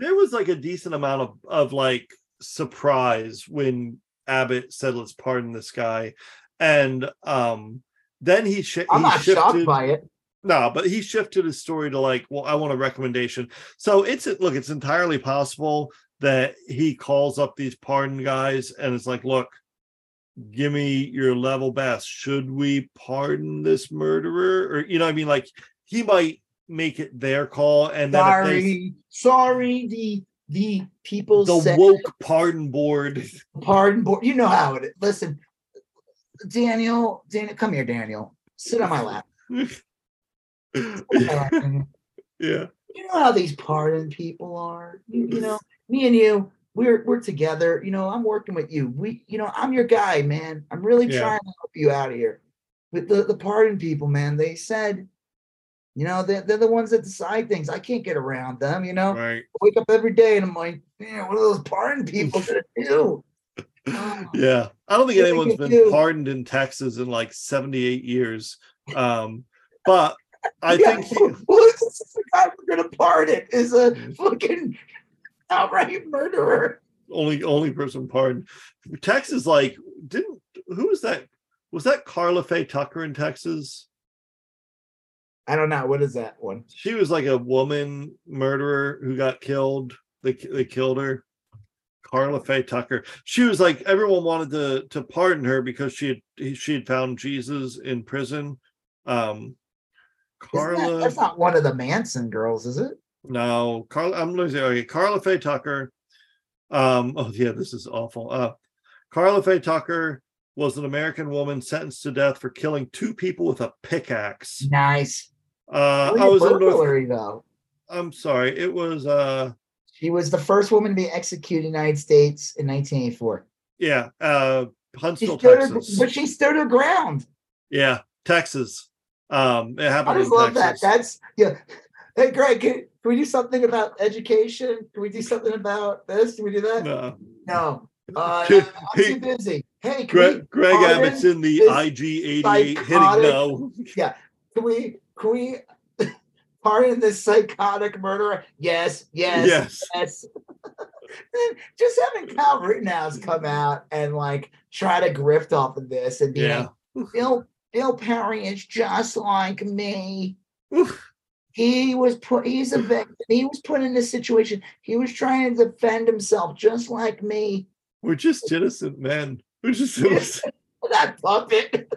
there was like a decent amount of of like surprise when Abbott said, "Let's pardon this guy," and um, then he, sh- I'm he not shifted. shocked by it. No, but he shifted his story to like, well, I want a recommendation. So it's look, it's entirely possible that he calls up these pardon guys and it's like, look, give me your level best. Should we pardon this murderer? Or you know, what I mean, like he might make it their call, and then if they, Sorry, sorry. The the people the said woke pardon board. pardon board. You know how it is. Listen, Daniel, Daniel, come here, Daniel. Sit on my lap. Sit on my lap, Daniel. yeah, you know how these pardon people are. You, you know, me and you, we're we're together. You know, I'm working with you. We, you know, I'm your guy, man. I'm really Yeah. trying to help you out of here. But the the pardon people, man, they said, you know, they're, they're the ones that decide things. I can't get around them. You know, right. I wake up every day and I'm like, man, what are those pardon people gonna do? Oh, Yeah, I don't think anyone's been do. pardoned in Texas in like 78 years. Um, but I yeah, think he, well, this is the guy we're gonna pardon is a fucking outright murderer. only only person pardoned. Texas, like, didn't who was that? Was that Carla Faye Tucker in Texas? I don't know. What is that one? She was like a woman murderer who got killed. They they killed her. Carla Faye Tucker. She was like everyone wanted to to pardon her because she had she had found Jesus in prison. Um, Isn't that- Carla. that's not one of the Manson girls, is it? No, Carla. I'm losing. Okay, Carla Faye Tucker. Um. Oh yeah, this is awful. Uh, Carla Faye Tucker was an American woman sentenced to death for killing two people with a pickaxe. Nice. Uh, I was in North. burglary, though. I'm sorry. It was. Uh. She was the first woman to be executed in the United States in 1984. Yeah. Uh. Huntsville, stood her, Texas. but she stood her ground. Yeah, Texas. Um. It happened. I just love Texas. that. That's yeah. Hey, Greg, can, can we do something about education? Can we do something about this? Can we do that? No. No. Uh, I'm too busy. Hey, can Greg, we, Greg Abbott's in the this IG 88 hitting psychotic- Yeah. can we, can we pardon this psychotic murderer? Yes, yes, Yes. yes. Just having Kyle Rittenhouse come out and like try to grift off of this and be Yeah. like, Bill, Bill Perry is just like me. He was put. He's a victim. He was put in this situation. He was trying to defend himself, just like me. We're just innocent men. We're just innocent. That puppet.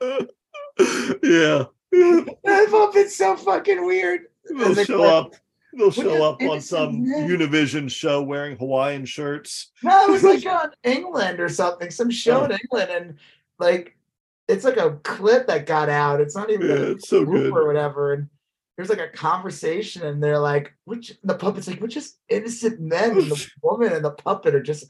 yeah. That puppet's so fucking weird. They'll the show up. They'll show up on some men. Univision show wearing Hawaiian shirts. No, it was like on England or something, some show Oh. in England, and like it's like a clip that got out. It's not even Yeah, a it's so group good. or whatever. And there's like a conversation, and they're like, "Which the puppet's like, we're just innocent men." And the woman and the puppet are just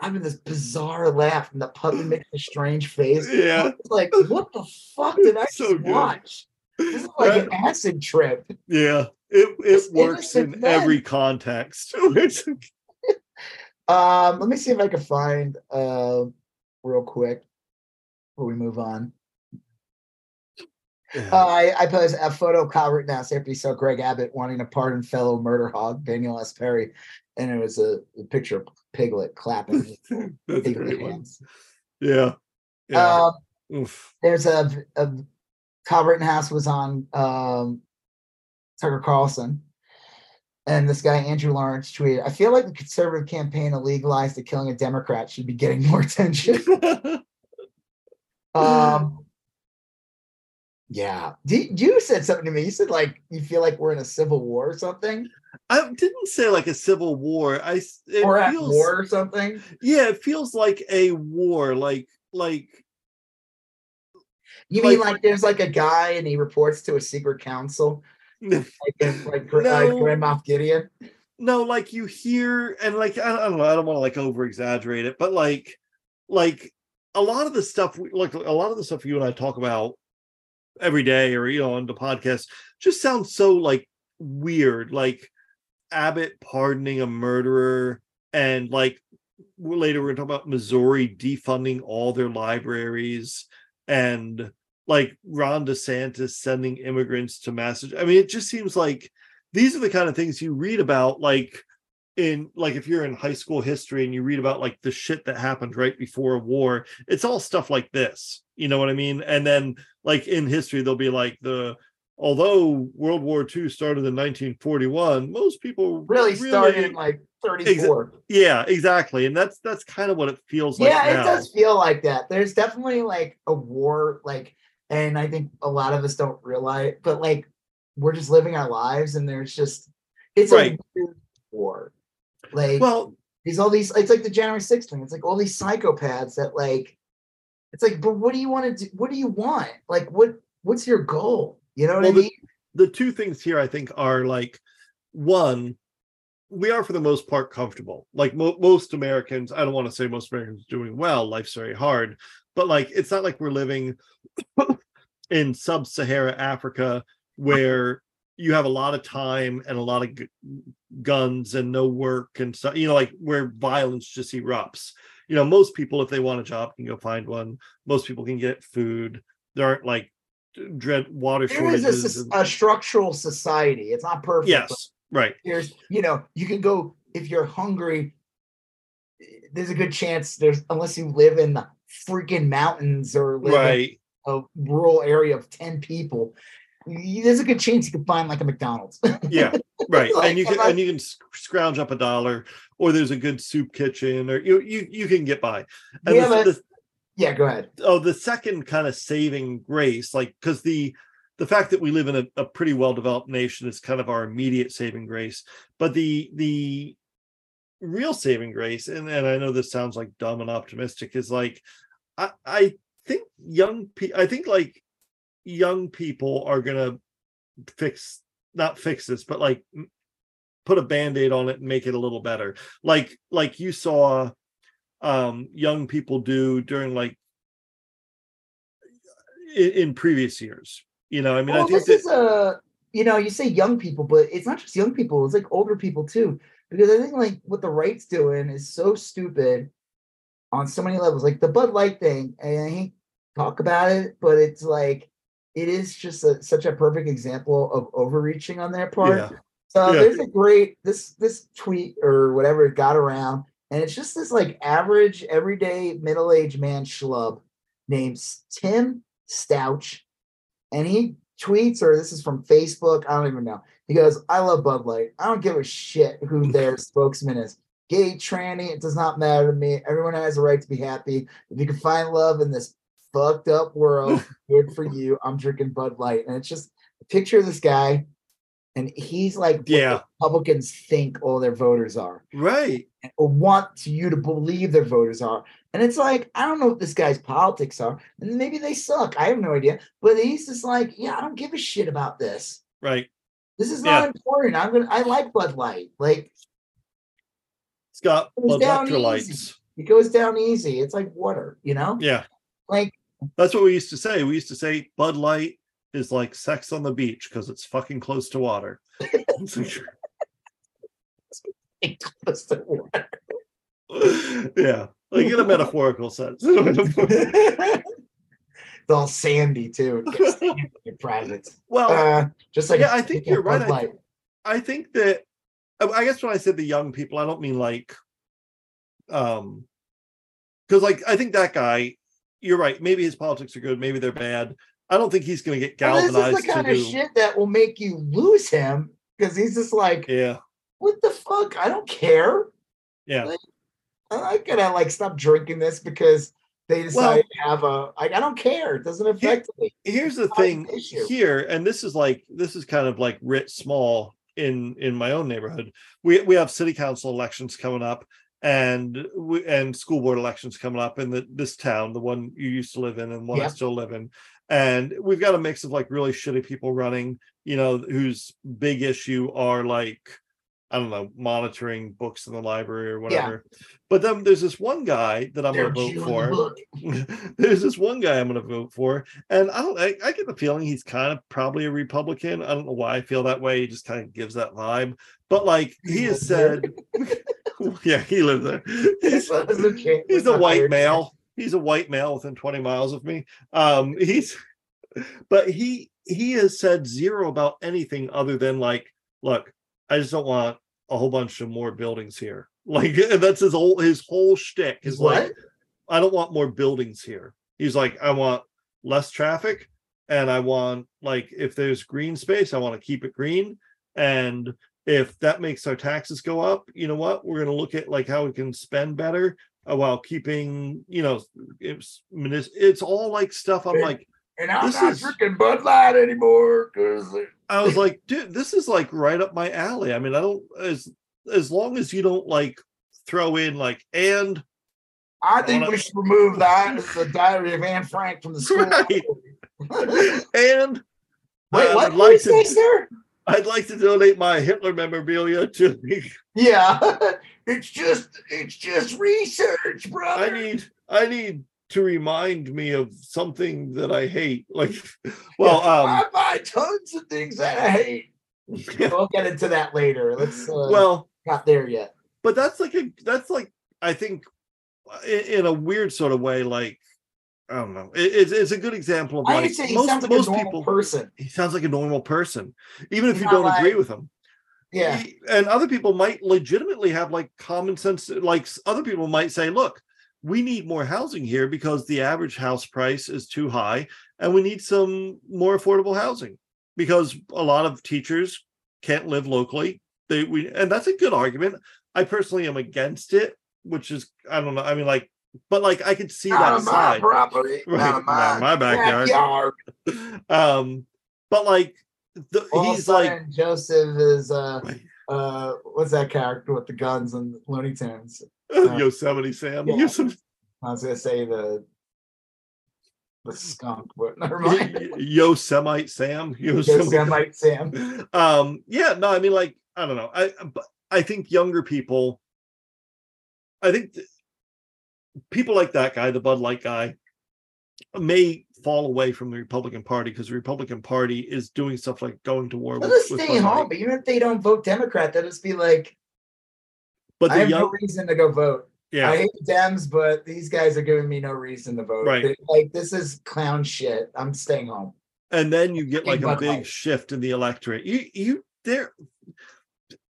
having this bizarre laugh, and the puppet makes a strange face. Yeah. Like, what the fuck did I So good. watch? This is like an acid trip. Yeah. It it Just works in men. every context. Um, let me see if I can find uh real quick before we move on. Uh, I, I posted a photo of Kyle Rittenhouse after he saw Greg Abbott wanting to pardon fellow murder hog Daniel S. Perry, and it was a, a picture of Piglet clapping. That's Piglet great one. Yeah. Yeah. Um, there's a, a Kyle Rittenhouse was on um, Tucker Carlson, and this guy Andrew Lawrence tweeted, "I feel like the conservative campaign to legalize the killing of Democrats should be getting more attention." um, Yeah. You said something to me. You said like you feel like we're in a civil war or something, I didn't say like a civil war. I it or feels, war or something. Yeah, it feels like a war. Like like You Like- mean like there's like a guy and he reports to a secret council, like like, Gr- uh, like Grand Moff Gideon? no, like you hear and like I, I don't know. I don't want to like over exaggerate it, but like like a lot of the stuff we like a lot of the stuff you and I talk about every day or you know on the podcast just sounds so like weird like abbott pardoning a murderer and like later we're gonna talk about missouri defunding all their libraries and like ron desantis sending immigrants to massage i mean it just seems like these are the kind of things you read about like in like if you're in high school history and you read about like the shit that happened right before a war it's all stuff like this you know what i mean and then like in history they'll be like the although world war ii started in 1941 most people Really started in like 34. yeah exactly and that's that's kind of what it feels like yeah, it does feel like that. There's definitely like a war, like, and I think a lot of us don't realize, but like we're just living our lives, and there's just it's Right. a war. Like, well there's all these. It's like the January 6th thing. It's like all these psychopaths that like. It's like, but what do you want to do? What do you want? Like, what what's your goal? You know what Well, I the- mean? the two things here I think are like one, we are for the most part comfortable. Like mo- most Americans, I don't want to say most Americans doing well. Life's very hard, but like it's not like we're living in sub-Sahara Africa where you have a lot of time and a lot of g- guns and no work and stuff. You know, like where violence just erupts. You know, most people, if they want a job, can go find one. Most people can get food. There aren't like dread water There is shortages. a, soc- and- a structural society. It's not perfect. Yes, right. there's you know you can go if you're hungry there's a good chance there's unless you live in the freaking mountains or live Right. in a rural area of 10 people there's a good chance you can find like a mcdonald's Yeah, right. Like, and you can I- and you can scrounge up a dollar, or there's a good soup kitchen, or you you you can get by. And Yeah, the, the, yeah go ahead oh, the second kind of saving grace, like because the the fact that we live in a, a pretty well developed nation is kind of our immediate saving grace. But the the real saving grace, and, and I know this sounds like dumb and optimistic, is like I I think young people I think like young people are gonna fix not fix this, but like put a band-aid on it and make it a little better. Like like you saw um young people do during like in, in previous years. You know, I mean, well I think this that, is a you know you say young people but it's not just young people it's like older people too because i think like what the right's doing is so stupid on so many levels like the bud light thing and i hate talk about it but it's like it is just a, such a perfect example of overreaching on their part yeah, so Yeah. there's a great this this tweet or whatever it got around, and it's just this like average everyday middle aged man schlub named Tim Stouch, and he tweets or this is from Facebook. I don't even know. He goes, "I love Bud Light. I don't give a shit who their spokesman is." Gay, tranny, it does not matter to me. Everyone has a right to be happy. If you can find love in this fucked up world, good for you. I'm drinking Bud Light. And it's just a picture of this guy, and he's like what Yeah. Republicans think all their voters are, right. or want you to believe their voters are. And it's like, I don't know what this guy's politics are, and maybe they suck. I have no idea. But he's just like, yeah, I don't give a shit about this. Right. This is not Yeah. important. I'm gonna I like Bud Light. Like It's got It electrolytes. it goes down easy. It's like water, you know? Yeah. Like That's what we used to say. We used to say Bud Light is like sex on the beach because it's fucking close to water. close to water. yeah, like in a metaphorical sense. it's all sandy too. It gets sandy in your privates. well, Uh, just like Yeah, I think you're right. I. I think that I- I guess when I said the young people, I don't mean like um because like I think that guy, you're right. Maybe his politics are good, maybe they're bad. I don't think he's gonna get Well, this is galvanized the kind to of do. shit that will make you lose him because he's just like, Yeah, what the fuck? I don't care. yeah, I'm not gonna like stop drinking this because they decide to have a. I, I don't care. It doesn't affect me. here's the It's not an thing here and this is like this is kind of like writ small in in my own neighborhood we we have city council elections coming up and we and school board elections coming up in the this town the one you used to live in and one i still live in and we've got a mix of like really shitty people running you know whose big issue are like i don't know monitoring books in the library or whatever but then there's this one guy that i'm going to vote for there's this one guy I'm going to vote for, and I don't. I, I get the feeling he's kind of probably a Republican. I don't know why I feel that way. He just kind of gives that vibe. But like He has said, yeah, he lives there. He's, So it's okay. he's a white male. He's a white male within 20 miles of me. Um, he's, but he he has said zero about anything other than like, look, I just don't want a whole bunch of more buildings here. Like that's his whole his whole shtick is Is like? I don't want more buildings here. He's like, I want less traffic and I want like if there's green space, I want to keep it green. And if that makes our taxes go up, you know what? We're gonna look at like how we can spend better uh, while keeping, you know, it's it's all like stuff. I'm Big- like, And I'm This not is- drinking Bud Light anymore because I was like, dude, this is like right up my alley. I mean, I don't as as long as you don't like throw in like and I think we should remove that as the Diary of Anne Frank from the school. Right. and Wait, I what? would like to- there? I'd like to donate my Hitler memorabilia to the Yeah, it's just it's just research, brother. I need I need to remind me of something that I hate. Like well I um buy tons of things that I hate. We'll get into that later. Let's uh, well not there yet. but that's like a that's like I think in, in a weird sort of way like I don't know. It, it's, it's a good example of like most, like most people person. he sounds like a normal person even if He's you don't agree with him Yeah, He- and other people might legitimately have like common sense like other people might say look we need more housing here because the average house price is too high and we need some more affordable housing because a lot of teachers can't live locally they we and that's a good argument i personally am against it which is i don't know i mean like but like i could see not that on my side property, Right, not on not my, my backyard. backyard. um but like the, he's like Joseph is uh uh what's that character with the guns and Looney Tunes? Yeah. yosemite sam Yeah. Yosemite- I was gonna say the the skunk, but never mind. Yosemite Sam. Yosemite. Yosemite Sam. Um, yeah, no, I mean, like, I don't know. I but I think younger people, I think th- people like that guy, the Bud Light guy, may fall away from the Republican Party because the Republican Party is doing stuff like going to war They'll with, with stay home. But even if they don't vote Democrat, they'll just be like, But I have no reason to go vote. yeah, I hate Dems, but these guys are giving me no reason to vote. Right. Like this is clown shit. I'm staying home. and then you get like a big Light. shift in the electorate. You you there,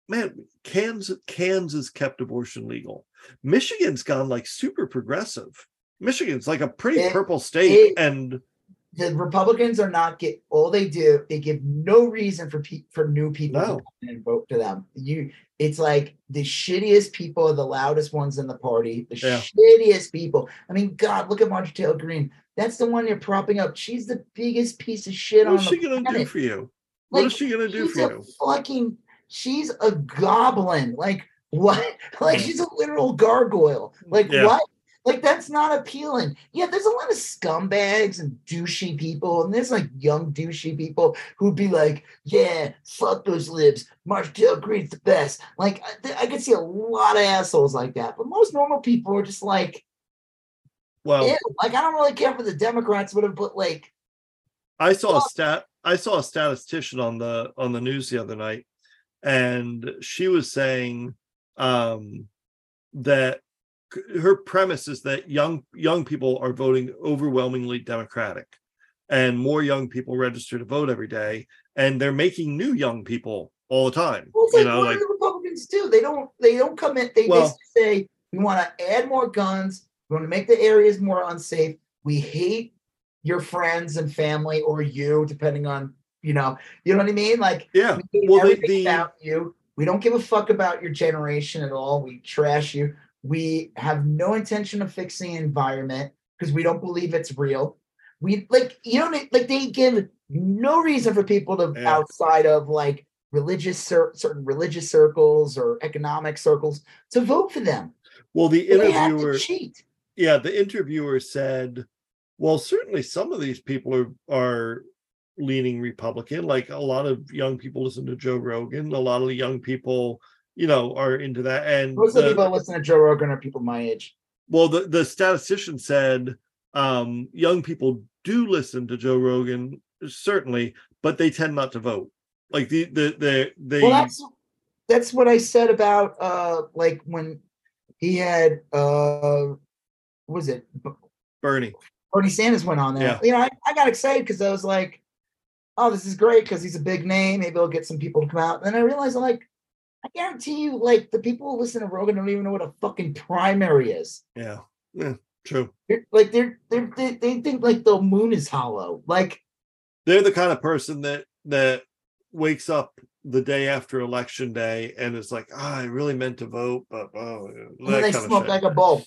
man. Kansas Kansas kept abortion legal. Michigan's gone like super progressive. Michigan's like a pretty It- purple state, it- and The Republicans are not get all they do. They give no reason for pe- for new people No. to come in and vote for them. You, it's like the shittiest people are the loudest ones in the party. The Yeah. shittiest people. I mean, God, look at Marjorie Taylor Greene. That's the one you're propping up. She's the biggest piece of shit what on is the she gonna do for you? What Like, is she gonna do she's for a you? fucking she's a goblin like what like she's a literal gargoyle like Yeah. what like that's not appealing yeah there's a lot of scumbags and douchey people and there's like young douchey people who'd be like yeah fuck those libs Marjorie Taylor Greene's the best like I, I could see a lot of assholes like that but most normal people are just like Well, ew. like I don't really care for the Democrats would have put like I saw a stat. I saw a statistician on the on the news the other night, and she was saying um, that her premise is that young young people are voting overwhelmingly Democratic, and more young people register to vote every day, and they're making new young people all the time. Well, it's you like know, what like do the Republicans do? They don't. They don't come in. They Well- say we want to add more guns. We want to make the areas more unsafe. We hate your friends and family or you, depending on you know. You know what I mean? Like yeah. we hate Well, the, everything the about you. We don't give a fuck about your generation at all. We trash you. We have no intention of fixing the environment. because we don't believe it's real. We like you know like they give no reason for people to Yeah. outside of like religious certain religious circles or economic circles to vote for them. Well, the interviewer, yeah, the interviewer said, well, certainly some of these people are are leaning Republican. Like a lot of young people listen to Joe Rogan. A lot of young people, you know, are into that. And Most of the people that listen to Joe Rogan are people my age. well, the the statistician said um, young people do listen to Joe Rogan certainly, but they tend not to vote. Like the the the they well that's that's what i said about uh like when he had uh what was it Bernie. bernie sanders went on there Yeah. you know i, I got excited because i was like oh this is great because he's a big name maybe i'll get some people to come out. And then i realized like i guarantee you like the people who listen to rogan don't even know what a fucking primary is. Yeah, yeah, true. They're- like they're, they're they, they think like the moon is hollow. Like they're the kind of person that that wakes up the day after election day and is like, ah, I really meant to vote, but oh, and they smoke like a bulb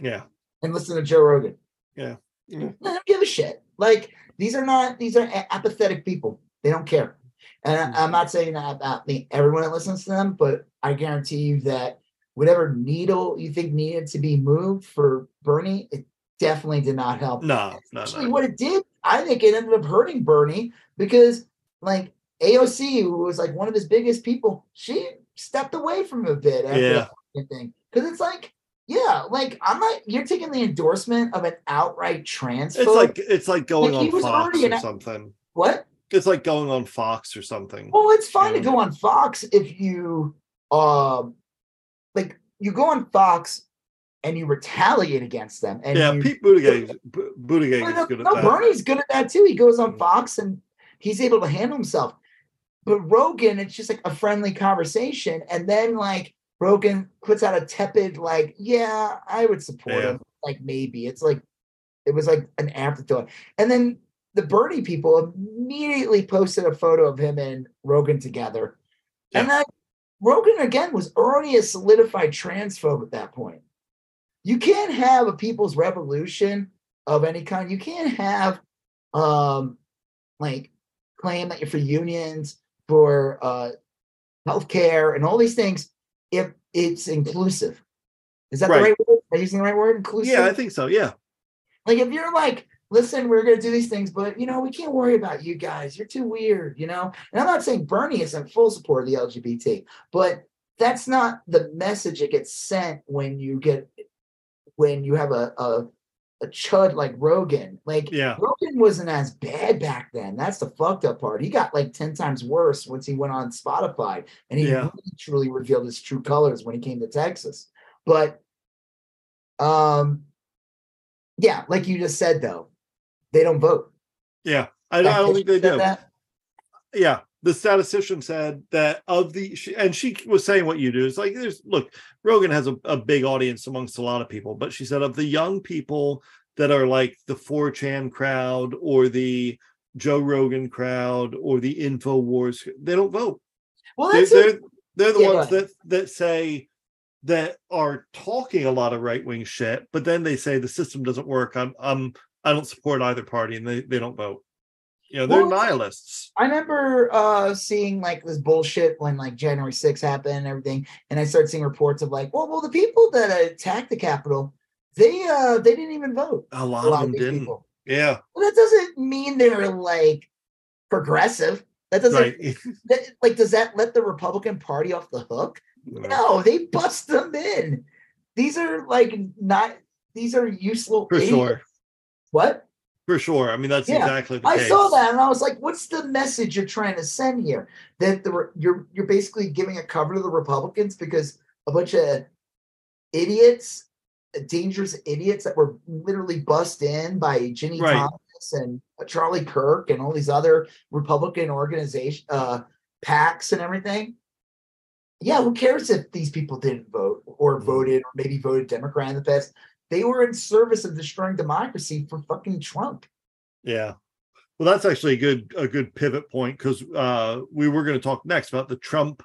yeah, and listen to Joe Rogan. Yeah. I don't give a shit. Like these are not these are apathetic people. They don't care. And I'm not saying that about me, everyone that listens to them, but I guarantee you that whatever needle you think needed to be moved for Bernie, it definitely did not help. no, no, Actually, no. what it did, I think it ended up hurting Bernie because like AOC, who was like one of his biggest people, she stepped away from him a bit after Yeah. that thing. Because it's like, yeah, like I'm not you're taking the endorsement of an outright trans It's like it's like going Like, on Fox or an- something. what? It's like going on Fox or something. Well, it's fine Yeah. to go on Fox if you um like you go on Fox and you retaliate against them. And yeah, you, Pete Buttigieg, Buttigieg is no, good at no, that. Bernie's good at that too. He goes on Mm. Fox and he's able to handle himself. But Rogan, it's just like a friendly conversation. And then like Rogan puts out a tepid, like, yeah, I would support Yeah. him. Like maybe. It's like it was like an afterthought. And then the Bernie people immediately posted a photo of him and Rogan together. And then Rogan again was already a solidified transphobe at that point. You can't have a people's revolution of any kind. You can't have um like claim that you're for unions, for uh healthcare and all these things if it's inclusive. Is that Right. the right word? Am I using the right word? Inclusive? Yeah, I think so. Yeah, Like if you're like, listen, we're gonna do these things, but you know, we can't worry about you guys. You're too weird, you know. And I'm not saying Bernie is in full support of the LGBT, but that's not the message that gets sent when you get when you have a a, a chud like Rogan. Like yeah, Rogan wasn't as bad back then. That's the fucked up part. He got like 10 times worse once he went on Spotify and he Yeah. really truly revealed his true colors when he came to Texas. But um yeah, like you just said though, they don't vote. yeah. I, I don't think they do. that? yeah the statistician said that of the she, and she was saying what you do. Is like there's look rogan has a, a big audience amongst a lot of people but she said of the young people that are like the 4chan crowd or the joe rogan crowd or the info wars they don't vote. Well, they're, that's they're, they're the Yeah, ones that that say that are talking a lot of right-wing shit but then they say the system doesn't work. I'm i'm i don't support either party and they, they don't vote you know they're Well, nihilists I remember uh seeing like this bullshit when like January 6th happened and everything, and I started seeing reports of like, well, well, the people that attacked the Capitol, they uh they didn't even vote. a lot A of them of didn't people. yeah Well, that doesn't mean they're like progressive. That doesn't right that, like does that let the Republican Party off the hook? No, they bust them in. These are like not these are useful for idiots. sure What? For sure i mean that's Yeah, exactly the I case. saw that and I was like, what's the message you're trying to send here? That the you're you're basically giving a cover to the Republicans because a bunch of idiots, dangerous idiots that were literally bust in by Ginni Right. Thomas and Charlie Kirk and all these other Republican organization uh PACs and everything. Yeah, who cares if these people didn't vote or Mhm. voted or maybe voted Democrat in the past? They were in service of destroying democracy for fucking Trump. yeah well that's actually a good a good pivot point because uh we were going to talk next about the trump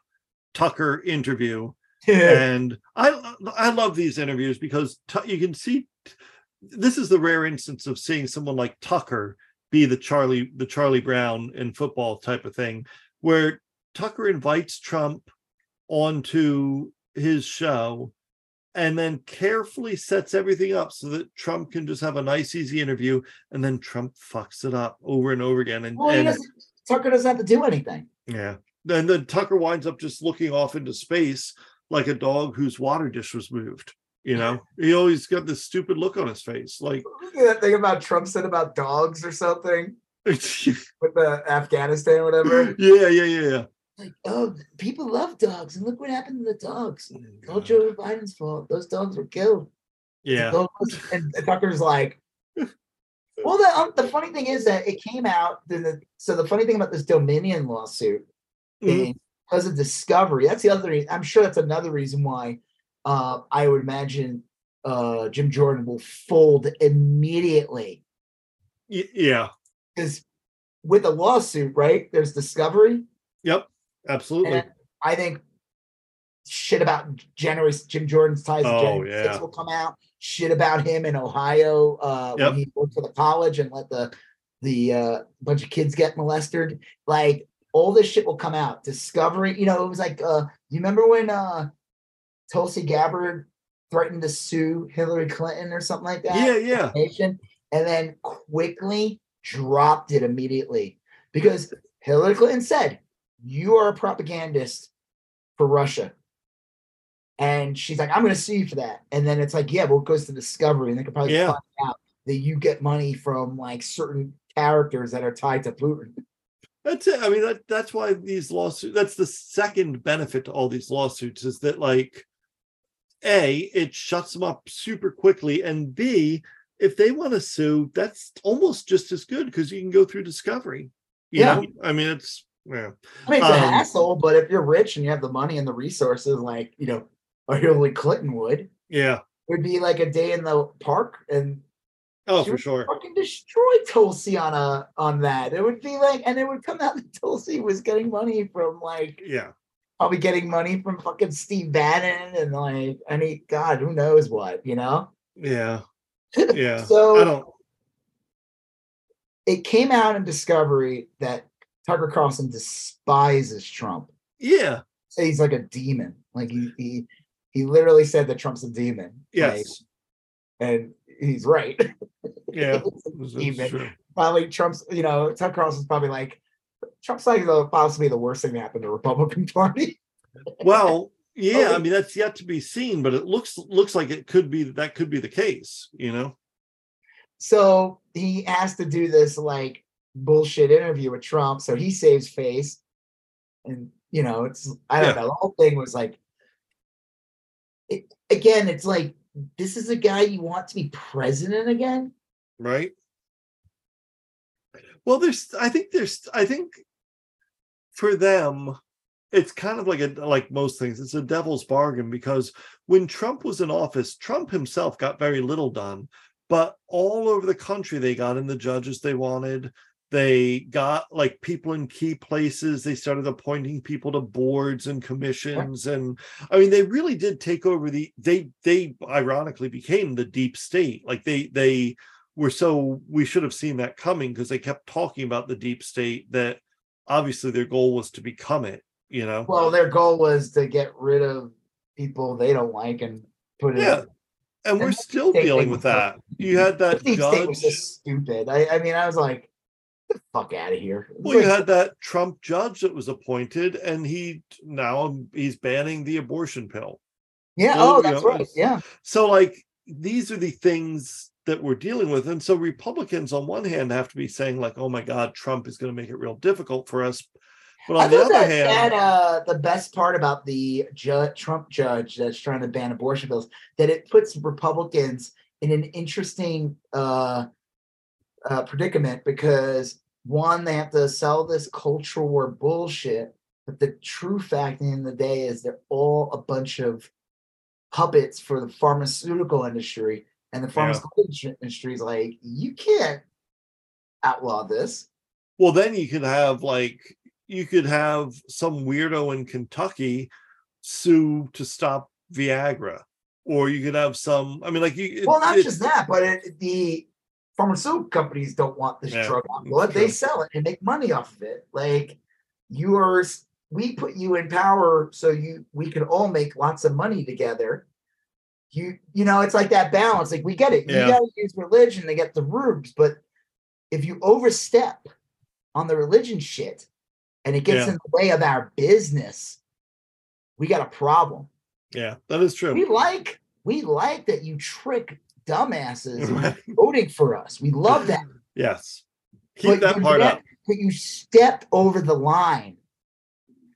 tucker interview and I I love these interviews because Tu- you can see this is the rare instance of seeing someone like Tucker be the Charlie the Charlie Brown in football type of thing, where Tucker invites Trump onto his show and then carefully sets everything up so that Trump can just have a nice, easy interview, and then Trump fucks it up over and over again. And, Well, and doesn't, Tucker doesn't have to do anything. yeah, then then Tucker winds up just looking off into space like a dog whose water dish was moved. You know, he always got this stupid look on his face, like That thing about Trump said about dogs or something with the Afghanistan or whatever. yeah, yeah, yeah. Like, oh, people love dogs, and look what happened to the dogs. It's all Joe Biden's fault. Those dogs were killed. Yeah, And Tucker's like, well, the um, the funny thing is that it came out. The so the funny thing about this Dominion lawsuit is because of Discovery. That's the other. reason. I'm sure that's another reason why. Uh, I would imagine uh, Jim Jordan will fold immediately Y- yeah, because with a lawsuit, right? There's Discovery, yep, absolutely. and I think shit about generous Jim Jordan's ties Oh, January yeah. 6 will come out. Shit about him in Ohio uh, Yep. when he worked for the college and let the the uh, bunch of kids get molested. Like all this shit will come out. Discovery, you know, it was like uh, you remember when uh, Tulsi Gabbard threatened to sue Hillary Clinton or something like that? Yeah, yeah, nation and then quickly dropped it immediately because Hillary Clinton said, You are a propagandist for Russia. And she's like, I'm going to sue you for that. And then it's like, Yeah, well, it goes to discovery. And they could probably Yeah. find out that you get money from like certain characters that are tied to Putin. That's it. I mean, that, that's why these lawsuits, that's the second benefit to all these lawsuits is that, like, A, it shuts them up super quickly. And B, if they want to sue, that's almost just as good because you can go through discovery. You Yeah. know, I mean, it's, yeah. I mean, it's a Um, hassle, but if you're rich and you have the money and the resources, like, you know, a Hillary Clinton would, it Yeah. would be like a day in the park and Oh, for sure. fucking destroy Tulsi on a on that. It would be like, and it would come out that Tulsi was getting money from like Yeah. probably getting money from fucking Steve Bannon and like any God, who knows what, you know? Yeah. Yeah. so I don't, it came out in Discovery that Tucker Carlson despises Trump. yeah. So he's like a demon. Like he he he literally said that Trump's a demon. Like, Yes. and he's right. Yeah. Demon. probably Trump's, you know, Tucker Carlson's probably like Trump's like the possibly the worst thing that happened to the Republican Party. Well, yeah, I mean that's yet to be seen, but it looks looks like it could be that could be the case, you know. So he has to do this like bullshit interview with Trump. So he saves face. And you know, it's I don't Yeah. know. The whole thing was like it again, it's like this is a guy you want to be president again. right? Well, there's I think there's I think for them it's kind of like a like most things it's a devil's bargain because when Trump was in office Trump himself got very little done but all over the country they got in the judges they wanted they got like people in key places. They started appointing people to boards and commissions and i mean they really did take over the they they ironically became the deep state. Like they they were so we should have seen that coming because they kept talking about the deep state that obviously their goal was to become it you know? Well, their goal was to get rid of people they don't like and put it yeah. And we're still dealing with that. you had that state was judge just stupid. I, I mean, I was like, "Get the fuck out of here. Well you had that trump judge that was appointed and he now he's banning the abortion pill yeah, well, oh, you that's know, right. Yeah. So, like, these are the things that we're dealing with. And so, Republicans, on one hand, have to be saying, like, oh my God, Trump is going to make it real difficult for us. But I on the other that, hand, that uh, the best part about the ju- Trump judge that's trying to ban abortion bills that it puts Republicans in an interesting uh, uh, predicament because one, they have to sell this cultural war bullshit, but the true fact in the the day is they're all a bunch of puppets for the pharmaceutical industry, and the pharmaceutical industry is like, you can't outlaw this. well, then you could have, like, you could have some weirdo in Kentucky sue to stop Viagra or you could have some. I mean, like you. Well, not it- just that, but it, the pharmaceutical companies don't want this Yeah, drug on board. They sell it and make money off of it. Like you are, we put you in power so you we can all make lots of money together. You you know, it's like that balance. Like we get it. Yeah. You gotta use religion to get the rubes, but if you overstep on the religion shit and it gets Yeah. in the way of our business, we got a problem Yeah, that is true. we like we like that you trick dumbasses voting for us. We love that. Yes. Keep that part get- up. But you step over the line.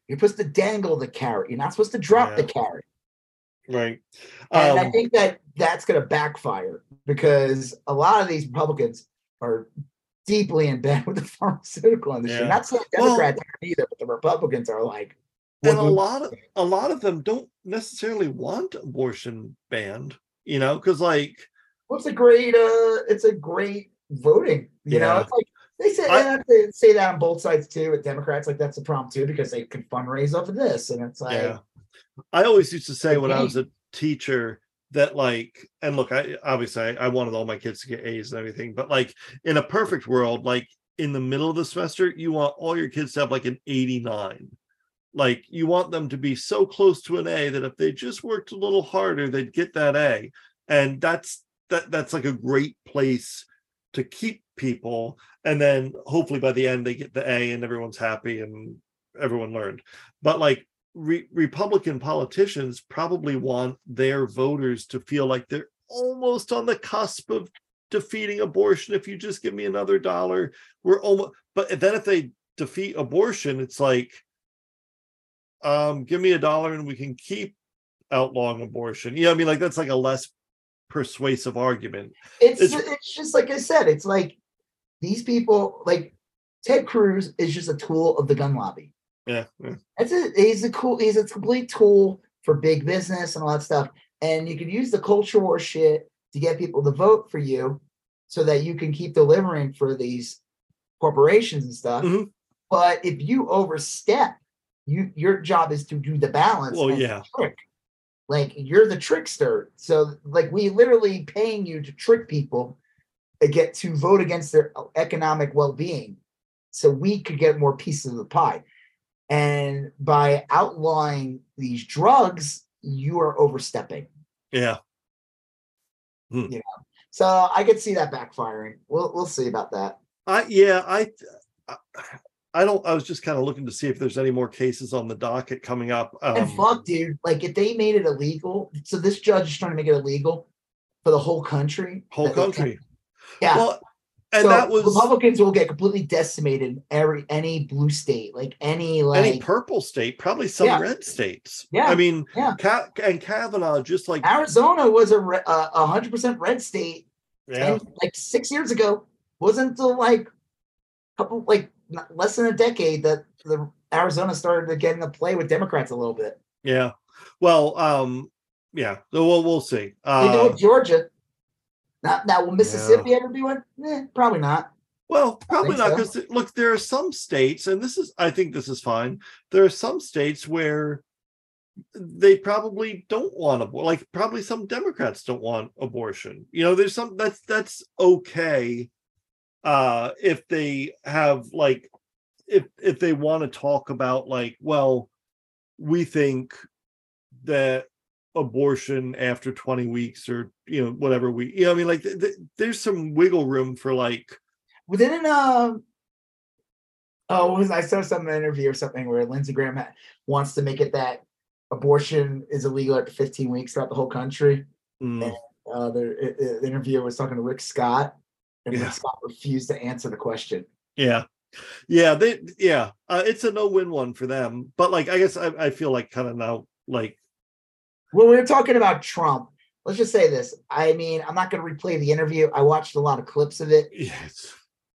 You're supposed to dangle the carrot. You're not supposed to drop the carrot. Right. And I Um, think that that's going to backfire because a lot of these Republicans are deeply in bed with the pharmaceutical industry. Yeah. Not Well- Democrats are either, but the Republicans are like, and a lot of a lot of them don't necessarily want abortion banned, you know, because like what's a great uh it's a great voting you know it's like they say I- they say that on both sides too with democrats like that's a problem too because they can fundraise off of this and it's like yeah. I always used to say when I was a teacher that like and look, I obviously I, I wanted all my kids to get A's and everything, but like in a perfect world, like in the middle of the semester, you want all your kids to have like an 89. Like you want them to be so close to an A that if they just worked a little harder, they'd get that A. And that's that that's like a great place to keep people. And then hopefully by the end they get the A and everyone's happy and everyone learned. But like re- Republican politicians probably want their voters to feel like they're almost on the cusp of defeating abortion. If you just give me another dollar, we're almost. But then if they defeat abortion, it's like, um, give me a dollar and we can keep outlawing abortion. Know, I mean, like that's like a less persuasive argument. it's it's- it's just like i said it's like these people like ted cruz is just a tool of the gun lobby Yeah, yeah. that's it he's a cool he's a complete tool for big business and all that stuff and you can use the culture war shit to get people to vote for you so that you can keep delivering for these corporations and stuff Mhm. but if you overstep you your job is to do the balance Well, yeah. Like you're the trickster. So like we literally paying you to trick people to get to vote against their uh, economic well-being so we could get more pieces of the pie. And by outlawing these drugs you are overstepping. Yeah. Hmm. so i could see that backfiring. We'll, we'll see about that. I yeah, I uh, I- don't I was just kind of looking to see if there's any more cases on the docket coming up. Um, and fuck dude like if they made it illegal so this judge is trying to make it illegal for the whole country whole that they can- country. yeah Well, and so that was Republicans will get completely decimated in every any blue state, like any like any purple state, probably some Yeah. red states. Yeah, I mean, yeah. Ka- and Kavanaugh just like Arizona was a a hundred percent red state, yeah, and like six years ago. Wasn't until like couple like less than a decade that the Arizona started to get into play with Democrats a little bit. yeah. Well, um, yeah. So we'll we'll see. They do Uh, with Georgia. Not now. Will Mississippi ever be one? Eh, probably not. Well, probably not so. because look, there are some states, and this is I think this is fine. There are some states where they probably don't want to like probably some Democrats don't want abortion. You know, there's some that's that's okay uh if they have like if if they want to talk about like, well, we think that abortion after 20 weeks or you know whatever we you know i mean like th- th- there's some wiggle room for like didn't um oh was I saw some interview or something where Lindsey Graham ha- wants to make it that abortion is illegal after 15 weeks throughout the whole country. mm, Uh, the, the interviewer was talking to Rick Scott, and Yeah. Scott refused to answer the question. Yeah. Yeah, they yeah, uh, it's a no-win one for them. But like I guess I, I feel like kind of now like When we were talking about Trump, let's just say this. I mean, I'm not going to replay the interview. I watched a lot of clips of it. yes,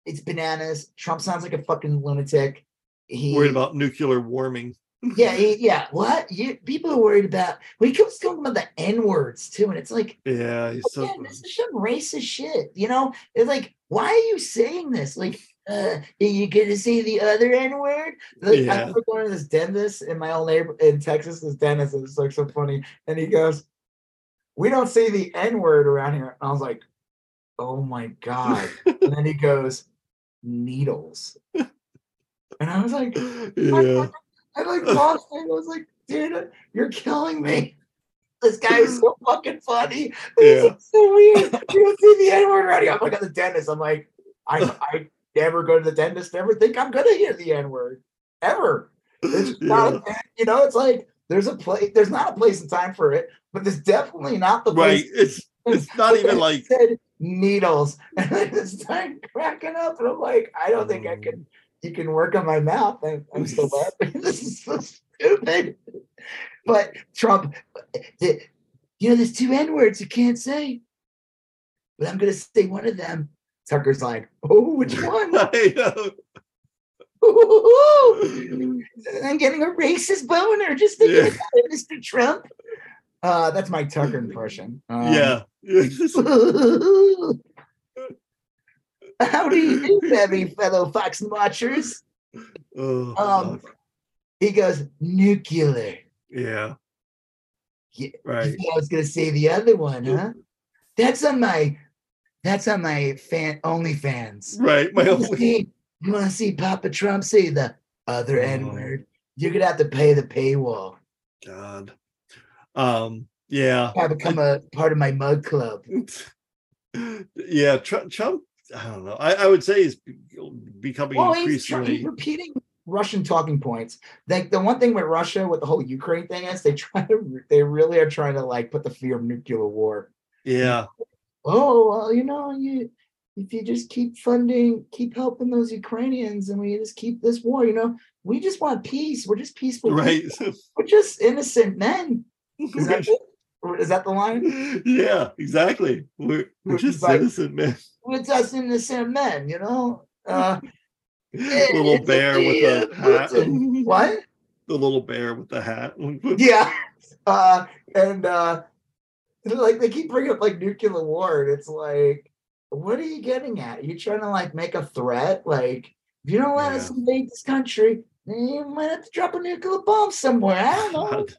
It's bananas. Trump sounds like a fucking lunatic. He worried about nuclear warming. Yeah, yeah. What you people are worried about? When he keeps talking about the N words too, and it's like, Yeah, he's so yeah, this is some racist shit. You know, it's like, why are you saying this? Like, uh, are you gonna say the other N word? Like, I Yeah. remember going to this dentist in my old neighbor in Texas. This dentist is like so funny, and he goes, we don't say the N word around here. And I was like, oh my God. and then he goes, needles. And I was like, Yeah. I like lost it. I was like, dude, you're killing me. This guy is so fucking funny. This Yeah. is so weird. You don't see the N word already. I'm like at the dentist. I'm like, I I never go to the dentist, never think I'm gonna hear the N word. Ever. It's just not you know, it's like there's a place, there's not a place and time for it, but there's definitely not the Right. It's it's not even like said needles. And I just started cracking up. And I'm like, I don't think I Mm. can you can work on my mouth. I, I'm still laughing. this is so stupid. But Trump, the, you know, there's two N words you can't say. But I'm gonna say one of them. Tucker's like, oh, which one? I know. I'm getting a racist boner just thinking Yeah. about it, Mr. Trump. Uh, that's my Tucker impression. Um, yeah. How do you do, heavy fellow Fox watchers? oh, Um, fuck. He goes, nuclear. yeah. Yeah, Right. I was gonna say the other one, huh? That's on my that's on my fan OnlyFans. Right. My You wanna only see, you wanna see Papa Trump say the other Oh. N-word? You're gonna have to pay the paywall. God. Um, yeah. I become a part of my mug club. yeah, Trump, Trump I don't know. I, I would say he's becoming Well, increasingly he's repeating Russian talking points. Like the one thing with Russia with the whole Ukraine thing is they try to they really are trying to like put the fear of nuclear war. yeah. Oh well, you know, you if you just keep funding, keep helping those Ukrainians, and we just keep this war, you know, we just want peace. We're just peaceful. Right. people. We're just innocent men. Is that is that the line? yeah, exactly. We're, we're just like- innocent, man. We're just innocent men, you know. Uh, little bear with the, a hat. Putin. What? The little bear with the hat. yeah uh and uh like they keep bringing up like nuclear war and it's like what are you getting at you trying to like make a threat like if you don't let us invade this country then you might have to drop a nuclear bomb somewhere i don't know God.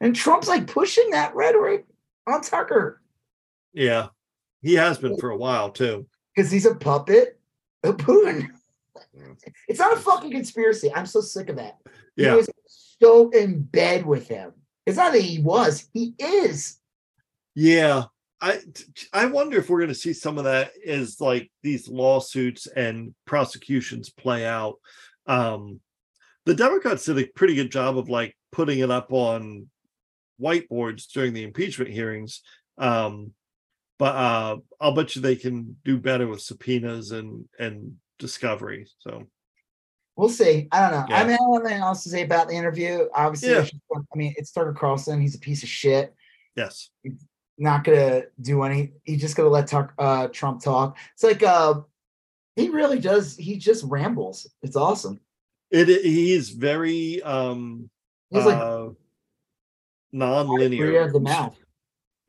and trump's like pushing that rhetoric on tucker Yeah. He has been for a while too. because he's a puppet of putin it's not a fucking conspiracy i'm so sick of that he Yeah. was so in bed with him it's not that he was he is Yeah. I I wonder if we're going to see some of that as like these lawsuits and prosecutions play out. Um the Democrats did a pretty good job of like putting it up on whiteboards during the impeachment hearings. Um but uh I'll bet you they can do better with subpoenas and and discovery. So We'll see. I don't know. Yeah. I mean, I don't have anything else to say about the interview. Obviously, Yeah. I mean, it's Tucker Carlson. He's a piece of shit. yes. Not gonna do any. He's just gonna let Tuck, uh, Trump talk. It's like uh, he really does. He just rambles. It's awesome. It he is very um He's like uh non-linear. of the mouth.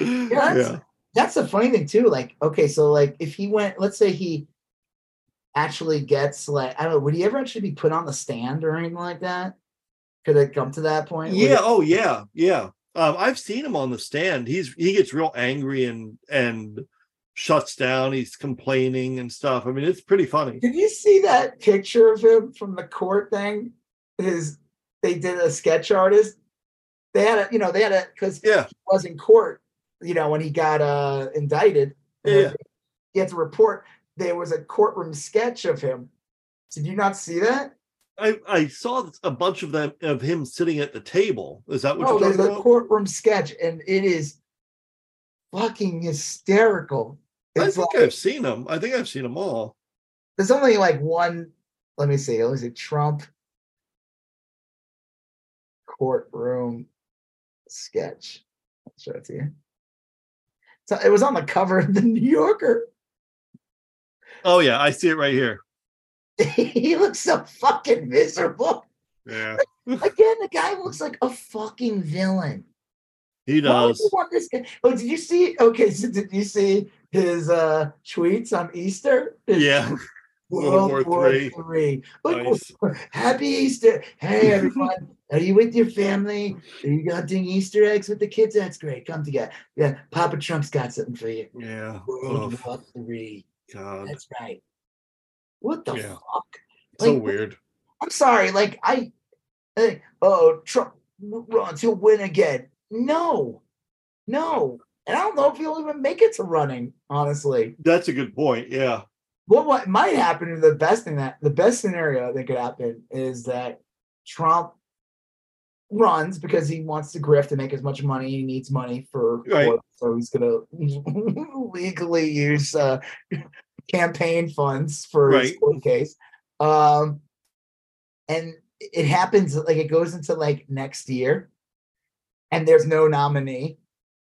yeah. that's- That's the funny thing too. Like, okay, so like if he went, let's say he actually gets like, I don't know, would he ever actually be put on the stand or anything like that? Could it come to that point? Yeah. it- Oh, yeah. Yeah. Um, I've seen him on the stand. He's he gets real angry and and shuts down. He's complaining and stuff. I mean, it's pretty funny. Did you see that picture of him from the court thing? His they did a sketch artist. They had a, you know, they had a because Yeah. he was in court, you know, when he got uh indicted. Yeah. He had to report. There was a courtroom sketch of him. Did you not see that? I I saw a bunch of them of him sitting at the table. Is that what Oh, you're there's talking a courtroom sketch, and it is fucking hysterical. I think like I've seen them. I think I've seen them all. there's only like one. Let me see. Let me see. Trump courtroom sketch. I'll show it to you. So it was on the cover of the New Yorker. Oh yeah, I see it right here. he looks so fucking miserable. Yeah, Again, the guy looks like a fucking villain. he Why does. you want this guy? Oh, did you see? Okay, so did you see his uh tweets on Easter? His Yeah, World War Three. Nice. Happy Easter. Hey, everyone. Are you with your family? Are you hunting Easter eggs with the kids? That's great. Come together. Yeah, Papa Trump's got something for you. Yeah. World Ugh, War Three. God. That's right. What the Yeah. fuck? So weird. I'm sorry. Like, I, eh, oh, Trump runs, he'll win again. No, no. And I don't know if he'll even make it to running, honestly. That's a good point. Yeah. What what might happen the best thing that the best scenario that could happen is that Trump runs because he wants to grift to make as much money. He needs money for Right. so he's gonna legally use uh, campaign funds for his court case. Um, and it happens like it goes into like next year, and there's no nominee.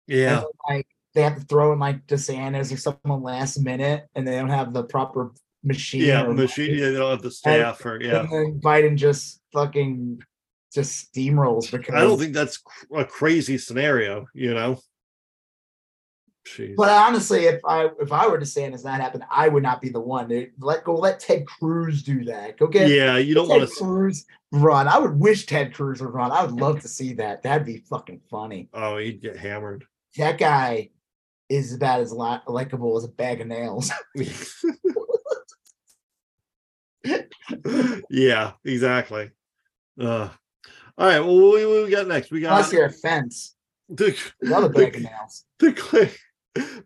Yeah. And like they have to throw in like DeSantis or someone last minute, and they don't have the proper machine. Yeah. Machine. Yeah, they don't have the staff or yeah. And then Biden just fucking just steamrolls because. I don't think that's a crazy scenario, you know. Jeez. But honestly, if I if I were DeSantis not happened, I would not be the one. to Let go. Let Ted Cruz do that. Go get yeah, you don't Ted want to. Cruz run. I would wish Ted Cruz would run. I would love to see that. That'd be fucking funny. Oh, he'd get hammered. That guy is about as li- likable as a bag of nails. yeah, exactly. Uh, all right. Well, what, what we got next? We got Unless you're a fence. the, Another bag of nails. the,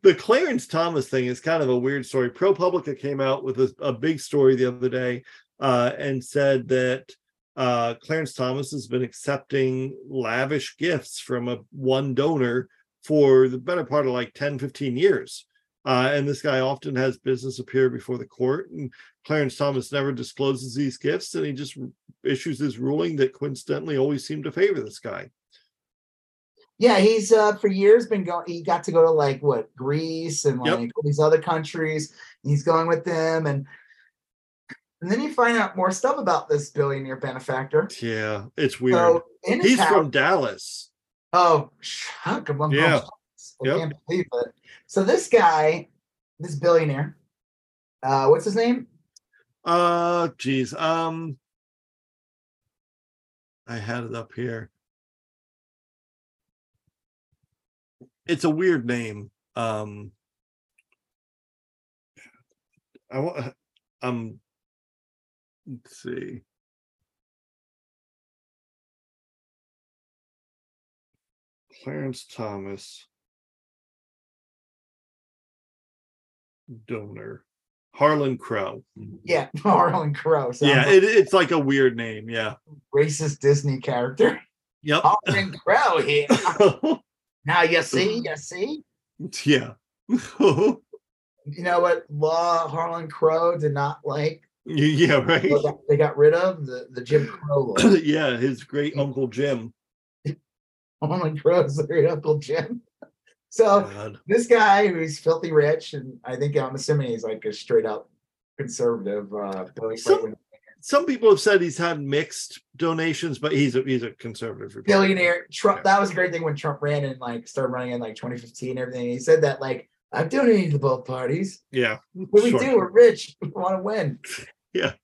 the Clarence Thomas thing is kind of a weird story. ProPublica came out with a, a big story the other day uh, and said that uh, Clarence Thomas has been accepting lavish gifts from a one donor for the better part of like 10, 15 years. Uh, and this guy often has business appear before the court. And Clarence Thomas never discloses these gifts, and he just issues his ruling that coincidentally always seemed to favor this guy. Yeah, he's uh for years been going. He got to go to like what Greece and Yep. like all these other countries. He's going with them, and and then you find out more stuff about this billionaire benefactor. Yeah, it's weird. So He's house, from Dallas. Oh, shuck, I'm going Yeah. I Yep. can't believe it. So this guy, this billionaire, uh, what's his name? Uh geez. Um I had it up here. It's a weird name. Um I want um let's see. Clarence Thomas donor Harlan Crow. Yeah, Harlan Crow. Yeah, it, it's like a weird name. Yeah. racist Disney character. Yep. Harlan Crow here. now you see, you see. yeah. You know what law Harlan Crow did not like? yeah, right. They got, they got rid of the, the Jim Crow law. yeah, his great uncle Jim. Harlan Crow's their Uncle Jim. So God. this guy who's filthy rich, and I think I'm assuming he's like a straight up conservative. Uh, Billy Some- Some people have said he's had mixed donations, but he's a he's a conservative Republican. billionaire Trump. That was a great thing when Trump ran and like started running in like 2015 and everything. He said that like I've donated to both parties. Yeah. What do we do? We're rich. We want to win. Yeah.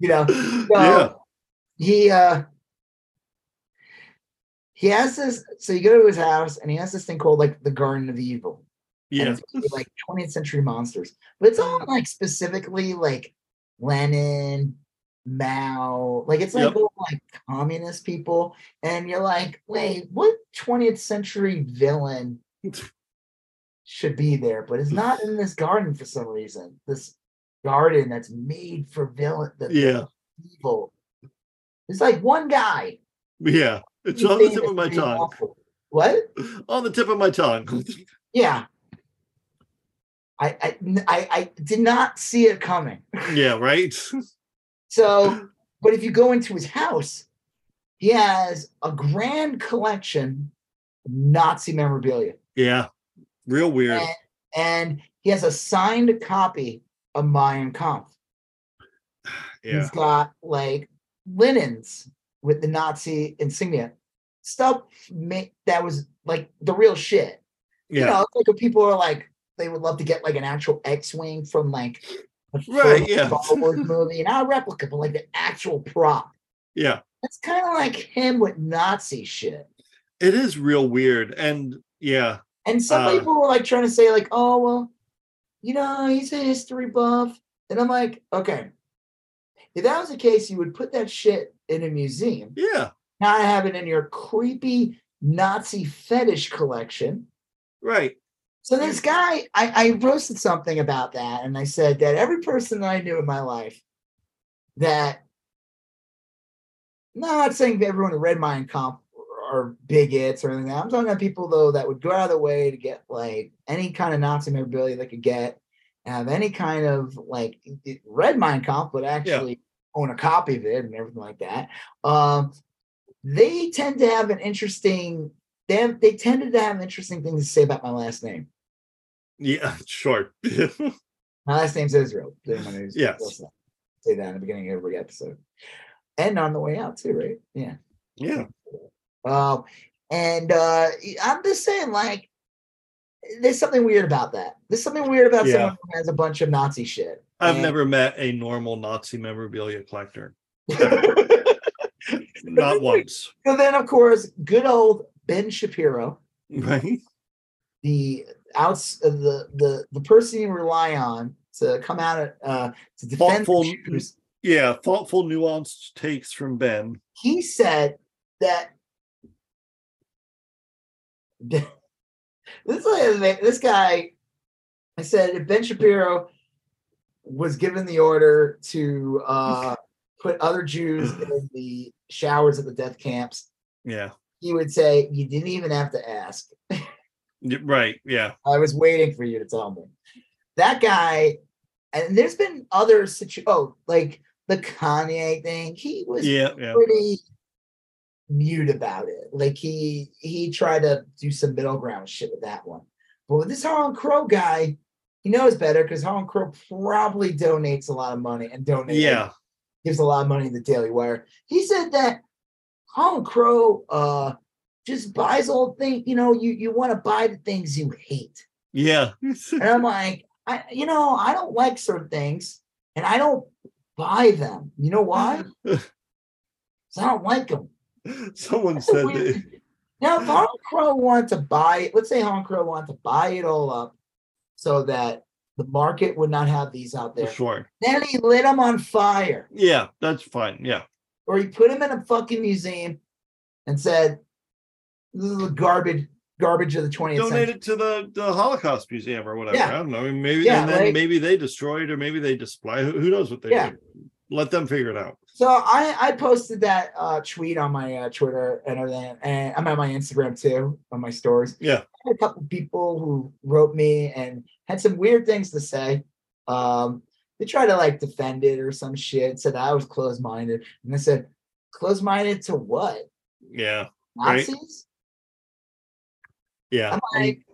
You know, yeah. he uh he has this so you go to his house and he has this thing called like the garden of evil Yeah. like 20th century monsters but it's all like specifically like lenin mao like it's like Yep. all like communist people and you're like wait what 20th century villain should be there but it's not in this garden for some reason this garden that's made for villain the Yeah. evil it's like one guy Yeah. It's on the tip of my tongue. awful. What? On the tip of my tongue. Yeah. I, I I I did not see it coming. yeah, right? So, but if you go into his house, he has a grand collection of Nazi memorabilia, Yeah. Real weird. and, and he has a signed copy of Mein Kampf. Yeah. He's got like linens with the Nazi insignia, stuff that was like the real shit. you know, like when people are like, they would love to get like an actual X-wing from like Right, a yeah. Star Wars movie, not a replica, but like the actual prop. Yeah. it's kind of like him with Nazi shit. It is real weird. And yeah. And some Uh, people were like trying to say, like, oh, well, you know, he's a history buff. And I'm like, okay, if that was the case, you would put that shit in a museum, Yeah. not have it in your creepy Nazi fetish collection. Right. So this guy, I, I posted something about that, and I said that every person that I knew in my life that no, I'm not saying that everyone who read Mein Kampf are bigots or anything. I'm talking about people though that would go out of the way to get like any kind of Nazi memorabilia they could get, and have any kind of like read Mein Kampf, but actually own a copy of it and everything like that. Um, they tend to have an interesting. They have, they tended to have interesting things to say about my last name. Yeah. Sure. My last name's Israel. anyone Yes. listening. Say that in the beginning of every episode. And on the way out too, right? Yeah. yeah. Um, and uh I'm just saying, like, there's something weird about that. There's something weird about Yeah. someone who has a bunch of Nazi shit. I've And- never met a normal Nazi memorabilia collector. Not once. So then, of course, good old Ben Shapiro, Right. the outs uh, the the the person you rely on to come out at, uh to defend Thoughtful-. Yeah. Thoughtful, nuanced takes from Ben. he said that this this guy I said if Ben Shapiro was given the order to uh, put other Jews in the showers at the death camps, Yeah. he would say, You didn't even have to ask. Right. Yeah. I was waiting for you to tell me. That guy, and there's been other situ oh, like the Kanye thing, he was Yeah. Yeah. Mute about it. Like he he tried to do some middle ground shit with that one. But with this Harlan Crow guy, he knows better because Harlan Crow probably donates a lot of money and donates Yeah. gives a lot of money to the Daily Wire. He said that Harlan Crow uh just buys all things, you know, you you want to buy the things you hate. Yeah. And I'm like, I you know, I don't like certain things and I don't buy them. You know why? 'Cause I don't like them. Someone said that. Now, if Harlan Crow wanted to buy it, let's say Harlan Crow wanted to buy it all up so that the market would not have these out there. Sure. Then he lit them on fire, Yeah. That's fine. Yeah. or he put them in a fucking museum and said, "This is the garbage, garbage of the 20th Donate century." it to the, the Holocaust Museum or whatever. Yeah. I don't know. Maybe Yeah, and then like- maybe they destroy it or maybe they display. Who, who knows what they Yeah. do? Let them figure it out. So I I posted that uh, tweet on my uh, Twitter and everything, and I'm on my Instagram too on my stories. Yeah. I had a couple people who wrote me and had some weird things to say. Um, they tried to like defend it or some shit. Said I was closed minded, and I said, "Closed minded to what? Yeah. Right. Nazis?" Yeah. I'm like,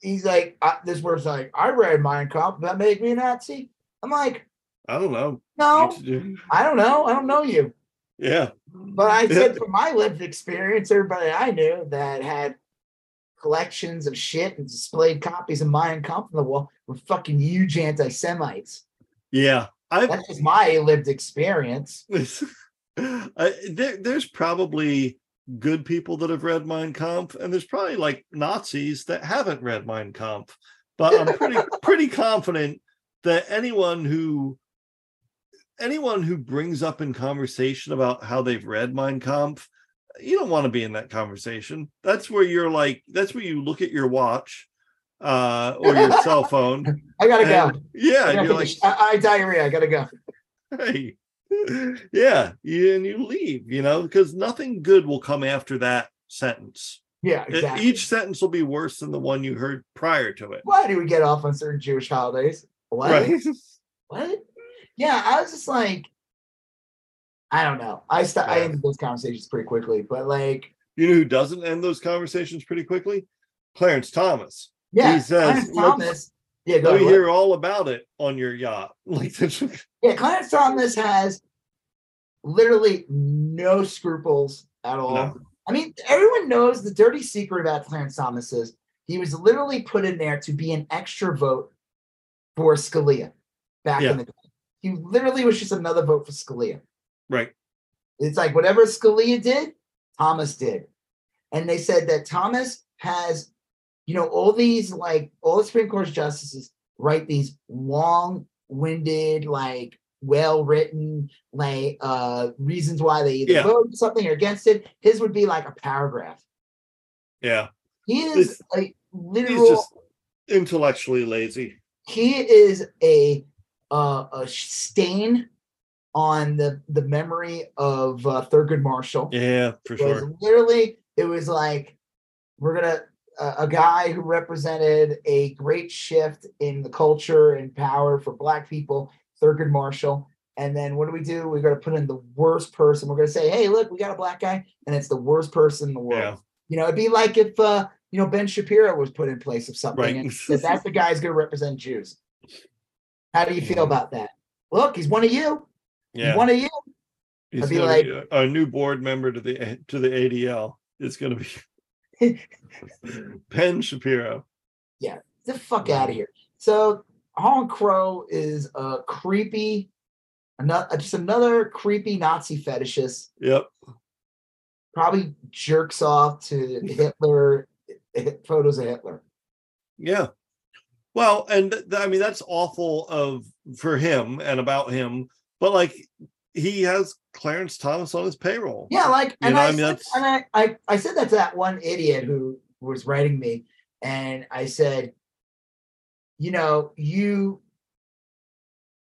he's like, I, this word's like, I read Mein Kampf. That make me a Nazi? I'm like, I don't know. no, I don't know. I don't know you. Yeah. But I said from my lived experience, everybody I knew that had collections of shit and displayed copies of Mein Kampf on the wall were fucking huge anti-Semites. Yeah. I've That's just my lived experience. I, there, there's probably good people that have read Mein Kampf, and there's probably like Nazis that haven't read Mein Kampf. But I'm pretty pretty confident that anyone who anyone who brings up in conversation about how they've read Mein Kampf, you don't want to be in that conversation. That's where you're like, that's where you look at your watch uh or your cell phone. I gotta go. yeah, I, gotta you're like, I, I diarrhea. I gotta go. hey yeah you, and you leave you know because nothing good will come after that sentence Yeah, exactly. each sentence will be worse than the one you heard prior to it Why do we get off on certain Jewish holidays? What? right What? Yeah, I was just like, I don't know. I st- I Yeah. ended those conversations pretty quickly, but like, you know who doesn't end those conversations pretty quickly clarence thomas yeah, He says, Clarence Thomas. Yeah, go let me hear all about it on your yacht like Yeah, Clarence Thomas has literally no scruples at all. No. I mean, everyone knows the dirty secret about Clarence Thomas is he was literally put in there to be an extra vote for Scalia. back Yeah. in the day. He literally was just another vote for Scalia. Right. It's like whatever Scalia did, Thomas did. And they said that Thomas has, you know, all these like all the Supreme Court justices write these long-winded, like well-written, like uh reasons why they either Yeah. vote for something or against it. His would be like a paragraph. Yeah. He is a He's literal just intellectually lazy. he is a uh, a stain on the the memory of uh, Thurgood Marshall. Yeah, for sure. literally it was like we're gonna uh, a guy who represented a great shift in the culture and power for black people thurgood marshall and then what do we do we're to put in the worst person we're going to say hey look we got a black guy and it's the worst person in the world Yeah. you know it'd be like if uh you know ben shapiro was put in place of something Right. and that's the guy who's to represent jews how do you feel about that look he's one of you Yeah. he's one of you He's I'd be like- be a, a new board member to the to the ADL. It's gonna be Ben Shapiro. Yeah. Get the fuck out of here. So Harlan Crow is a creepy, another uh, just another creepy Nazi fetishist. Yep. Probably jerks off to Hitler photos of Hitler. Yeah. Well, and th- I mean that's awful of for him and about him, but like he has Clarence Thomas on his payroll. Yeah, like and, I, I mean, said, and I, I I said that to that one idiot who was writing me, and I said, you know, you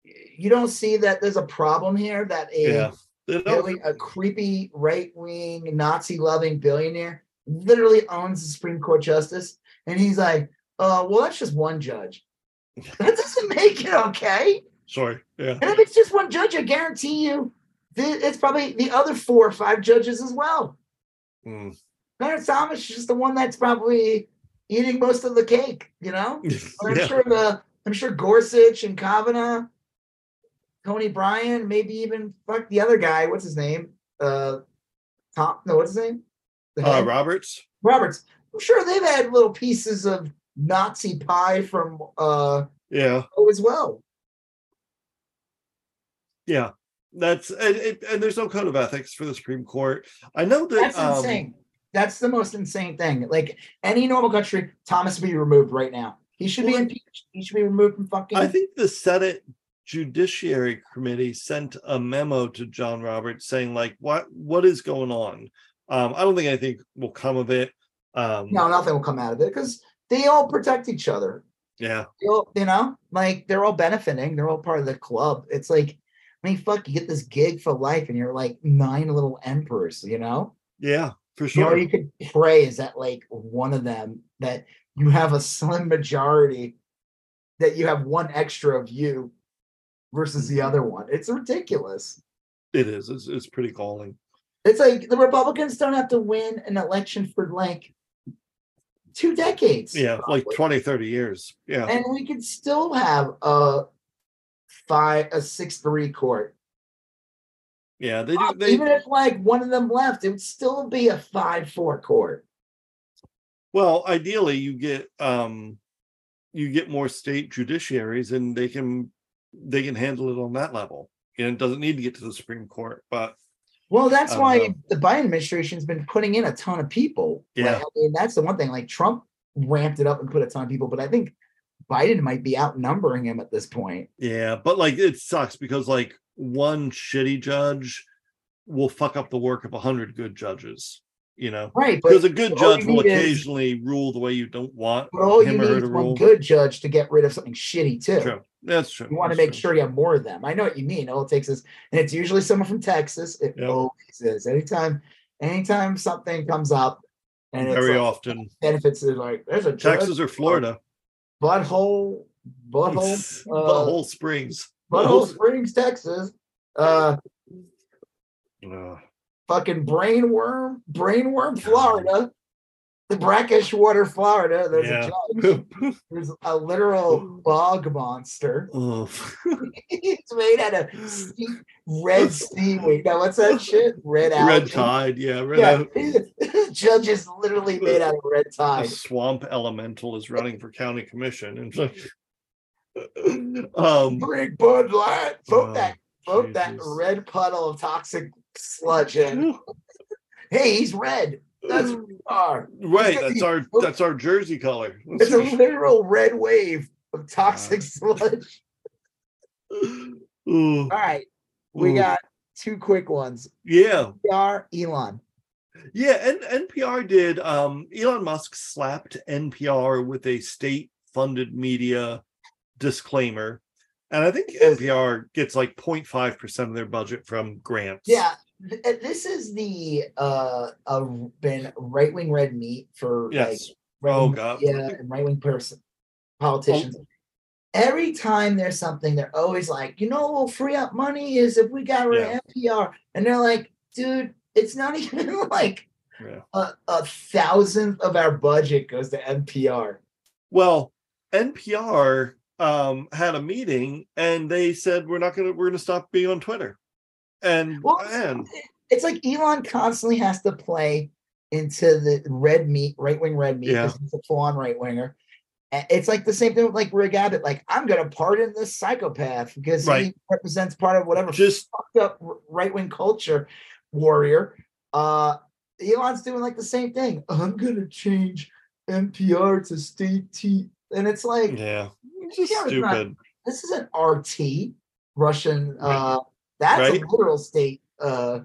you don't see that there's a problem here that a Yeah. Really a creepy right wing Nazi loving billionaire literally owns the Supreme Court justice, and he's like, "Oh, well, that's just one judge. That doesn't make it okay. Sorry. Yeah. And if it's just one judge, I guarantee you, it's probably the other four or five judges as well. Mm. Clarence Thomas is just the one that's probably eating most of the cake, you know. I'm yeah. sure the I'm sure Gorsuch and Kavanaugh, Tony Bryan, maybe even fuck the other guy. What's his name? Uh, Tom. No, what's his name? Uh. Roberts. Roberts. I'm sure they've had little pieces of Nazi pie from uh Yeah. oh, as well. Yeah. That's and, it, and there's no code of ethics for the Supreme Court. I know that That's um, insane. That's the most insane thing. Like any normal country, Thomas would be removed right now. He should be impeached. He should be removed from fucking. I think the Senate Judiciary Committee sent a memo to John Roberts saying, like, what what is going on? Um, I don't think anything will come of it. Um, no, nothing will come out of it because they all protect each other. yeah, all- you know, like they're all benefiting. They're all part of the club. It's like, I mean, fuck, you get this gig for life, and you're like nine little emperors. You know, yeah, for you know, sure. you could pray is that like one of them that you have a slim majority that you have one extra of you versus the other one. It's ridiculous. It is. It's, it's pretty galling. It's like the Republicans don't have to win an election for like two decades. Yeah, like probably. 20, 30 years. Yeah. and we could still have a five, a six three court. Yeah, they do. They, Even if like one of them left, it would still be a five four court. well, ideally, you get um, you get more state judiciaries, and they can they can handle it on that level. And it doesn't need to get to the Supreme Court, but Well, that's why know. the Biden administration's been putting in a ton of people. Like, Yeah. I mean, that's the one thing. Like Trump ramped it up and put a ton of people, but I think Biden might be outnumbering him at this point. Yeah, but like it sucks because like one shitty judge will fuck up the work of a hundred good judges, you know. Right. Because a good judge will need is- occasionally rule the way you don't want But all you need is one rule. good judge to get rid of something shitty too. True. That's true. You want to make true. sure you have more of them. I know what you mean. All it takes is, and it's usually someone from Texas. It Yep. always is. Anytime, anytime something comes up, and it's very like, often. benefits is like there's a Texas or Florida. butthole, butthole, uh, Butthole Springs. butthole Springs, Texas. Uh, Ugh. fucking brainworm, brainworm, Florida. The brackish water, Florida. There's Yeah. a judge. There's a literal bog monster. It's made out of sea- red seaweed. Now, what's that shit? Red algae. Red tide. Yeah. Red Yeah, judge is literally made out of red a tide. swamp elemental is running for county commission. And like, um, Drink Bud Light. Vote Oh, that. Vote that red puddle of toxic sludge in. Hey, he's red. That's who we are. right. That's be- our that's our jersey color. It's a literal red wave of toxic sludge. Ooh, All right, we ooh. got two quick ones. yeah, PR Elon. yeah. And NPR did. Um, Elon Musk slapped NPR with a state-funded media disclaimer, and I think NPR gets like 0.5 percent of their budget from grants. Yeah, th- this is the uh, uh been right wing red meat for like Yes. Oh God. yeah, and right wing person politicians. Every time there's something, they're always like, you know, what will free up money is if we got rid Yeah. of NPR, and they're like, dude, it's not even like Yeah. a, a thousandth of our budget goes to NPR. Well, NPR um, had a meeting and they said we're not gonna we're gonna stop being on Twitter. And Well, and it's like Elon constantly has to play into the red meat, right wing red meat, Yeah. because he's a full on right winger. It's like the same thing with like Greg Abbott. Like, I'm gonna pardon this psychopath because he represents part of whatever just fucked up right wing culture warrior. Uh Elon's doing like the same thing. I'm gonna change NPR to state T. And it's like yeah, just it's not- stupid. this isn't RT Russian. Right. Uh, that's Right. a literal state. Uh,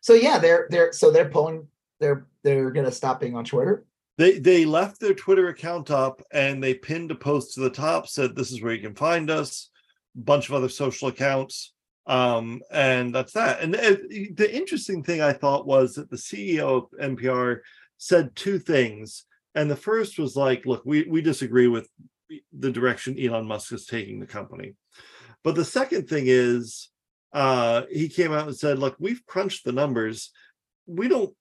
so yeah, they're they're so they're pulling. They're they're gonna stop being on Twitter. They they left their Twitter account up and they pinned a post to the top said this is where you can find us. bunch of other social accounts. Um, and that's that. And uh, the interesting thing I thought was that the CEO of NPR said two things. And the first was like, look, we, we disagree with the direction Elon Musk is taking the company. But the second thing is, uh, he came out and said, look, we've crunched the numbers. We don't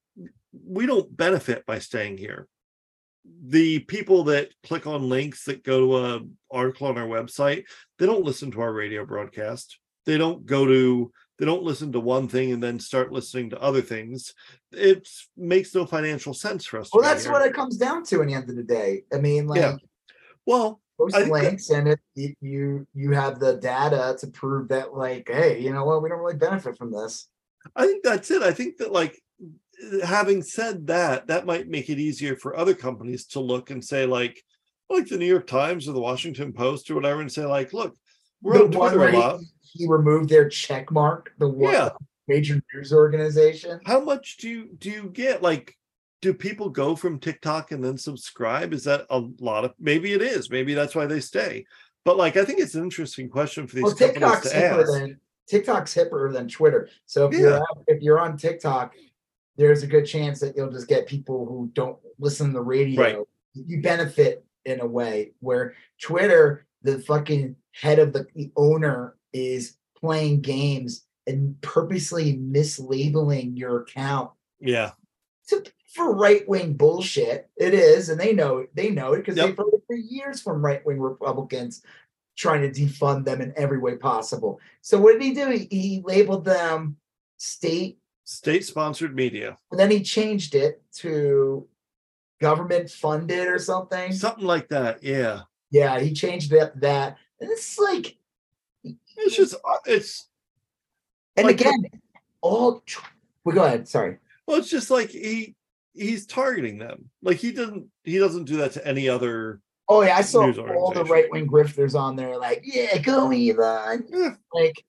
we don't benefit by staying here. The people that click on links that go to a article on our website, they don't listen to our radio broadcast. They don't go to they don't listen to one thing and then start listening to other things. It makes no financial sense for us. Well, that's here. what it comes down to in the end of the day. I mean, like Yeah. Well, post I links, and if you- you you have the data to prove that, like, hey, you know what, we don't really benefit from this. I think that's it. I think that like having said that, that might make it easier for other companies to look and say like like the New York Times or the Washington Post or whatever and say like, look, we're the on one Twitter a lot. he, he removed their check mark, the one Yeah. major news organization. How much do you do you get? Like, do people go from TikTok and then subscribe? Is that a lot of maybe it is, maybe that's why they stay. But like I think it's an interesting question for these Well, companies TikTok's to hipper ask. than TikTok's hipper than Twitter. So if you're out- if you're on TikTok, there's a good chance that you'll just get people who don't listen to the radio. Right. You benefit in a way where Twitter, the fucking head of the, the owner is playing games and purposely mislabeling your account yeah. For right wing bullshit. It is, and they know it. They know it because Yep. they've heard it for years from right wing Republicans trying to defund them in every way possible. So what did he do? He, he labeled them state, State sponsored media. and then he changed it to government funded or something. Something like that. Yeah. yeah, he changed that. That and it's like, It's just uh, it's and like- again, all. Well, go ahead. Sorry. well, it's just like he he's targeting them. Like he doesn't he doesn't do that to any other Oh yeah, I saw all the right wing grifters on there, like, yeah, go Elon. Yeah. Like,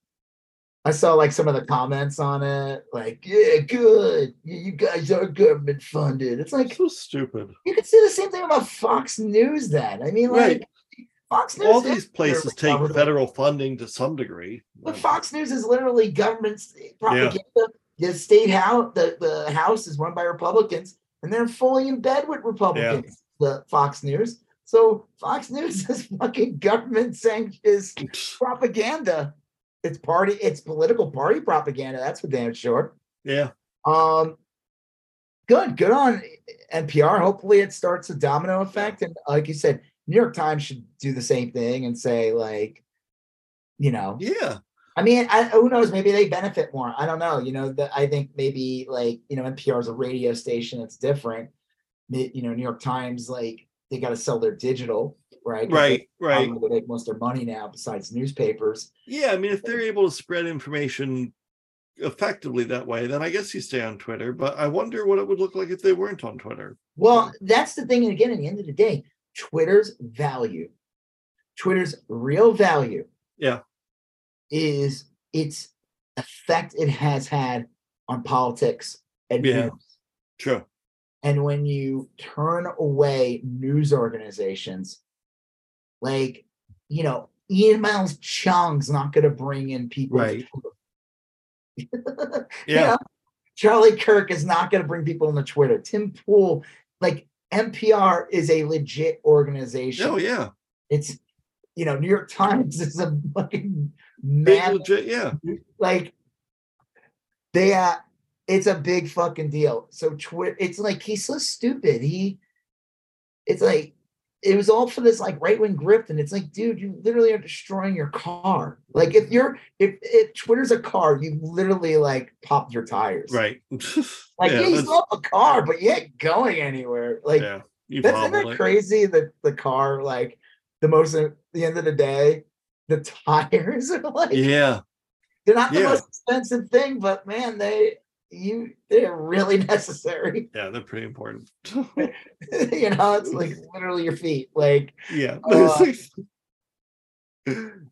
I saw like some of the comments on it, like, yeah, good. You, you guys are government funded. It's like so stupid. you could say the same thing about Fox News. Then I mean, like, Right. Fox News. All these places take government, federal funding to some degree. but Fox News is literally government propaganda. The state house, the, the House is run by Republicans, and they're fully in bed with Republicans. The Fox News. So Fox News is fucking government sanctioned is propaganda. It's party, it's political party propaganda. That's for damn sure. Yeah. Um, good, good on NPR. Hopefully, it starts a domino effect, and like you said, New York Times should do the same thing and say like, you know, Yeah. I mean, I, who knows? Maybe they benefit more. I don't know. You know, the, I think maybe like you know, NPR is a radio station. It's different. You know, New York Times like they got to sell their digital. right? Right, right. They make most of their money now, besides newspapers. Yeah, I mean, if they're able to spread information effectively that way, then I guess you stay on Twitter. But I wonder what it would look like if they weren't on Twitter. Well, that's the thing. And again, at the end of the day, Twitter's value, Twitter's real value, Yeah. Is its effect it has had on politics and Yeah. news. True. And when you turn away news organizations, like you know, Ian Miles Cheong's not going to bring in people. Right. Twitter. You Yeah. know, Charlie Kirk is not going to bring people into Twitter. Tim Pool, like NPR, is a legit organization. Oh, yeah. It's you know, New York Times is a fucking man. legit. Yeah. Like they uh it's a big fucking deal. So Twitter, it's like he's so stupid. He it's like it was all for this like right wing grift, and it's like, dude, you literally are destroying your car. Like if you're if if Twitter's a car, you literally like popped your tires. Right. Like yeah, you still have a car, but you ain't going anywhere. Like yeah. You that's isn't that crazy that the car, like the most at the end of the day, the tires are like Yeah. they're not the Yeah. most expensive thing, but man, they you they're really necessary. Yeah. They're pretty important. you know, it's like literally your feet. Like yeah. Uh,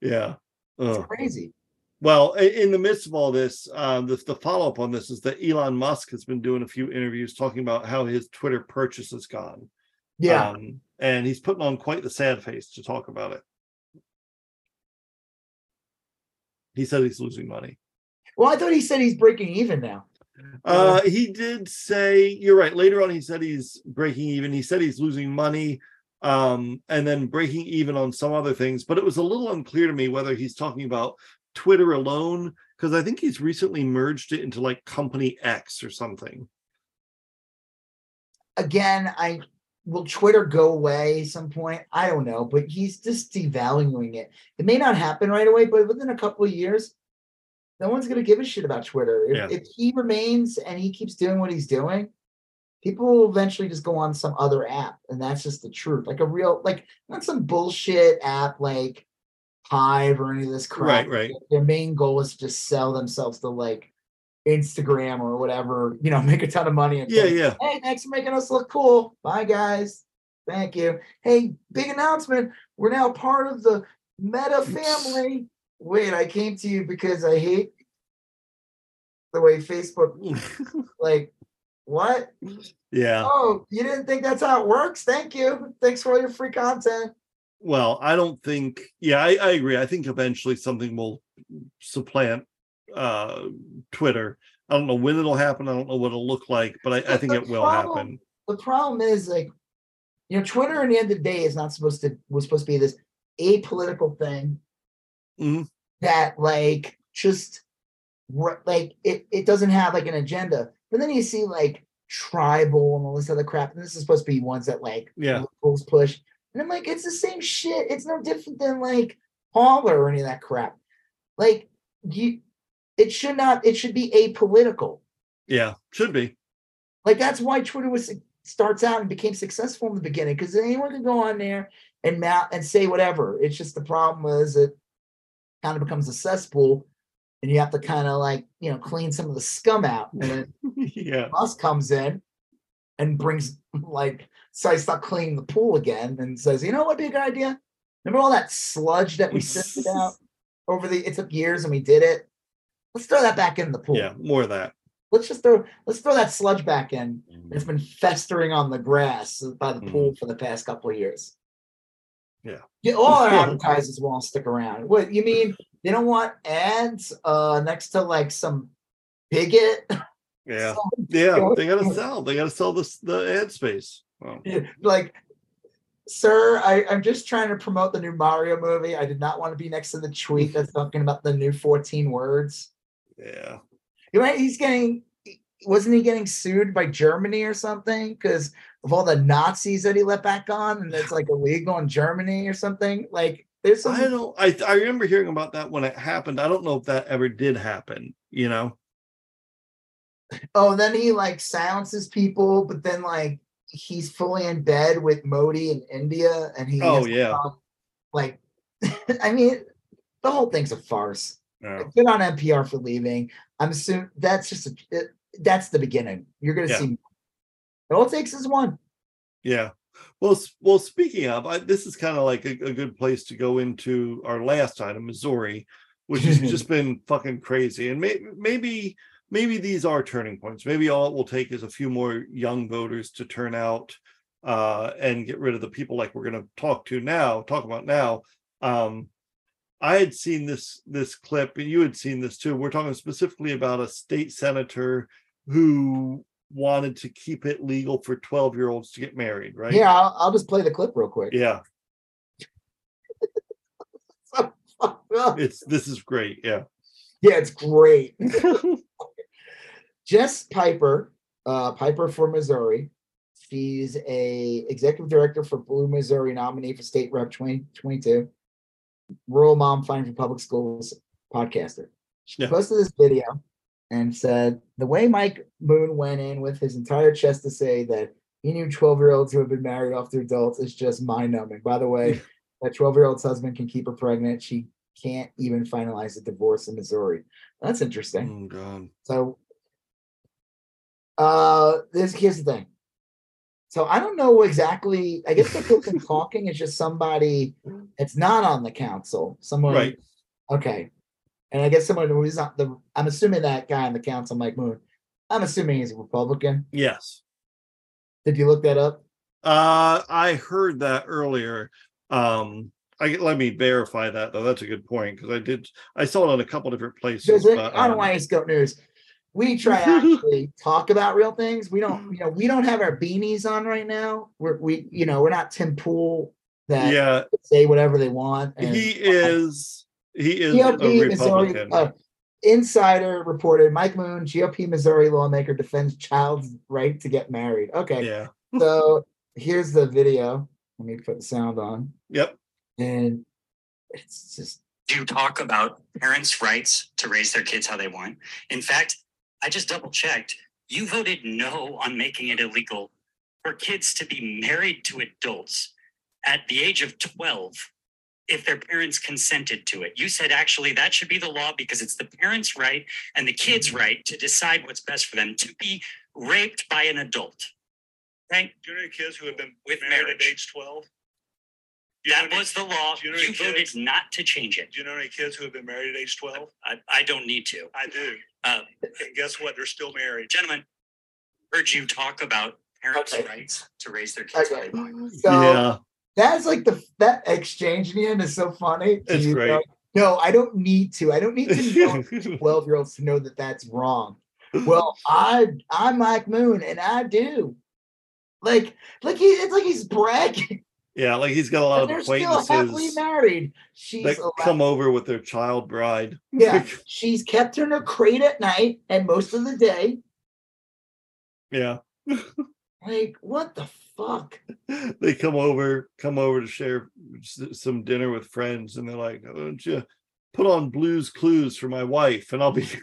yeah. it's Ugh. crazy. Well, in the midst of all this, um, the, the follow up on this is that Elon Musk has been doing a few interviews talking about how his Twitter purchase has gone. Yeah. Um, and he's putting on quite the sad face to talk about it. He said he's losing money. well, I thought he said he's breaking even now. Uh, he did say, you're right. Later on, he said he's breaking even. He said he's losing money um, and then breaking even on some other things. But it was a little unclear to me whether he's talking about Twitter alone, because I think he's recently merged it into like Company X or something. Again, I will Twitter go away at some point? I don't know, but he's just devaluing it. It may not happen right away, but within a couple of years, no one's gonna give a shit about Twitter. If, Yeah. if he remains and he keeps doing what he's doing, people will eventually just go on some other app, and that's just the truth. Like a real, like not some bullshit app like Hive or any of this crap. Right, right. Their main goal is to just sell themselves to like Instagram or whatever, you know, make a ton of money. And Yeah, think, yeah. Hey, thanks for making us look cool. Bye, guys. Thank you. Hey, big announcement. We're now part of the Meta family. Wait, I came to you because I hate the way Facebook, like, what? yeah. Oh, you didn't think that's how it works? Thank you. Thanks for all your free content. Well, I don't think. Yeah, I, I agree. I think eventually something will supplant uh Twitter. I don't know when it'll happen. I don't know what it'll look like, but I, I think it will problem- happen. the problem is like you know twitter in the end of the day is not supposed to was supposed to be this apolitical thing Mhm. that like just like it, it doesn't have like an agenda but then you see like Tribel and all this other crap and this is supposed to be ones that like Yeah. liberals push and i'm like it's the same shit it's no different than like Parler or any of that crap like you it should not it should be apolitical Yeah, should be. like that's why Twitter was starts out and became successful in the beginning because anyone can go on there and mount and say whatever. It's just the problem is it kind of becomes a cesspool, and you have to kind of like you know clean some of the scum out. And then yeah. Musk comes in and brings like so I start cleaning the pool again and says, you know what would be a good idea? Remember all that sludge that we sifted out over the it took years and we did it. Let's throw that back in the pool. Yeah, more of that. Let's just throw let's throw that sludge back in. It's been festering on the grass by the pool for the past couple of years. Yeah. Yeah, all our advertisers won't stick around. What you mean? They don't want ads uh next to like some bigot? Yeah. Yeah. They gotta sell. They gotta sell this the ad space. Well, like, sir, I, I'm just trying to promote the new Mario movie. I did not want to be next to the tweet that's talking about the new 14 words. Yeah. You know, he's getting wasn't he getting sued by Germany or something because of all the Nazis that he let back on and it's like illegal in Germany or something? Like there's some I don't I I remember hearing about that when it happened. I don't know if that ever did happen, you know. oh, then he like silences people, but then like he's fully in bed with Modi in India, and he. Oh, yeah. Like, I mean, the whole thing's a farce. Yeah. Good on NPR for leaving. I'm assuming that's just a, it- that's the beginning. You're gonna Yeah. see. All it takes is one. Yeah. Well, well. Speaking of, I, this is kind of like a, a good place to go into our last item, Missouri, which has just been fucking crazy. And may, maybe, maybe these are turning points. Maybe all it will take is a few more young voters to turn out uh, and get rid of the people like we're going to talk to now, talk about now. Um, I had seen this this clip, and you had seen this too. We're talking specifically about a state senator who wanted to keep it legal for 12 year olds to get married, right? Yeah, I'll, I'll just play the clip real quick. Yeah. It's this is great. Yeah. Yeah. it's great. Jess Piper, uh, Piper for Missouri. She's a executive director for Blue Missouri, nominee for state rep 2022. Rural mom fighting for public schools podcaster. She Yeah. posted this video and said the way Mike Moon went in with his entire chest to say that he knew 12 year olds who have been married off to adults is just mind numbing. By the way, that 12 year old's husband can keep her pregnant. She can't even finalize a divorce in Missouri. That's interesting. oh god. So uh this here's the thing. So I don't know exactly. I guess the person talking is just somebody that's not on the council. Someone Right. okay. And I guess someone who's not the I'm assuming that guy on the council, Mike Moon. I'm assuming he's a Republican. Yes. Did you look that up? Uh I heard that earlier. Um I let me verify that though. That's a good point because I did I saw it on a couple different places. But, I don't um, want to scope news. We try to actually talk about real things. We don't, you know, we don't have our beanies on right now. We're we, you know, we're not Tim Pool that yeah, say whatever they want. and- he is he is a GOP Missouri Republican. uh, insider reported Mike Moon, GOP Missouri lawmaker, defends child's right to get married. Okay, yeah. so here's the video. Let me put the sound on, Yep. and it's just do talk about parents' rights to raise their kids how they want. In fact, I just double checked. You voted no on making it illegal for kids to be married to adults at the age of 12 if their parents consented to it. You said actually that should be the law because it's the parents' right and the kids' mm-hmm. right to decide what's best for them to be raped by an adult. Right? Do you know kids who have been with married marriage. at age 12? That any- was the law. do you know You voted kids- not to change it. Do you know any kids who have been married at age twelve? I, I don't need to. I do. Uh, And guess what? They're still married. gentlemen, heard you talk about parents' Okay. rights to raise their kids. Okay. they so yeah. that's like the that exchange in the end is so funny. to It's you great. go, No, I don't need to. I don't need to know 12 year olds to know that that's wrong. Well, I I'm Mike Moon and I do. Like, like he it's like he's bragging. Yeah, like he's got a lot And of they're still happily acquaintances married. She's that come over with their child bride. yeah, she's kept in her crate at night and most of the day. yeah. Like, what the fuck? they come over come over to share some dinner with friends and they're like "Why don't you put on blues clues for my wife and i'll be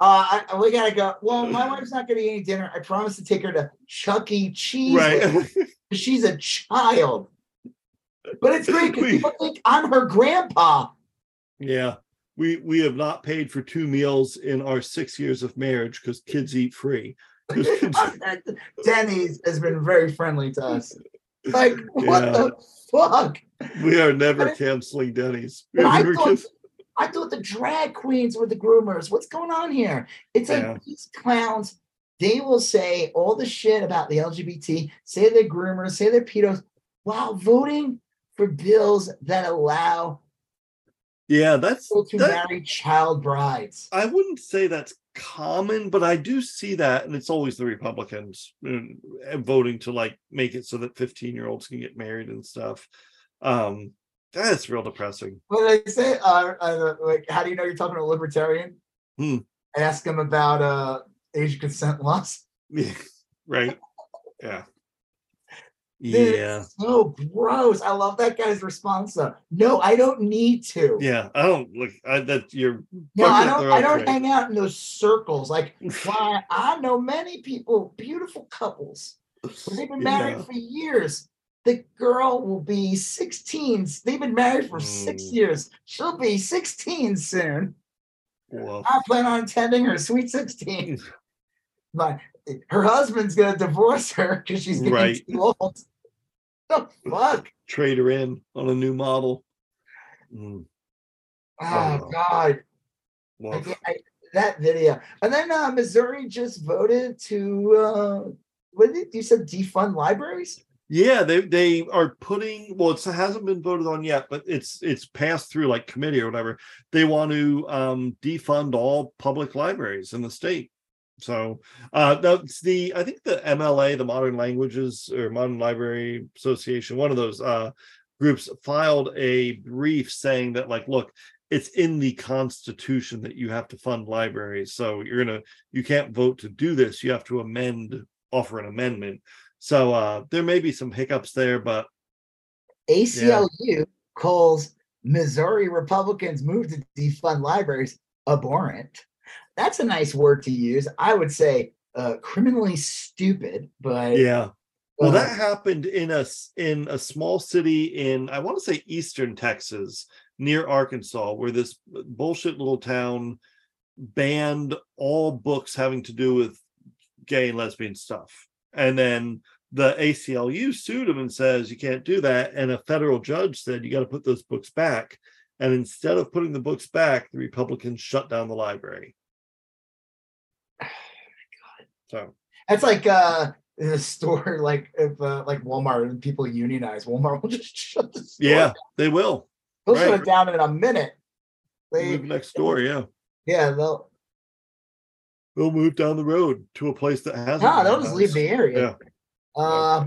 Uh, I, we gotta go. Well, my wife's not gonna eat any dinner. I promised to take her to Chuck E. Cheese. right. She's a child. But it's great because people think I'm her grandpa. yeah we we have not paid for two meals in our six years of marriage because kids eat free Denny's has been very friendly to us. Like, what Yeah. the fuck? we are never canceling denny's I thought, I thought the drag queens were the groomers. What's going on here? It's like Yeah. these clowns, they will say all the shit about the LGBT, say they're groomers, say they're pedos, while voting for bills that allow yeah that's people to that- marry child brides. I wouldn't say that's common, but I do see that, and it's always the Republicans uh, voting to like make it so that 15 year olds can get married and stuff. Um, that's real depressing. What did I say? Uh, uh, like, how do you know you're talking to a libertarian? Hmm. Ask them about uh, age consent laws. right? Yeah. Dude, Yeah. it's so gross. I love that guy's response. Though. No, I don't need to. Yeah. I don't look. I that you're. No, I don't. I don't trade. hang out in those circles. Like, why? I know many people, beautiful couples, They've been married Yeah. for years. The girl will be 16. They've been married for six Mm. years. She'll be 16 soon. Well, I plan on attending her sweet 16. But her husband's gonna divorce her because she's getting Right. too old. The fuck? trade her in on a new model. Mm, Oh Oh. god. I I- that video. And then uh Missouri just voted to uh what did you said defund libraries? Yeah, they they are putting well, it hasn't been voted on yet, but it's it's passed through like committee or whatever. They want to um defund all public libraries in the state. So uh that's the I think the MLA, the Modern Languages or Modern Library Association, one of those uh groups filed a brief saying that like look, it's in the constitution that you have to fund libraries. So you're gonna you can't vote to do this, you have to amend, offer an amendment. So uh there may be some hiccups there, but ACLU calls Missouri Republicans move to defund libraries abhorrent. That's a nice word to use. I would say uh, criminally stupid, but yeah. Well, uh, that happened in a in a small city in I want to say eastern Texas near Arkansas, where this bullshit little town banned all books having to do with gay and lesbian stuff. And then the ACLU sued him and says you can't do that. And a federal judge said you got to put those books back. And instead of putting the books back, the Republicans shut down the library. Oh So that's like uh, in a store, like if uh, like Walmart and people unionize, Walmart will just shut the store. yeah, they will. they'll shut it down in a minute. They, Move next door, yeah. yeah, they'll They'll move down the road to a place that has. no, they'll just leave the area. Yeah. Uh,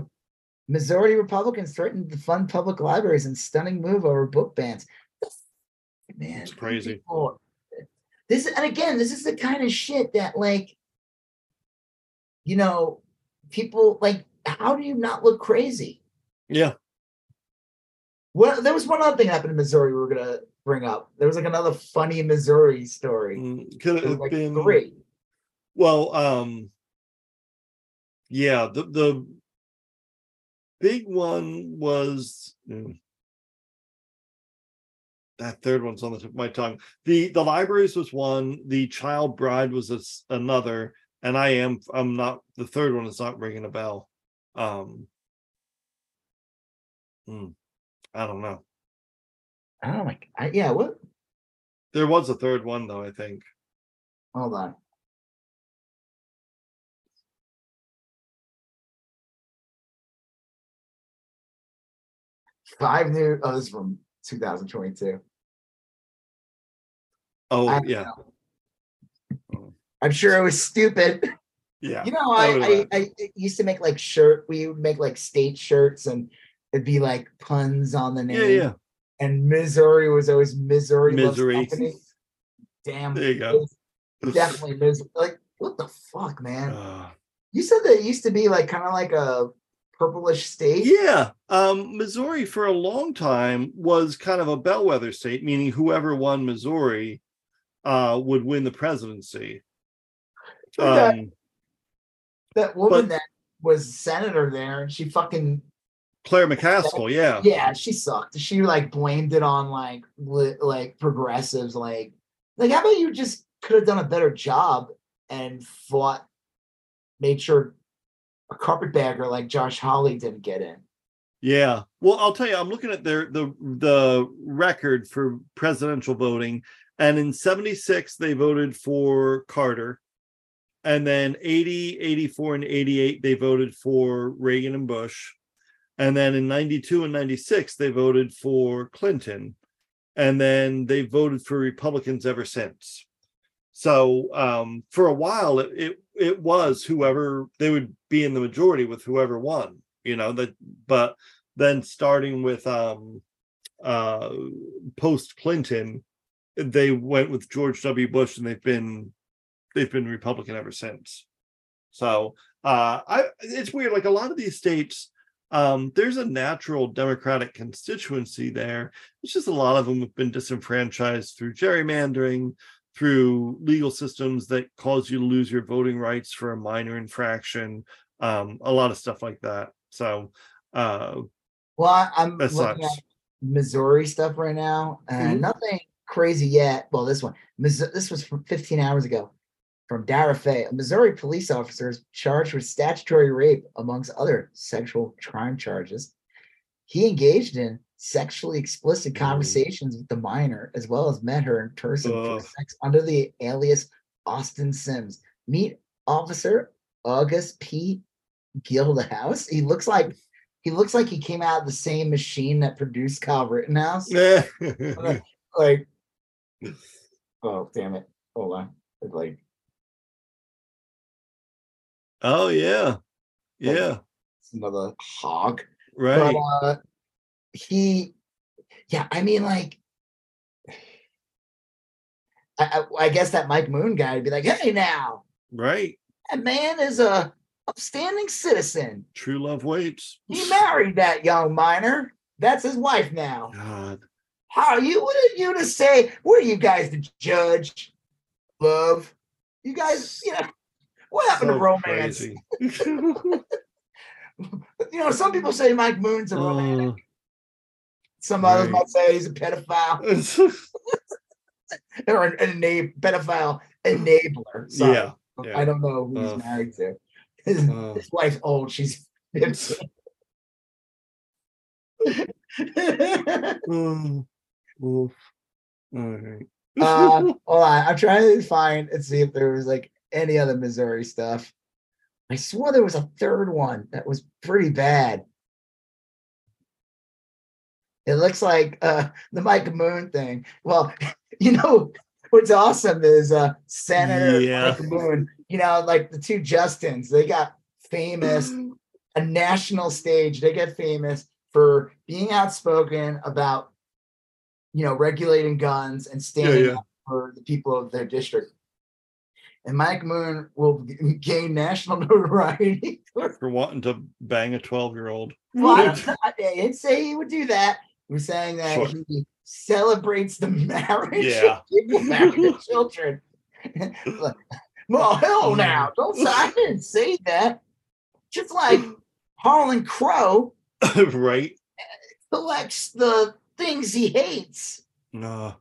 Missouri Republicans threatened to fund public libraries in stunning move over book bans. Man, It's crazy. people- This and again, this is the kind of shit that like, you know, people like. How do you not look crazy? Yeah. Well, there was one other thing happened in Missouri we were gonna bring up. There was like another funny Missouri story. Mm, Could have like been three. Well, um, yeah, the the big one was mm, that third one's on the tip of my tongue. The the libraries was one, the child bride was a another, and I am I'm not the third one is not ringing a bell. Um hmm, I don't know. Oh my! I, yeah. What? There was a third one though, I think. Hold on. Five new. Oh, this is from 2022. Oh I- yeah. I'm sure it was stupid. Yeah. You know, I, I I used to make like shirt. We would make like state shirts, and it'd be like puns on the name. yeah, yeah. And Missouri was always Missouri. Misery. Damn. There you go. Definitely Missouri. Like what the fuck, man? Uh, You said that it used to be like kind of like a purplish state. Yeah, um, Missouri for a long time was kind of a bellwether state, meaning whoever won Missouri uh, would win the presidency. that, Um, that woman but- that was senator there, and she fucking Claire McCaskill, yeah, yeah, she sucked. She like blamed it on like li- like progressives, like like how about you just could have done a better job and fought, made sure a carpetbagger like Josh Hawley didn't get in. yeah. Well, I'll tell you, I'm looking at their the the record for presidential voting, and in '76 they voted for Carter, and then 80, 84, and 88 they voted for Reagan and Bush. And then in 92 and 96, they voted for Clinton. And then they voted for Republicans ever since. So um, for a while, it, it it was whoever they would be in the majority with whoever won, you know, that but then starting with um uh post Clinton, they went with George W. Bush and they've been they've been Republican ever since. So uh I it's weird, like a lot of these states um, there's a natural Democratic constituency there. It's just a lot of them have been disenfranchised through gerrymandering, through legal systems that cause you to lose your voting rights for a minor infraction. Um, a lot of stuff like that. So, uh, Well, I, I'm looking at Missouri stuff right now, and Mhm. nothing crazy yet. Well, this one, this was from 15 hours ago. From Dara Fay, a Missouri police officer is charged with statutory rape, amongst other sexual crime charges. He engaged in sexually explicit Mm. conversations with the minor, as well as met her in person for sex under the alias Austin Sims. Meet Officer August P. Gildehouse. He looks like he looks like he came out of the same machine that produced Kyle Rittenhouse. yeah. Like, oh damn it! Hold on, It's like oh yeah, yeah, another hog. right. But uh, he, yeah, I mean, like, I, I, I guess that Mike Moon guy would be like, "Hey, now right. that man is a upstanding citizen. True love waits. He married that young miner. That's his wife now." God. How you what are you to say? What are you guys to judge? Love, you guys, you know, what happened to romance? You know, some people say Mike Moon's a romantic. Uh, Some others right. might say he's a pedophile or an, an enab- pedophile enabler. Sorry. yeah. yeah. I don't know who he's Uh, married to. His, uh. his wife's old. She's 15. Oh, oof. All right. uh, hold on. I'm trying to find and see if there was like any other Missouri stuff. I swore there was a third one that was pretty bad. It looks like uh, the Mike Moon thing. Well, you know what's awesome is uh, Senator Yeah. Mike Moon. You know, like the two Justins, they got famous mm-hmm. a national stage. They get famous for being outspoken about, you know, regulating guns and standing yeah. up for the people of their district. And Mike Moon will gain national notoriety. for- For wanting to bang a 12 year old. well, I, don't- I didn't say he would do that. We're saying that Sure. he celebrates the marriage Yeah. of people marrying their children. Well, hell oh, now. Don't say I didn't say that. Just like Harlan Crow right? collects the things he hates. No.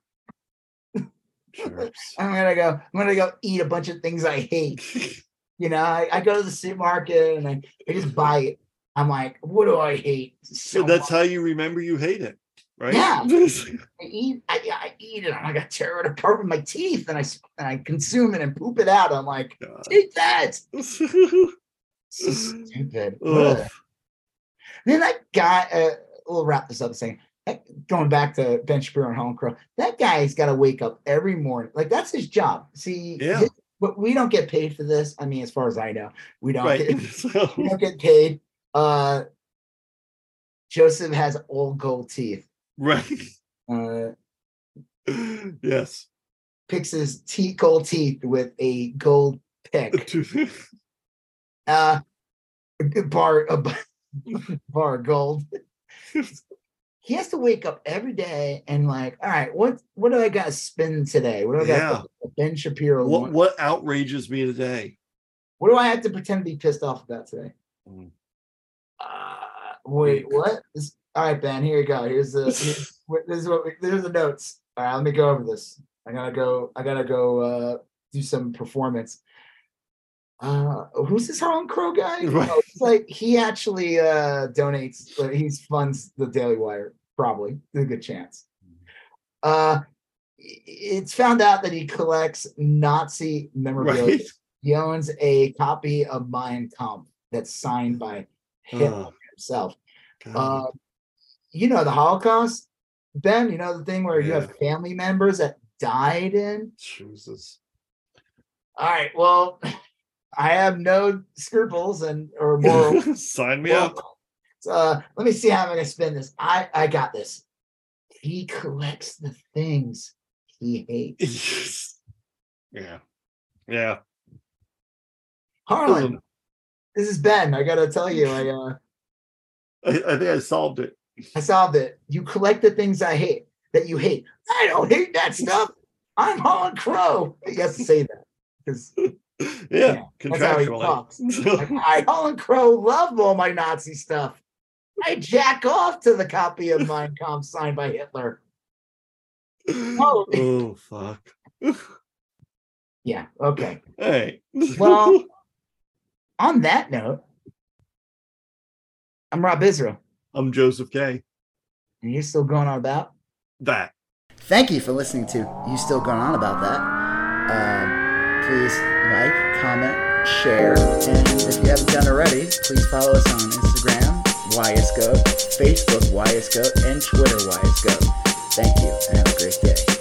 Jerks. I'm gonna go. I'm gonna go eat a bunch of things I hate. You know, I, I go to the supermarket and I, I just buy it. I'm like, what do I hate? So So that's much. how you remember you hate it, right? Yeah. I eat. I, I eat it. and I got tear it apart with my teeth, and I and I consume it and poop it out. I'm like, God. take that. Stupid. Then that guy. Uh, we'll wrap this up saying. that- Going back to Ben Shapiro and Harlan Crow, that guy's got to wake up every morning. Like that's his job. See, Yeah. his- but we don't get paid for this. I mean, as far as I know, we don't. right. Get, So- we don't get paid. Uh, Joseph has old gold teeth. Right. Uh, yes. picks his teeth, gold teeth with a gold pick. Uh, bar, a bar, gold. He has to wake up every day and like, all right, what what do I got to spin today? What do I got? Yeah. to Ben Shapiro. what What, what outrages me today? what do I have to pretend to be pissed off about today? Mm. Uh, wait, what? This, all right, Ben. Here you go. Here's the. Here's, this is what. We, there's the notes. All right, let me go over this. I gotta go. I gotta go. uh Do some performance. Uh, who's this Harlan Crow guy? Right. Oh, it's like he actually uh donates. He funds the Daily Wire. Probably, there's a good chance. Uh, it's found out that he collects Nazi memorabilia. Right. He owns a copy of Mein Kampf that's signed by Hitler Oh, himself. Uh, you know the Holocaust, Ben. You know the thing where you have family members that died in. Jesus. All right. Well, I have no scruples and or moral. Sign me up. So, uh, let me see how I'm going to spin this. I I got this. He collects the things he hates. yeah. Yeah. Harlan, Um, this is Ben. I got to tell you, I uh, I, I think I solved it. I solved it. You collect the things I hate that you hate. I don't hate that stuff. I'm Harlan Crow. You have to say that because Yeah, That's how he talks. Like, I, Harlan Crow, love all my Nazi stuff. I jack off to the copy of Mein Kampf signed by Hitler. Oh. oh fuck. Yeah, okay. Hey. Well- On that note, I'm Rob Israel, I'm Joseph K. and you're still going on about. That. Thank you for listening to You Still Going On About That. Um, please like, comment, share, and if you haven't done already, please follow us on Instagram, YSGoat, Facebook, YSGoat, and Twitter, YSGoat. Thank you, and have a great day.